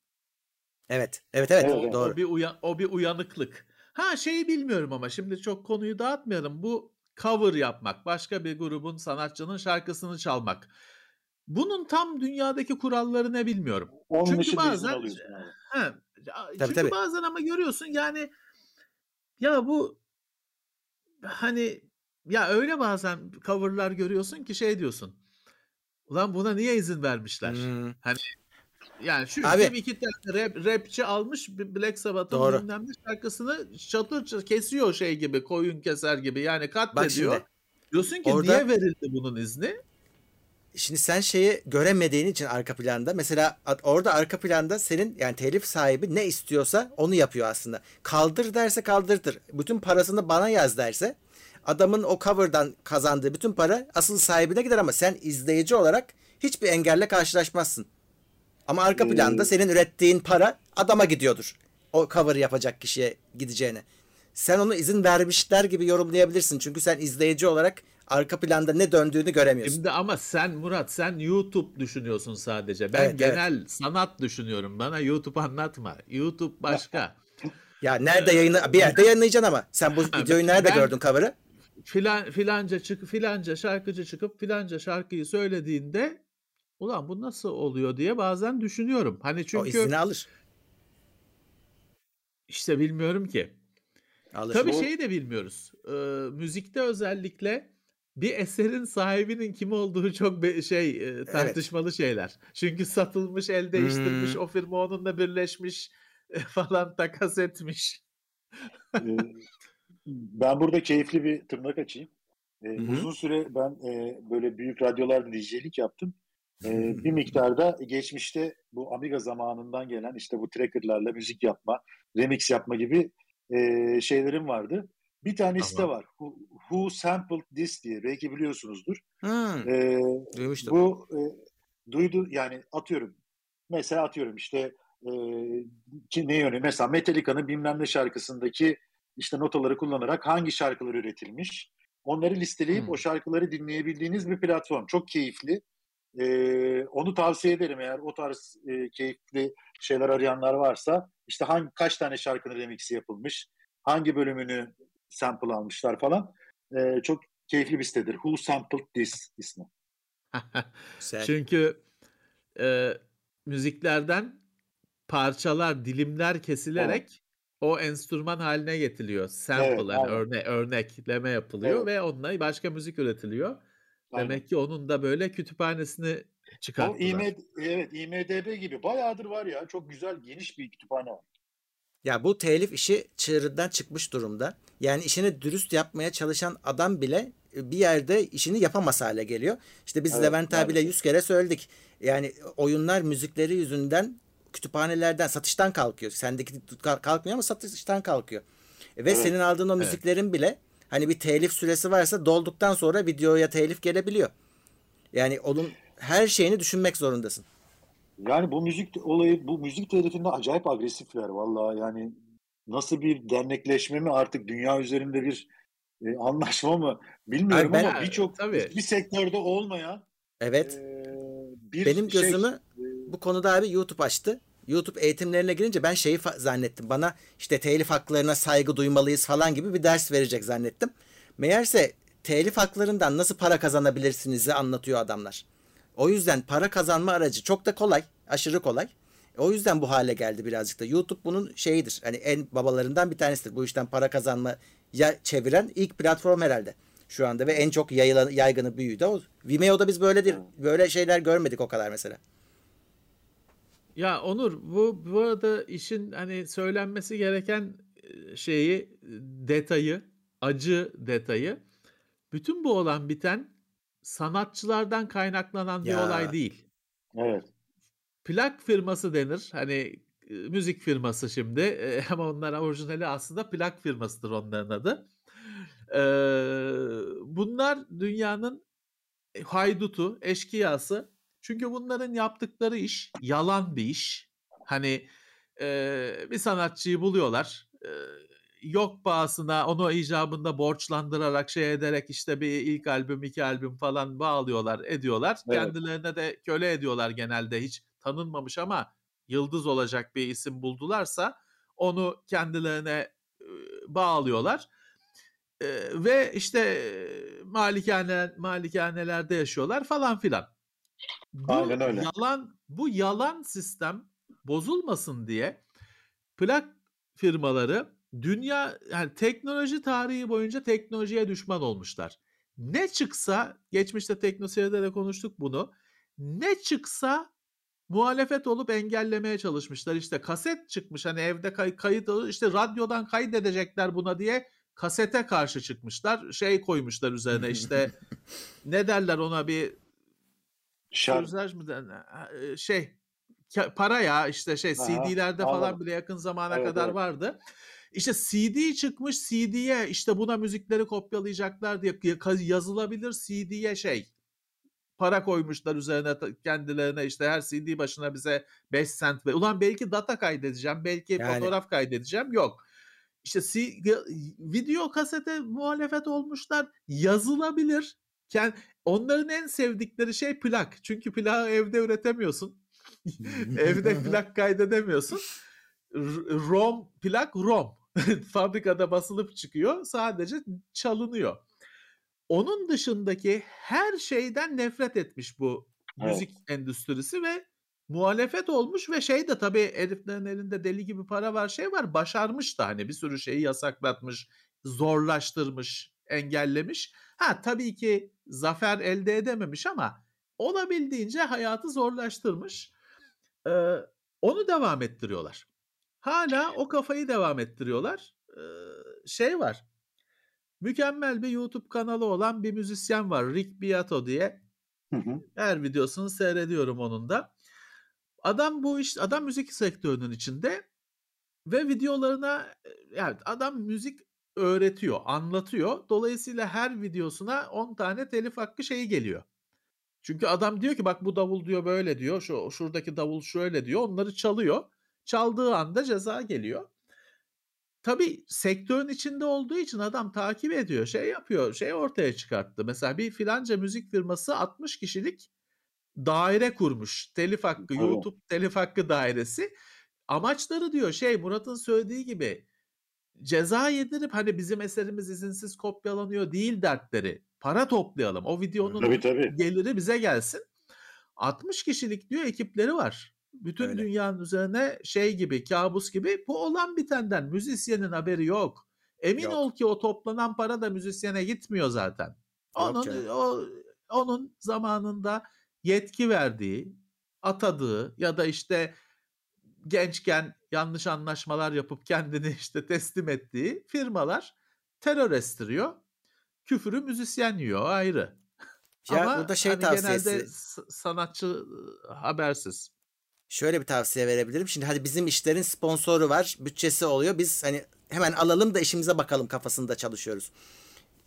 Evet. Evet evet, evet. doğru. O bir uya- o bir uyanıklık. Ha şeyi bilmiyorum ama şimdi çok konuyu dağıtmayalım. Bu cover yapmak, başka bir grubun sanatçının şarkısını çalmak. Bunun tam dünyadaki kuralları ne bilmiyorum. Onun Çünkü bazen. Ha, ya çünkü tabii. bazen ama görüyorsun yani ya bu hani ya öyle bazen coverlar görüyorsun ki şey diyorsun. Ulan buna niye izin vermişler? Hı. Yani şu Abi- iki tane rap, rapçi almış Black Sabbath'ın bilmem ne şarkısını çatır çatır kesiyor şey gibi koyun keser gibi yani katlediyor. şimdi, Diyorsun ki orada- niye verildi bunun izni? Şimdi sen şeyi göremediğin için arka planda mesela orada arka planda senin yani telif sahibi ne istiyorsa onu yapıyor aslında. Kaldır derse kaldırtır. Bütün parasını bana yaz derse adamın o cover'dan kazandığı bütün para asıl sahibine gider ama sen izleyici olarak hiçbir engelle karşılaşmazsın. Ama arka Hmm. planda senin ürettiğin para adama gidiyordur. O cover yapacak kişiye gideceğine. Sen onu izin vermişler gibi yorumlayabilirsin. Çünkü sen izleyici olarak arka planda ne döndüğünü göremiyorsun. Şimdi ama sen Murat sen YouTube düşünüyorsun sadece. Ben Evet, genel sanat düşünüyorum. Bana YouTube anlatma. YouTube başka. Ya nerede yayını bir yerde yayınlayacaksın ama sen bu videoyu nerede Ben- gördün cover'ı? Filan filanca çık filanca şarkıcı çıkıp filanca şarkıyı söylediğinde ulan bu nasıl oluyor diye bazen düşünüyorum. Hani O çünkü izni alır. işte bilmiyorum ki. Alır. Tabii O- şeyi de bilmiyoruz. Ee, müzikte özellikle bir eserin sahibinin kim olduğu çok be- şey e, tartışmalı şeyler. Çünkü satılmış, el değiştirmiş, Hmm. o firma onunla birleşmiş e, falan takas etmiş. Ee, ben burada keyifli bir tırnak açayım. Ee, uzun süre ben e, böyle büyük radyolarda DJ'lik yaptım. Ee, bir miktarda geçmişte bu Amiga zamanından gelen işte bu trackerlarla müzik yapma, remix yapma gibi e, şeylerim vardı. Bir tane site Tamam. var. Who, Who Sampled This diye. Belki biliyorsunuzdur. Hmm, Ee, duymuştum. bu e, duydu yani atıyorum. Mesela atıyorum işte e, ki ne yönü mesela Metallica'nın bilmem ne şarkısındaki işte notaları kullanarak hangi şarkılar üretilmiş. Onları listeleyip Hmm. o şarkıları dinleyebildiğiniz bir platform. Çok keyifli. Ee, onu tavsiye ederim eğer o tarz e, keyifli şeyler arayanlar varsa. işte hangi kaç tane şarkının remixi yapılmış, hangi bölümünü sample almışlar falan. Ee, çok keyifli bir sitedir. Who Sampled This ismi. Çünkü e, müziklerden parçalar, dilimler kesilerek o enstrüman haline getiriliyor. Sample Evet, yani örne örnekleme yapılıyor Evet. ve onunla başka müzik üretiliyor. Aynen. Demek ki onun da böyle kütüphanesini O çıkarttılar. IMD, evet IMDB gibi bayağıdır var ya çok güzel geniş bir kütüphane var. Ya bu telif işi çığırından çıkmış durumda. Yani işini dürüst yapmaya çalışan adam bile e, bir yerde işini yapamaz hale geliyor. İşte biz Evet, Levent abiyle yüz kere söyledik. Yani oyunlar müzikleri yüzünden kütüphanelerden satıştan kalkıyor. Sendeki kalk- kalkmıyor ama satıştan kalkıyor. E, Ve Evet. senin aldığın o Evet. müziklerin bile hani bir telif süresi varsa dolduktan sonra videoya telif gelebiliyor. Yani onun her şeyini düşünmek zorundasın. Yani bu müzik olayı bu müzik telifinde acayip agresifler vallahi yani nasıl bir dernekleşme mi artık dünya üzerinde bir e, anlaşma mı bilmiyorum Ay ben- ama birçok Tabii. bir sektörde olmayan Evet. e, bir Benim şey, gözümü e, bu konuda abi YouTube açtı. YouTube eğitimlerine girince ben şeyi zannettim. Bana işte telif haklarına saygı duymalıyız falan gibi bir ders verecek zannettim. Meğerse telif haklarından nasıl para kazanabilirsinizi anlatıyor adamlar. O yüzden para kazanma aracı çok da kolay. Aşırı kolay. O yüzden bu hale geldi birazcık da. YouTube bunun şeyidir. Hani en babalarından bir tanesidir. Bu işten para kazanmaya çeviren ilk platform herhalde. Şu anda ve en çok yayılan, yaygını o. Vimeo'da biz böyle değil, böyle şeyler görmedik o kadar mesela. Ya Onur bu bu arada işin hani söylenmesi gereken e, şeyi e, detayı, acı detayı bütün bu olan biten sanatçılardan kaynaklanan bir Ya. olay değil. evet Plak firması denir. Hani e, müzik firması şimdi e, ama onlar orijinali aslında plak firmasıdır onların adı. Bunlar dünyanın haydutu, eşkıyası. Çünkü bunların yaptıkları iş yalan bir iş. Hani e, bir sanatçıyı buluyorlar. E, yok bağısına onu icabında borçlandırarak şey ederek işte bir ilk albüm iki albüm falan bağlıyorlar ediyorlar. Evet. Kendilerine de köle ediyorlar genelde hiç tanınmamış ama yıldız olacak bir isim buldularsa onu kendilerine bağlıyorlar. E, ve işte malikane malikanelerde yaşıyorlar falan filan. Bu Aynen öyle. yalan bu yalan sistem bozulmasın diye plak firmaları dünya yani teknoloji tarihi boyunca teknolojiye düşman olmuşlar. Ne çıksa geçmişte teknoseyirde de konuştuk bunu. Ne çıksa muhalefet olup engellemeye çalışmışlar. İşte kaset çıkmış hani evde kay- kayıt işte radyodan kaydedecekler buna diye kasete karşı çıkmışlar. Şey koymuşlar üzerine işte ne derler ona bir Sürüzaj mı derler? E, Şey para ya işte şey Aha, CD'lerde falan bile yakın zamana Evet, kadar evet. vardı. İşte CD çıkmış CD'ye işte buna müzikleri kopyalayacaklar diye ya- yazılabilir CD'ye şey para koymuşlar üzerine kendilerine işte her CD başına bize 5 cent ve ulan belki data kaydedeceğim belki Yani. fotoğraf kaydedeceğim yok. işte si- video kasete muhalefet olmuşlar. Yazılabilir. Yani onların en sevdikleri şey plak. Çünkü plağı evde üretemiyorsun. evde plak kaydedemiyorsun. ROM plak ROM. Fabrikada basılıp çıkıyor. Sadece çalınıyor. Onun dışındaki her şeyden nefret etmiş bu Evet. müzik endüstrisi ve muhalefet olmuş ve şey de tabii heriflerin elinde deli gibi para var şey var başarmış da hani bir sürü şeyi yasaklatmış, zorlaştırmış, engellemiş. Ha tabii ki zafer elde edememiş ama olabildiğince hayatı zorlaştırmış. Ee, onu devam ettiriyorlar. Hala o kafayı devam ettiriyorlar. Ee, şey var. Mükemmel bir YouTube kanalı olan bir müzisyen var. Rick Beato diye. Hı hı. Her videosunu seyrediyorum onun da. Adam bu iş adam müzik sektörünün içinde ve videolarına yani adam müzik öğretiyor, anlatıyor. Dolayısıyla her videosuna 10 tane telif hakkı şeyi geliyor. Çünkü adam diyor ki bak bu davul diyor böyle diyor. Şu şuradaki davul şöyle diyor. Onları çalıyor. Çaldığı anda ceza geliyor. Tabii sektörün içinde olduğu için adam takip ediyor. Şey yapıyor. Şey ortaya çıkarttı. Mesela bir filanca müzik firması 60 kişilik daire kurmuş. Telif hakkı, Evet. YouTube telif hakkı dairesi. Amaçları diyor şey Murat'ın söylediği gibi ceza yedirip hani bizim eserimiz izinsiz kopyalanıyor değil dertleri. Para toplayalım. O videonun Tabii tabii. geliri bize gelsin. 60 kişilik diyor ekipleri var. Bütün Öyle. dünyanın üzerine şey gibi kabus gibi bu olan bitenden müzisyenin haberi yok. Emin Yok. ol ki o toplanan para da müzisyene gitmiyor zaten. Onun canım. o onun zamanında yetki verdiği, atadığı ya da işte gençken yanlış anlaşmalar yapıp kendini işte teslim ettiği firmalar terör estiriyor. Küfürü müzisyen yiyor ayrı. Ya Ama burada şey hani tavsiyesi. genelde sanatçı habersiz. Şöyle bir tavsiye verebilirim. Şimdi hadi bizim işlerin sponsoru var, bütçesi oluyor. Biz hani hemen alalım da işimize bakalım kafasında çalışıyoruz.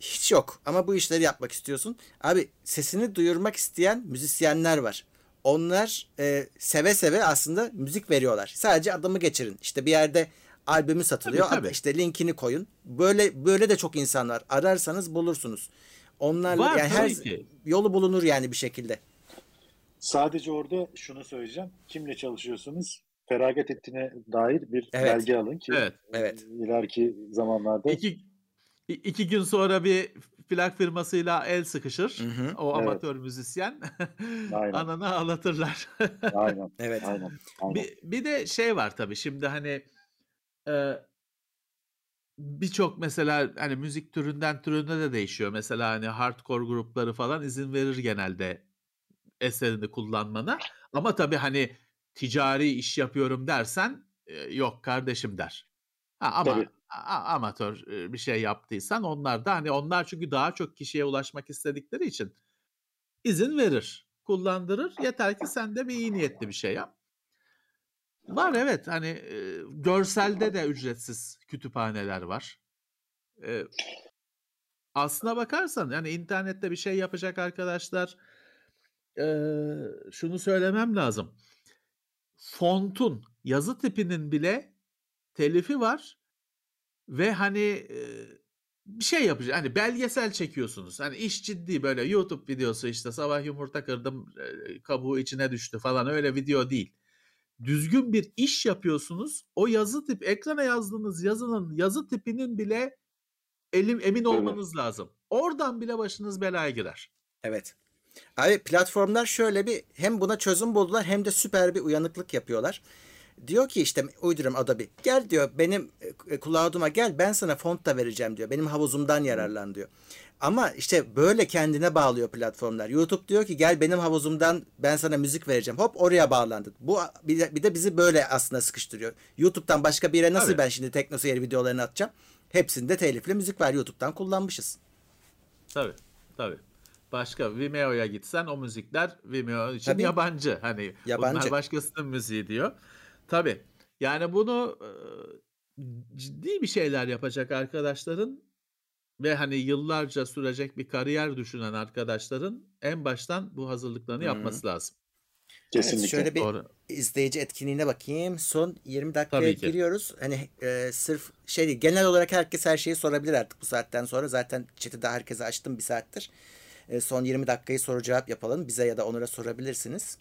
Hiç yok ama bu işleri yapmak istiyorsun. Abi sesini duyurmak isteyen müzisyenler var. Onlar e, seve seve aslında müzik veriyorlar. Sadece adımı geçirin. İşte bir yerde albümü satılıyor. Tabii, tabii. İşte linkini koyun. Böyle böyle de çok insan var. Ararsanız bulursunuz. Onlarla Var yani her ki. yolu bulunur yani bir şekilde. Sadece orada şunu söyleyeceğim. Kimle çalışıyorsunuz? Feragat ettiğine dair bir Evet. belge alın ki Evet. Evet. ileriki zamanlarda İki, iki gün sonra bir plak firmasıyla el sıkışır. Hı hı. O Evet. amatör müzisyen. Aynen. Anana ağlatırlar. aynen. Evet. Aynen. aynen. bir, bir de şey var tabii şimdi hani e, birçok mesela hani müzik türünden türüne de değişiyor. Mesela hani hardcore grupları falan izin verir genelde eserini kullanmana. Ama tabii hani ticari iş yapıyorum dersen e, yok kardeşim der. Ha, ama Tabii. amatör e, bir şey yaptıysan onlar da hani onlar çünkü daha çok kişiye ulaşmak istedikleri için izin verir, kullandırır. Yeter ki sen de bir iyi niyetli bir şey yap. Var evet hani e, görselde de ücretsiz kütüphaneler var. E, aslına bakarsan yani internette bir şey yapacak arkadaşlar e, şunu söylemem lazım. Fontun, yazı tipinin bile telifi var ve hani e, bir şey yapacak. Hani belgesel çekiyorsunuz. Hani iş ciddi böyle YouTube videosu işte sabah yumurta kırdım kabuğu içine düştü falan öyle video değil. Düzgün bir iş yapıyorsunuz. O yazı tip ekrana yazdığınız yazının yazı tipinin bile elim emin olmanız lazım. Oradan bile başınız belaya girer. Evet. Abi platformlar şöyle bir hem buna çözüm buldular hem de süper bir uyanıklık yapıyorlar. Diyor ki işte uyduruyorum Adobe. Gel diyor benim e, cloud'uma gel ben sana font da vereceğim diyor. Benim havuzumdan yararlan diyor. Ama işte böyle kendine bağlıyor platformlar. YouTube diyor ki gel benim havuzumdan ben sana müzik vereceğim. Hop oraya bağlandık. Bu bir de, bir de bizi böyle aslında sıkıştırıyor. YouTube'dan başka bir yere nasıl Tabii. ben şimdi teknoseyir videolarını atacağım? Hepsinde telifli müzik var. YouTube'dan kullanmışız. Tabii. Tabii. Başka Vimeo'ya gitsen o müzikler Vimeo için Tabii. yabancı. Hani Yabancı. bunlar başkasının müziği diyor. Tabii. Yani bunu e, ciddi bir şeyler yapacak arkadaşların ve hani yıllarca sürecek bir kariyer düşünen arkadaşların en baştan bu hazırlıklarını Hı hı. yapması lazım. Kesinlikle. Evet, şöyle bir Doğru. izleyici etkinliğine bakayım. Son 20 dakikaya giriyoruz. Hani e, sırf şey değil, genel olarak herkes her şeyi sorabilir artık bu saatten sonra. Zaten chat'i de herkese açtım bir saattir. E, son 20 dakikayı soru cevap yapalım. Bize ya da Onur'a sorabilirsiniz.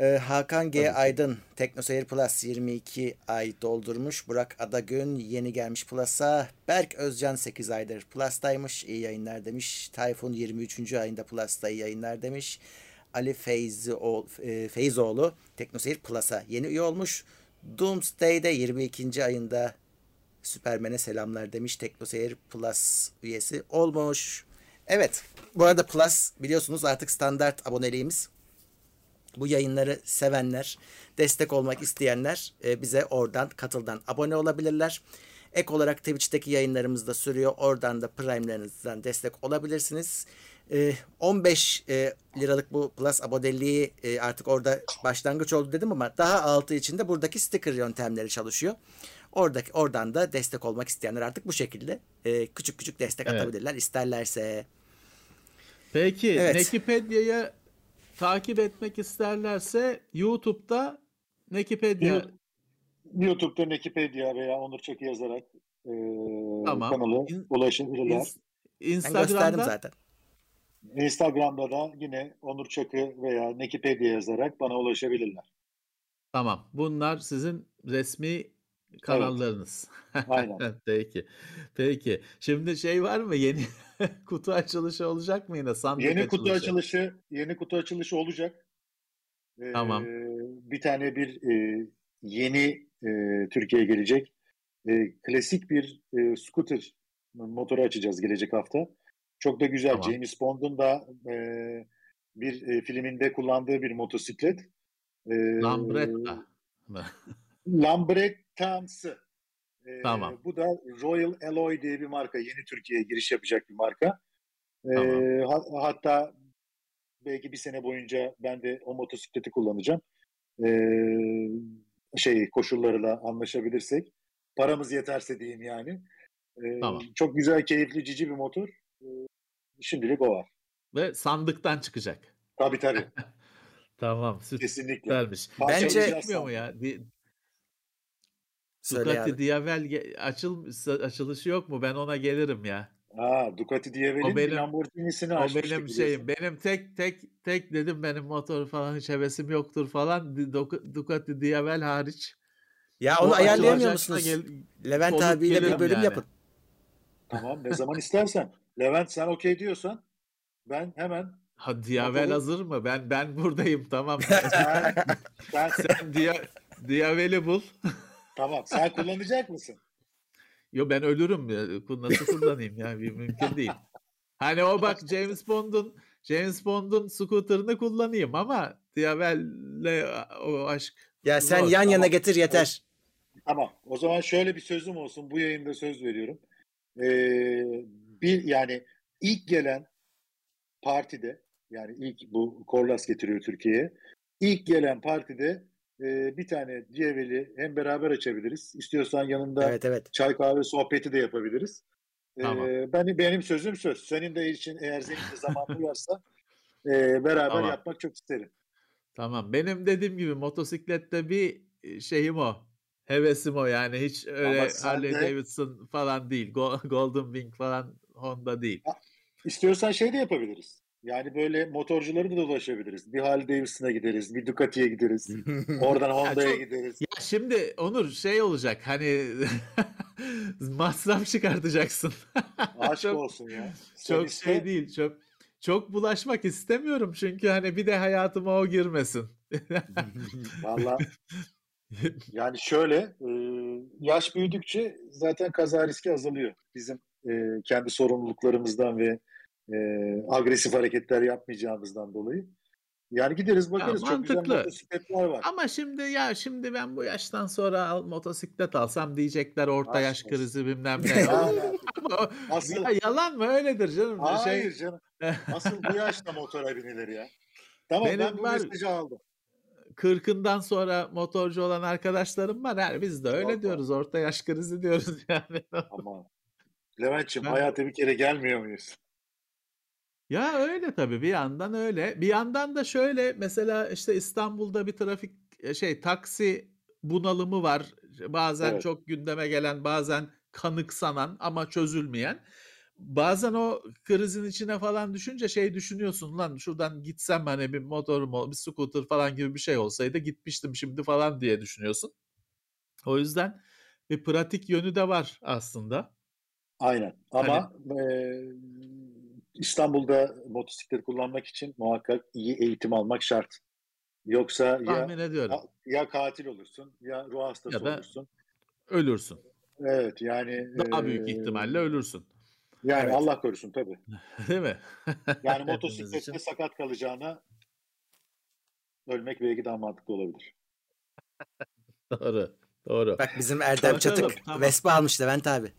E, Hakan G. Tabii. Aydın Teknoseyir Plus 22 ay doldurmuş. Burak Adagün yeni gelmiş Plus'a. Berk Özcan 8 aydır Plus'taymış. İyi yayınlar demiş. Tayfun 23. ayında Plus'ta iyi yayınlar demiş. Ali Feyzioğlu, e, Feyzoğlu Teknoseyir Plus'a yeni üye olmuş. Doomsday'de 22. ayında Süpermen'e selamlar demiş. Teknoseyir Plus üyesi olmuş. Evet. Bu arada Plus biliyorsunuz artık standart aboneliğimiz. Bu yayınları sevenler, destek olmak isteyenler e, bize oradan katıldan abone olabilirler. Ek olarak Twitch'teki yayınlarımız da sürüyor. Oradan da Prime'lerinizden destek olabilirsiniz. E, 15 e, liralık bu Plus aboneliği e, artık orada başlangıç oldu dedim ama daha altı içinde buradaki sticker yöntemleri çalışıyor. Oradaki oradan da destek olmak isteyenler artık bu şekilde e, küçük küçük destek Evet. atabilirler isterlerse. Peki Evet. Nekipedia'yı takip etmek isterlerse YouTube'da Nekipedia You- YouTube'da Nekipedia veya Onur Çakı yazarak e, Tamam. kanalı İn- ulaşabilirler. gösterdim Instagram'da zaten. Instagram'da da yine Onur Çakı veya Nekipedia yazarak bana ulaşabilirler. tamam. Bunlar sizin resmi kanallarınız. Aynen. Peki. Peki. Şimdi şey var mı? Yeni kutu açılışı olacak mı yine? Sandık Yeni kutu açılışı. açılışı, yeni kutu açılışı olacak. Ee, Tamam. Bir tane bir e, yeni e, Türkiye'ye gelecek e, klasik bir e, scooter motoru açacağız gelecek hafta. Çok da güzel. Tamam. James Bond'un da e, bir e, filminde kullandığı bir motosiklet. E, Lambretta mı? Lambretta'msı. E, Tamam. Bu da Royal Alloy diye bir marka. Yeni Türkiye'ye giriş yapacak bir marka. E, Tamam. ha- hatta belki bir sene boyunca ben de o motosikleti kullanacağım. Ee, şey koşullarıyla anlaşabilirsek. Paramız yeterse diyeyim yani. Ee, Tamam. Çok güzel, keyifli, cici bir motor. Ee, şimdilik o var. Ve sandıktan çıkacak. Tabii tabii. Tamam. Kesinlikle. Süpermiş. Bence- çıkmıyor mu ya? Söyle Ducati abi. Diavel açıl açılışı yok mu? Ben ona gelirim ya. Ha, Ducati Diavel'in O benim- Lamborghini'sini O benim biliyorsun. şeyim. Benim tek tek tek dedim benim motor falan hiç hevesim yoktur falan. Ducati Diavel hariç. Ya O onu ayarlayamıyor açılacaksa musunuz? gel- Levent abiyle bir bölüm yani. yapın. Tamam ne zaman istersen. Levent sen okey diyorsan ben hemen Ha Diavel Motoru- hazır mı? Ben ben buradayım tamam. sen, sen, Sen Dia Diavel'i bul. Tamam sen kullanacak mısın? Yo ben ölürüm ya. Nasıl kullanayım ya? Bir- Mümkün değil. Hani o bak James Bond'un James Bond'un scooter'ını kullanayım ama Diavel'le o aşk Ya sen Zor, yan yana tamam. getir yeter. Tamam. O zaman şöyle bir sözüm olsun. Bu yayında söz veriyorum. Ee, bir yani ilk gelen partide yani ilk bu Korlas getiriyor Türkiye'ye. İlk gelen partide e, bir tane Diyevel'i hem beraber açabiliriz. İstiyorsan yanında Evet evet. çay kahve sohbeti de yapabiliriz. Ee, Tamam. ben, benim sözüm söz. Senin de için eğer senin de zaman uyarsa e, beraber Tamam. yapmak çok isterim. Tamam. Benim dediğim gibi motosiklette bir e, şeyim o. Hevesim o yani hiç öyle Harley de- Davidson falan değil. Go- Golden Wing falan Honda değil. İstiyorsan şey de yapabiliriz. Yani böyle motorcuları da dolaşabiliriz. Bir Harley Davidson'a gideriz, bir Ducati'ye gideriz. Oradan Honda'ya çok- gideriz. Ya şimdi Onur şey olacak hani masraf çıkartacaksın. Aşk çok, olsun ya. Sen çok iste- şey değil. Çok çok bulaşmak istemiyorum çünkü hani bir de hayatıma o girmesin. Valla yani şöyle e, yaş büyüdükçe zaten kaza riski azalıyor. Bizim e, kendi sorumluluklarımızdan ve e, agresif hareketler yapmayacağımızdan dolayı. Yani gideriz bakarız. Çok güzel mantıklı. motosikletler var. Ama şimdi ya şimdi ben bu yaştan sonra al, motosiklet alsam diyecekler orta yaş olsun. krizi bilmem ne. Ama asıl, ya yalan mı öyledir canım. hayır Şey, canım. Asıl bu yaşta motora binilir ya. Tamam ben Benim bu var- mesajı aldım. kırkından sonra motorcu olan arkadaşlarım var. Yani biz de öyle Yok, diyoruz. Orta yaş krizi diyoruz yani. Ama Levent'ciğim Ben- hayata bir kere gelmiyor muyuz? Ya öyle tabii bir yandan öyle. Bir yandan da şöyle mesela işte İstanbul'da bir trafik e, şey taksi bunalımı var. Bazen Evet. çok gündeme gelen, bazen kanıksanan ama çözülmeyen. Bazen o krizin içine falan düşünce şey düşünüyorsun lan şuradan gitsem hani bir motorum, ol- bir scooter falan gibi bir şey olsaydı gitmiştim şimdi falan diye düşünüyorsun. O yüzden bir pratik yönü de var aslında. Aynen. Hani Ama İstanbul'da motosiklet kullanmak için muhakkak iyi eğitim almak şart. Yoksa ya tahmin ediyorum. ya katil olursun ya ruh hastası Ya da olursun. ölürsün. Evet yani Daha büyük e, ihtimalle ölürsün. yani Evet. Allah korusun tabii. Değil mi? Yani motosiklette sakat kalacağına ölmek belki daha mantıklı olabilir. Doğru. Doğru. Bak bizim Erdem Çatık tamam. Vespa almış Levent abi.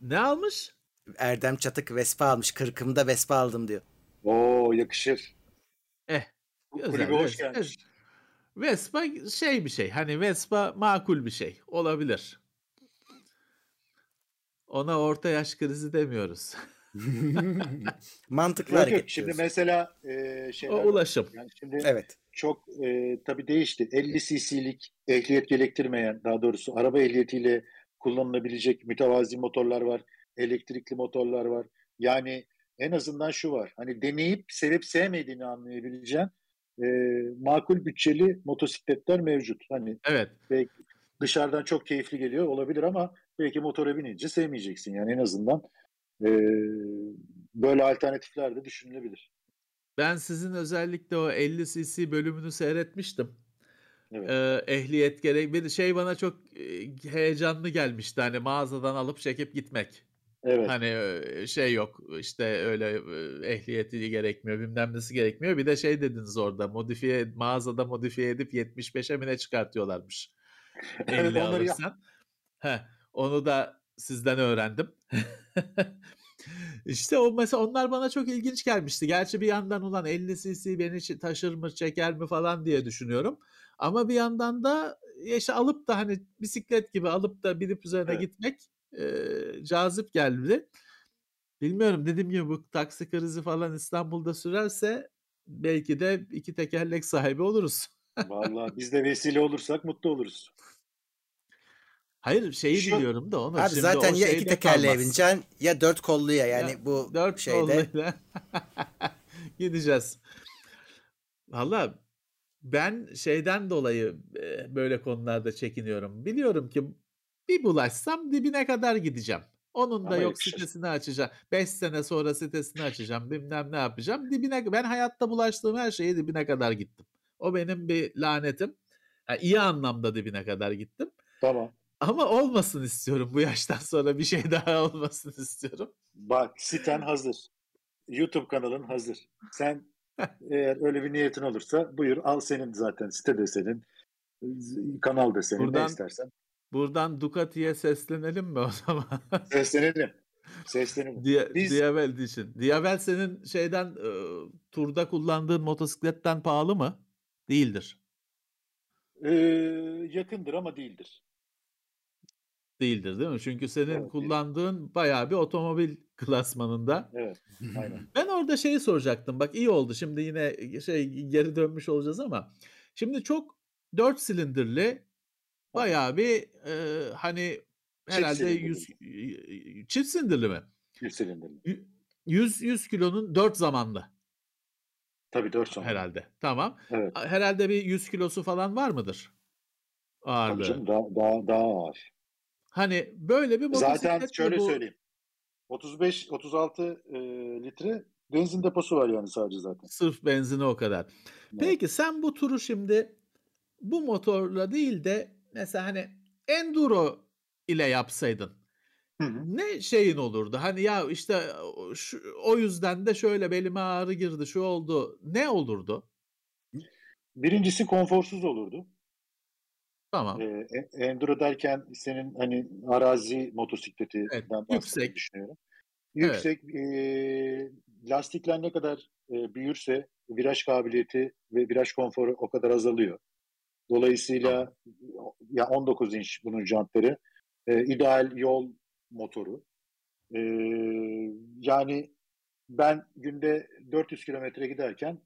Ne almış? Erdem Çatık Vespa almış. Kırkımda Vespa aldım diyor. Oo yakışır. Eh. Kulübe hoş gelmiş. Vespa şey bir şey. Hani Vespa makul bir şey. Olabilir. Ona orta yaş krizi demiyoruz. Mantıklı Yok hareket yok şimdi mesela e, şeyler O ulaşım. Yani şimdi Evet. çok e, tabii değişti. 50 cc'lik ehliyet gerektirmeyen daha doğrusu araba ehliyetiyle kullanılabilecek mütevazi motorlar var. Elektrikli motorlar var. Yani en azından şu var. Hani deneyip sevip sevmediğini anlayabileceğin e, makul bütçeli motosikletler mevcut. Hani Evet. belki dışarıdan çok keyifli geliyor olabilir ama belki motora binince sevmeyeceksin. Yani en azından e, böyle alternatifler de düşünülebilir. Ben sizin özellikle o 50 cc bölümünü seyretmiştim. Evet. Ee, ehliyet gerek bir şey bana çok e, heyecanlı gelmişti hani mağazadan alıp çekip gitmek. Evet. Hani şey yok işte öyle ehliyeti gerekmiyor bilmem nesi gerekmiyor. Bir de şey dediniz orada modifiye mağazada modifiye edip 75'e mi ne çıkartıyorlarmış. Evet 50 onları yap. alırsan. Heh, onu da sizden öğrendim. İşte o mesela onlar bana çok ilginç gelmişti. Gerçi bir yandan ulan 50 cc beni taşır mı çeker mi falan diye düşünüyorum. Ama bir yandan da işte alıp da hani bisiklet gibi alıp da binip üzerine Evet. gitmek e, cazip geldi. Bilmiyorum dediğim gibi bu taksi krizi falan İstanbul'da sürerse belki de iki tekerlek sahibi oluruz. Vallahi biz de vesile olursak mutlu oluruz. Hayır şeyi Şu- biliyorum da onu Abi şimdi zaten o ya iki tekerleğe bineceksin ya dört kolluya. Yani Ya, bu dört şeyde kolluyla gideceğiz. Valla ben şeyden dolayı böyle konularda çekiniyorum. Biliyorum ki bir bulaşsam dibine kadar gideceğim. Onun da Ama yok yakışır. sitesini açacağım. 5 sene sonra sitesini açacağım. Bilmem ne yapacağım. Dibine ben hayatta bulaştığım her şeye dibine kadar gittim. O benim bir lanetim. Ha, iyi anlamda dibine kadar gittim. Tamam. Ama olmasın istiyorum bu yaştan sonra bir şey daha olmasın istiyorum. Bak siten hazır. YouTube kanalın hazır. Sen eğer öyle bir niyetin olursa buyur al senin zaten site de senin. Kanal da senin ne Buradan istersen. Buradan Ducati'ye seslenelim mi o zaman? Seslenelim. Seslenelim. Dia- Biz Diavel için. Diavel senin şeyden e, turda kullandığın motosikletten pahalı mı? Değildir. e, yakındır ama değildir. Değildir değil mi? Çünkü senin Evet, değil. kullandığın bayağı bir otomobil klasmanında. Evet. Aynen. Ben orada şeyi soracaktım. Bak iyi oldu. Şimdi yine şey geri dönmüş olacağız ama şimdi çok 4 silindirli bayağı bir e, hani Çift herhalde silindirli. 100 çift silindirli mi? Bir silindirli. 100 100 kilonun 4 zamanlı Tabii 4 sonra. herhalde. Tamam. Evet. Herhalde bir 100 kilosu falan var mıdır? Tabii Ağırlığı. canım daha, daha, daha ağır. Hani böyle bir Zaten motosikletle şöyle bu söyleyeyim. 35-36 e, litre benzin deposu var yani sadece zaten. sırf benzini o kadar. Evet. Peki sen bu turu şimdi bu motorla değil de mesela hani enduro ile yapsaydın Hı hı. ne şeyin olurdu? Hani ya işte şu, o yüzden de şöyle belime ağrı girdi, şu oldu. Ne olurdu? Birincisi konforsuz olurdu. Tamam. Ee, enduro derken senin hani arazi motosikletinden Evet, yüksek. düşünüyorum. Evet. Yüksek e, lastikler ne kadar e, büyürse viraj kabiliyeti ve viraj konforu o kadar azalıyor. Dolayısıyla ya 19 inç bunun jantları e, ideal yol motoru. E, yani ben günde 400 kilometre giderken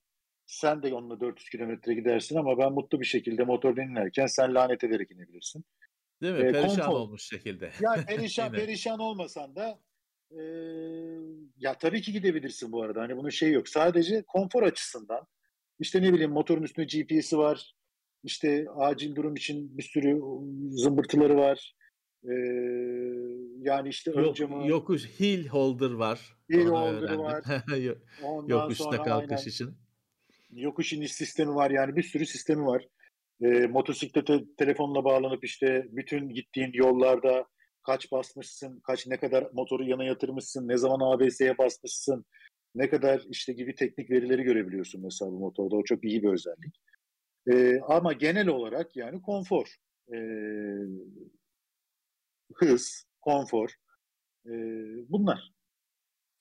sen de onunla 400 kilometre gidersin ama ben mutlu bir şekilde motor dinlerken sen lanet ederek inebilirsin. Değil mi? Ee, perişan konfor. olmuş şekilde. Yani perişan perişan olmasan da e, ya tabii ki gidebilirsin bu arada. Hani bunun şey yok. Sadece konfor açısından işte ne bileyim motorun üstünde GPS'i var. İşte acil durum için bir sürü zımbırtıları var. Ee, yani işte Yok, camı, yokuş hill holder var. Hill holder var. Ondan Yokuşta kalkış aynen, için. Yokuş iniş sistemi var yani bir sürü sistemi var. E, motosiklete telefonla bağlanıp işte bütün gittiğin yollarda kaç basmışsın, kaç ne kadar motoru yana yatırmışsın, ne zaman ABS'ye basmışsın, ne kadar işte gibi teknik verileri görebiliyorsun mesela bu motorda. O çok iyi bir özellik. E, ama genel olarak yani konfor. E, hız, konfor. E, bunlar.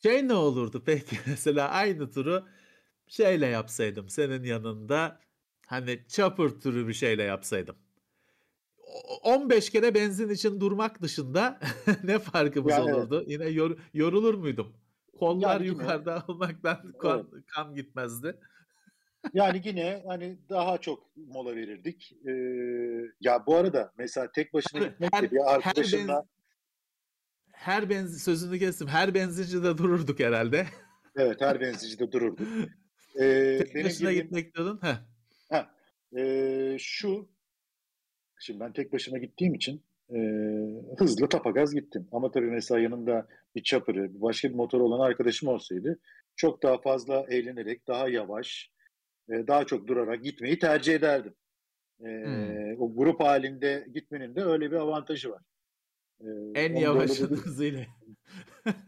Şey ne olurdu peki mesela aynı turu şeyle yapsaydım senin yanında hani chopper türü bir şeyle yapsaydım. 15 kere benzin için durmak dışında ne farkımız yani, olurdu? Yine yor, yorulur muydum? Kollar yani yukarıda yine, olmaktan kan, evet. kan gitmezdi. Yani yine hani daha çok mola verirdik. Ee, ya bu arada mesela tek başına gitmek de bir arkadaşınla her, her benzin sözünü kestim. Her benzincide dururduk herhalde. evet her benzincide dururduk. Ee, tek benim başına girdiğim, gitmek dedin. Heh. Heh, e, şu şimdi ben tek başıma gittiğim için e, hızlı tapagaz gittim. Ama tabii mesela yanımda bir çapırı, başka bir motor olan arkadaşım olsaydı çok daha fazla eğlenerek, daha yavaş, e, daha çok durarak gitmeyi tercih ederdim. E, hmm. O grup halinde gitmenin de öyle bir avantajı var. E, en yavaş hızıyla.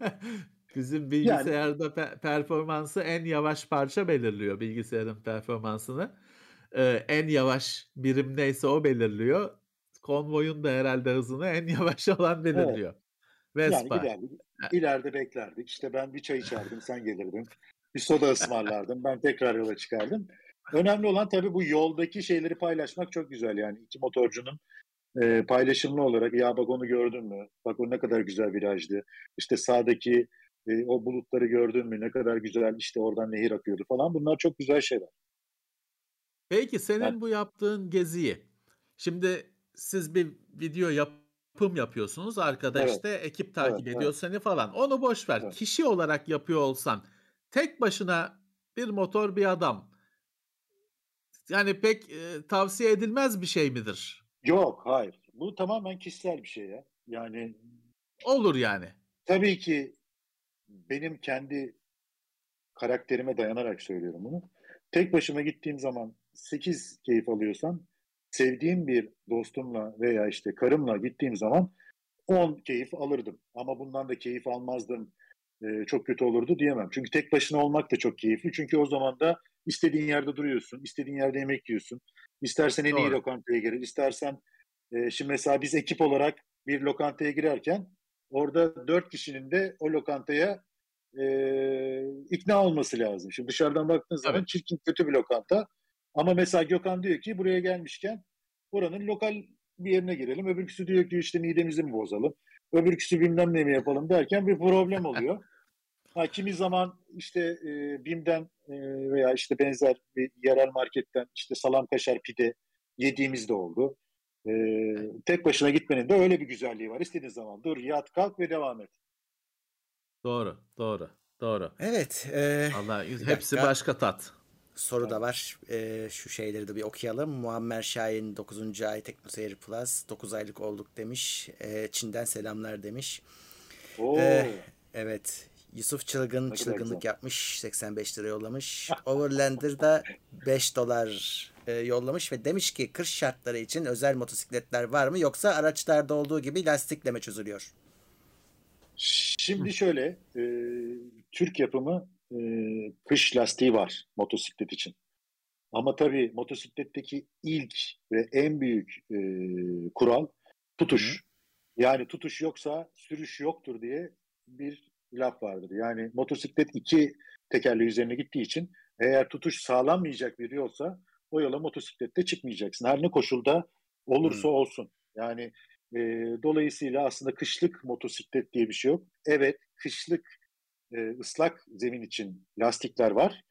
Bizim bilgisayarda yani, pe- performansı en yavaş parça belirliyor bilgisayarın performansını. Ee, en yavaş birim neyse o belirliyor. Konvoyun da herhalde hızını en yavaş olan belirliyor. Evet. Vespa. Yani ileride, ileride beklerdik. İşte ben bir çay içerdim, sen gelirdin. Bir soda ısmarlardım, ben tekrar yola çıkardım. Önemli olan tabii bu yoldaki şeyleri paylaşmak çok güzel yani. iki motorcunun e, paylaşımlı olarak ya bak onu gördün mü? Bak o ne kadar güzel virajdı. İşte sağdaki e, o bulutları gördün mü? Ne kadar güzel işte oradan nehir akıyordu falan. Bunlar çok güzel şeyler. Peki senin yani, bu yaptığın geziyi şimdi siz bir video yapım yapıyorsunuz. Arkada evet. işte ekip takip evet, ediyor evet. seni falan. Onu boş ver. Evet. Kişi olarak yapıyor olsan tek başına bir motor bir adam yani pek e, tavsiye edilmez bir şey midir? Yok, hayır. Bu tamamen kişisel bir şey ya. Yani olur yani. Tabii ki benim kendi karakterime dayanarak söylüyorum bunu. Tek başıma gittiğim zaman 8 keyif alıyorsam sevdiğim bir dostumla veya işte karımla gittiğim zaman 10 keyif alırdım. Ama bundan da keyif almazdım. Ee, çok kötü olurdu diyemem. Çünkü tek başına olmak da çok keyifli. Çünkü o zaman da istediğin yerde duruyorsun, istediğin yerde yemek yiyorsun. İstersen en iyi lokantaya girer, istersen e, şimdi mesela biz ekip olarak bir lokantaya girerken orada dört kişinin de o lokantaya e, ikna olması lazım. Şimdi dışarıdan baktığın zaman evet. çirkin kötü bir lokanta. Ama mesela Gökhan diyor ki buraya gelmişken buranın lokal bir yerine girelim. Öbürküsü diyor ki işte midemizi mi bozalım? Öbürküsü bilmem ne mi yapalım derken bir problem oluyor. Ha, kimi zaman işte e, BİM'den e, veya işte benzer bir yerel marketten işte salam kaşar pide yediğimiz de oldu. E, tek başına gitmenin de öyle bir güzelliği var. İstediğin zaman dur, yat, kalk ve devam et. Doğru, doğru, doğru. Evet. E, Allah hepsi dakika. başka tat. Soru da var. E, şu şeyleri de bir okuyalım. Muammer Şahin 9. ay Teknoseyir Plus 9 aylık olduk demiş. E, Çin'den selamlar demiş. Oo. E, evet. Yusuf Çılgın ne çılgınlık yapmış. 85 lira yollamış. Overlander da 5 dolar e, yollamış ve demiş ki kış şartları için özel motosikletler var mı yoksa araçlarda olduğu gibi lastikle mi çözülüyor? Şimdi şöyle e, Türk yapımı e, kış lastiği var motosiklet için. Ama tabii motosikletteki ilk ve en büyük e, kural tutuş. Yani tutuş yoksa sürüş yoktur diye bir laf vardır. Yani motosiklet iki tekerle üzerine gittiği için eğer tutuş sağlanmayacak bir yolsa o yola motosiklette çıkmayacaksın. Her ne koşulda olursa hmm. olsun. Yani e, dolayısıyla aslında kışlık motosiklet diye bir şey yok. Evet kışlık e, ıslak zemin için lastikler var.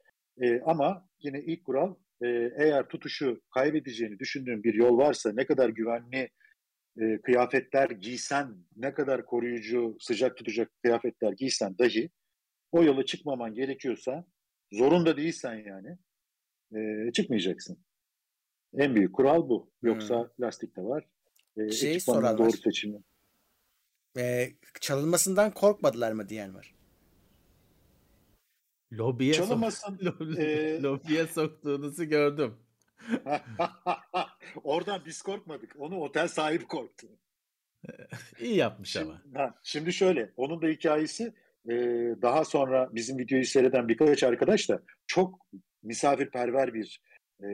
E, ama yine ilk kural e, eğer tutuşu kaybedeceğini düşündüğün bir yol varsa ne kadar güvenli e, kıyafetler giysen, ne kadar koruyucu, sıcak tutacak kıyafetler giysen dahi o yola çıkmaman gerekiyorsa, zorunda değilsen yani e, çıkmayacaksın. En büyük kural bu. Yoksa hmm. lastik de var. E, şey sorarlar. doğru seçimi. E, çalınmasından korkmadılar mı diyen var. Lobiye, Çalınmasın, sok e... lobiye soktuğunuzu gördüm. Oradan biz korkmadık. Onu otel sahibi korktu. İyi yapmış şimdi, ama. Ha, şimdi şöyle, onun da hikayesi e, daha sonra bizim videoyu seyreden birkaç arkadaş da çok misafirperver bir e,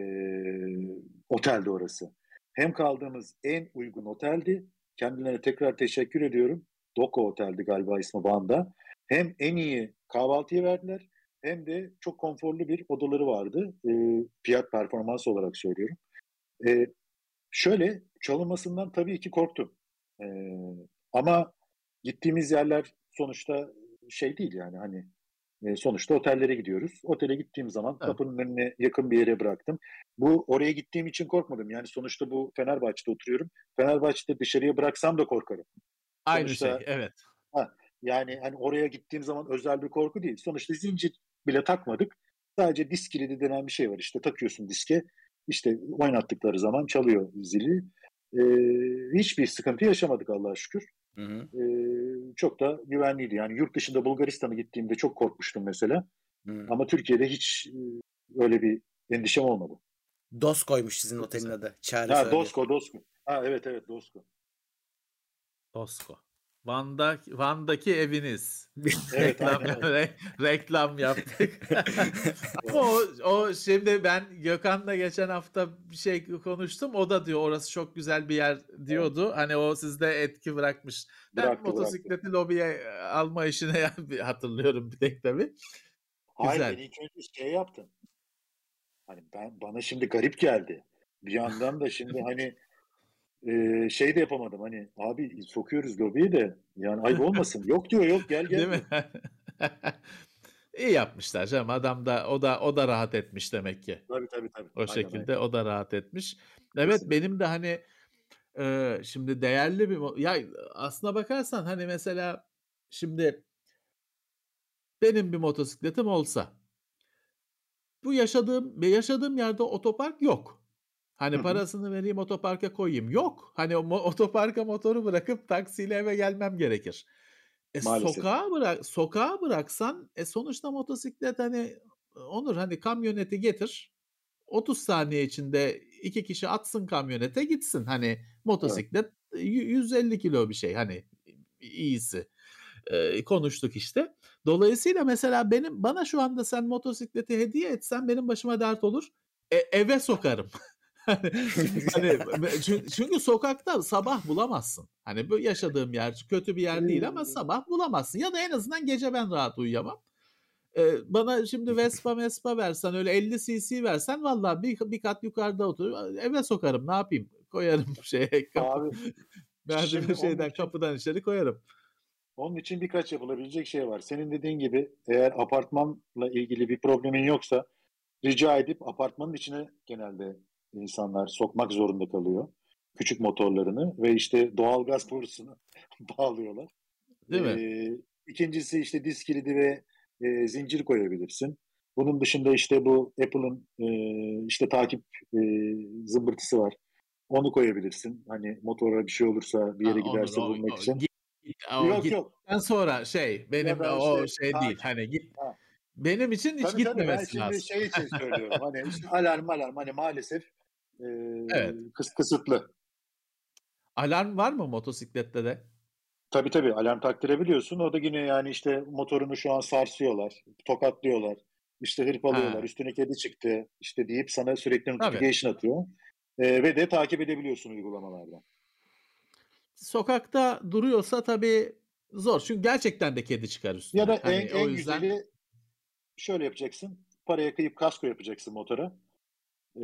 oteldi orası. Hem kaldığımız en uygun oteldi. Kendilerine tekrar teşekkür ediyorum. Doko Otel'di galiba ismi Van'da. Hem en iyi kahvaltıyı verdiler hem de çok konforlu bir odaları vardı. E, fiyat performans olarak söylüyorum. E, şöyle çalınmasından tabii ki korktum. E, ama gittiğimiz yerler sonuçta şey değil yani hani e, sonuçta otellere gidiyoruz. Otele gittiğim zaman evet. kapının önüne yakın bir yere bıraktım. Bu oraya gittiğim için korkmadım. Yani sonuçta bu Fenerbahçe'de oturuyorum. Fenerbahçe'de dışarıya bıraksam da korkarım. Aynı sonuçta, şey evet. Ha, yani hani oraya gittiğim zaman özel bir korku değil. Sonuçta zincir bile takmadık. Sadece disk kilidi denen bir şey var. İşte takıyorsun diske. İşte oynattıkları zaman çalıyor zili. Ee, hiçbir sıkıntı yaşamadık Allah'a şükür. Hı hı. Ee, çok da güvenliydi. Yani yurt dışında Bulgaristan'a gittiğimde çok korkmuştum mesela. Hı. Ama Türkiye'de hiç e, öyle bir endişem olmadı. DOS koymuş sizin otelin adı. Çağrı ha, Dosko, Dosko. Ha, evet evet Dosko. Dosko. Van'da, Van'daki eviniz. Evet, reklam, re, reklam yaptık. o, o şimdi ben Gökhan'la geçen hafta bir şey konuştum. O da diyor orası çok güzel bir yer diyordu. Evet. Hani o sizde etki bırakmış. Ben bıraktı, motosikleti bıraktı. lobiye alma işine hatırlıyorum bir tek tabii. Hayır güzel. ilk önce şey yaptım. Hani ben bana şimdi garip geldi. Bir yandan da şimdi hani e, şey de yapamadım hani abi sokuyoruz lobiyi de yani ayıp olmasın. yok diyor yok gel gel. Değil mi? İyi yapmışlar canım. Adam da o da o da rahat etmiş demek ki. Tabii tabii tabii. O aynen, şekilde aynen. o da rahat etmiş. Evet Kesinlikle. benim de hani e, şimdi değerli bir ya aslına bakarsan hani mesela şimdi benim bir motosikletim olsa bu yaşadığım yaşadığım yerde otopark yok. Hani Hı hı. parasını vereyim otoparka koyayım. Yok. Hani o otoparka motoru bırakıp taksiyle eve gelmem gerekir. E Maalesef. sokağa bırak sokağa bıraksan e sonuçta motosiklet hani Onur hani kamyoneti getir. 30 saniye içinde iki kişi atsın kamyonete gitsin. Hani Evet. motosiklet 150 kilo bir şey hani iyisi. Eee, konuştuk işte. Dolayısıyla mesela benim bana şu anda sen motosikleti hediye etsen benim başıma dert olur. E, eve sokarım. hani çünkü sokakta sabah bulamazsın. Hani bu yaşadığım yer kötü bir yer değil ama sabah bulamazsın. Ya da en azından gece ben rahat uyuyamam. Ee, bana şimdi Vespa Vespa versen öyle 50 cc versen vallahi bir, bir kat yukarıda otur eve sokarım ne yapayım koyarım şeye kapı, merdiven şeyden için, kapıdan içeri koyarım. Onun için birkaç yapılabilecek şey var. Senin dediğin gibi eğer apartmanla ilgili bir problemin yoksa rica edip apartmanın içine genelde insanlar sokmak zorunda kalıyor. Küçük motorlarını ve işte doğal gaz borusunu bağlıyorlar. Değil mi? Ee, ikincisi işte disk kilidi ve e, zincir koyabilirsin. Bunun dışında işte bu Apple'ın e, işte takip e, zımbırtısı var. Onu koyabilirsin. Hani motora bir şey olursa bir yere ha, giderse olur, bulmak o, için. Git, o, yok git. yok. sonra şey benim o işte, şey değil. Hani git. Ha. Benim için hiç tabii, gitmemesi tabii, ben lazım. Şimdi şey için söylüyorum. hani işte alarm alarm hani maalesef e, evet. kıs kısıtlı. Alarm var mı motosiklette de? Tabii tabii alarm taktırabiliyorsun. O da yine yani işte motorunu şu an sarsıyorlar, tokatlıyorlar, işte hırpalıyorlar, ha. üstüne kedi çıktı işte deyip sana sürekli notification atıyor. E, ve de takip edebiliyorsun uygulamalardan. Sokakta duruyorsa tabii zor. Çünkü gerçekten de kedi çıkar üstüne. Ya da hani en, en yüzden... güzeli şöyle yapacaksın. Paraya kıyıp kasko yapacaksın motora. Ee,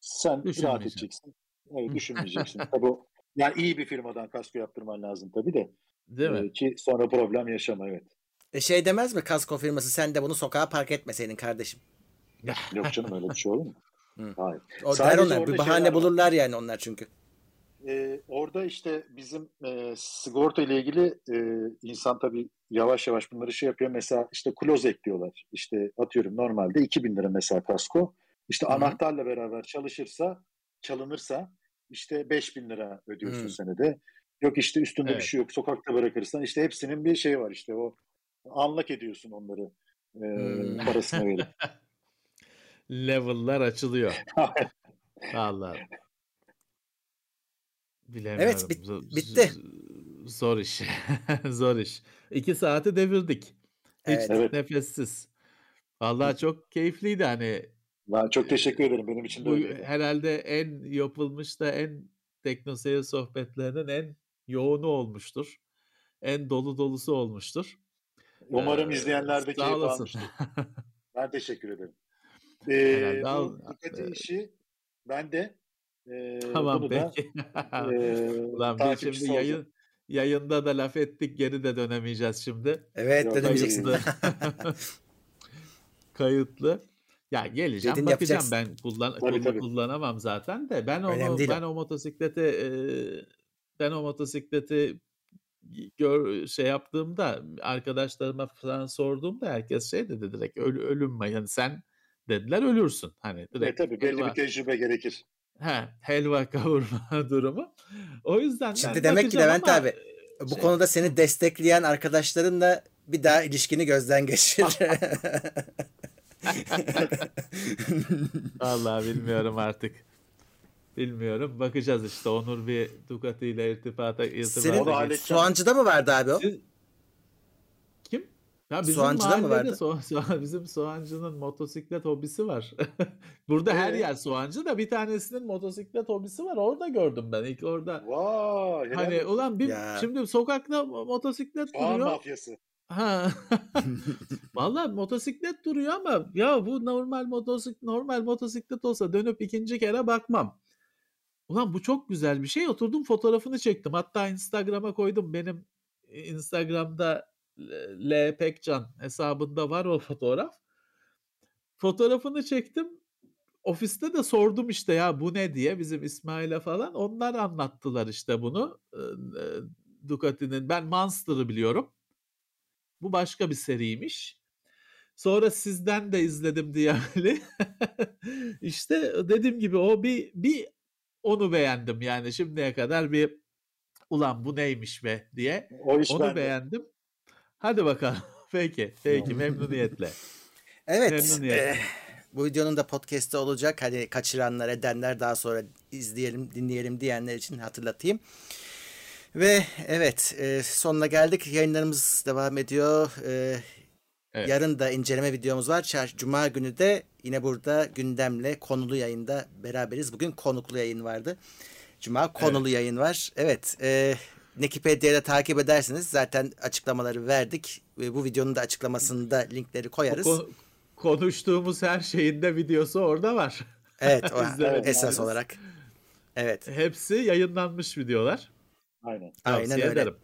sen rahat edeceksin. Evet, düşünmeyeceksin. Tabii Yani iyi bir firmadan kasko yaptırman lazım tabii de. Değil mi? Ee, ki sonra problem yaşama evet. E şey demez mi kasko firması sen de bunu sokağa park etmeseydin kardeşim. Yok canım öyle bir şey olur mu? Hı. Hayır. O Sadece der onlar. Bir bahane şeyler var. bulurlar yani onlar çünkü. Ee, orada işte bizim e, sigorta ile ilgili e, insan tabii yavaş yavaş bunları şey yapıyor. Mesela işte kloz ekliyorlar. İşte atıyorum normalde 2000 lira mesela kasko. İşte Hı hı. anahtarla beraber çalışırsa, çalınırsa işte 5000 lira ödüyorsun Hı. senede. Yok işte üstünde Evet. bir şey yok. Sokakta bırakırsan işte hepsinin bir şeyi var işte o anlak ediyorsun onları e, Hmm. parasını verip. Level'lar açılıyor. Vallahi. Bilemiyorum. Evet, bit- Zo- bitti. z- Zor iş. Zor iş. İki saati devirdik. Hiç Evet. Evet. nefessiz. Vallahi çok keyifliydi hani. Ben çok teşekkür ederim. Benim için de Bu öyleydi. herhalde en yapılmış da en teknoseyir sohbetlerinin en yoğunu olmuştur. En dolu dolusu olmuştur. Umarım Ee, izleyenler de keyif almıştır. Ben teşekkür ederim. Ee, bu e- işi ben de e, Tamam bunu da peki. e, Ulan bir takipçisi şimdi olacağım. yayın yayında da laf ettik geri de dönemeyeceğiz şimdi. Evet Yok, demeyeceksin. Kayıtlı. Kayıtlı. Ya geleceğim Dedin, bakacağım yapacaksın. ben kullan Tabii, kullan- tabii. kullanamam zaten de ben onu Önemli değil ben o. motosikleti e, ben o motosikleti gör şey yaptığımda arkadaşlarıma falan sorduğumda herkes şey dedi direkt öl, ölüm yani sen dediler ölürsün hani E, direkt tabii belli bir tecrübe gerekir. He, helva kavurma durumu. O yüzden Şimdi ben demek ki Levent ama, abi, e, Bu şey- konuda seni destekleyen arkadaşlarınla bir daha ilişkini gözden geçir. Vallahi bilmiyorum artık. Bilmiyorum. Bakacağız işte. Onur bir Ducati ile irtibata irtibata Senin. Soğancı'da mı vardı abi o? Siz-? Ya bizim Soğancı'da mı mahallede vardı? So- so- bizim Soğancı'nın motosiklet hobisi var. Burada her Ee? yer Soğancı da bir tanesinin motosiklet hobisi var. Orada gördüm ben. İlk orada. Vay helal Hani olsun. ulan bir Ya. şimdi sokakta mo- motosiklet Soğan duruyor. mafyası. Ha. Vallahi motosiklet duruyor ama ya bu normal motosiklet normal motosiklet olsa dönüp ikinci kere bakmam. Ulan bu çok güzel bir şey. Oturdum fotoğrafını çektim. Hatta Instagram'a koydum. Benim Instagram'da L Pekcan hesabında var o fotoğraf. Fotoğrafını çektim. Ofiste de sordum işte ya bu ne diye bizim İsmail'e falan. Onlar anlattılar işte bunu. Ee, e, Ducati'nin ben Monster'ı biliyorum. Bu başka bir seriymiş. Sonra sizden de izledim Diabli. işte dediğim gibi o bir bir onu beğendim yani şimdiye kadar bir ulan bu neymiş be diye O iş onu bende. beğendim. Hadi bakalım. Peki, peki memnuniyetle. Evet. Memnuniyetle. eh, bu videonun da podcast'te olacak. Hani kaçıranlar, edenler daha sonra izleyelim, dinleyelim diyenler için hatırlatayım. Ve evet eh, sonuna geldik. Yayınlarımız devam ediyor. Eh, Evet. Yarın da inceleme videomuz var. Çar- Cuma günü de yine burada gündemle konulu yayında beraberiz. Bugün konuklu yayın vardı. Cuma konulu yayın var. Evet. E, Nekipedia'da takip edersiniz. Zaten açıklamaları verdik. Ve bu videonun da açıklamasında linkleri koyarız. Ko- konuştuğumuz her şeyin de videosu orada var. Evet. O, esas olarak. Evet. Hepsi yayınlanmış videolar. Aynen. Aynen öyle. ederim.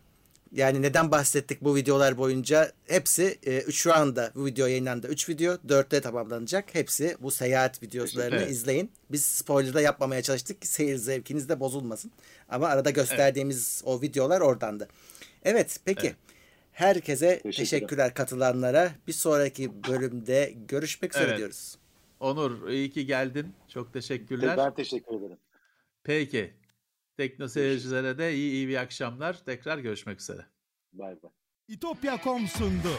Yani neden bahsettik bu videolar boyunca? Hepsi e, şu anda bu video yayınlandı. 3 video. 4'te tamamlanacak. Hepsi bu seyahat videolarını Evet. izleyin. Biz spoiler da yapmamaya çalıştık ki seyir zevkiniz de bozulmasın. Ama arada gösterdiğimiz o videolar oradandı. Evet peki. Evet. Herkese Teşekkürler. teşekkürler katılanlara. Bir sonraki bölümde görüşmek üzere Evet. diyoruz. Onur iyi ki geldin. Çok teşekkürler. Ben teşekkür ederim. Peki. Tekno seyircilere de iyi iyi bir akşamlar. Tekrar görüşmek üzere. Bay bay. İtopya.com sundu.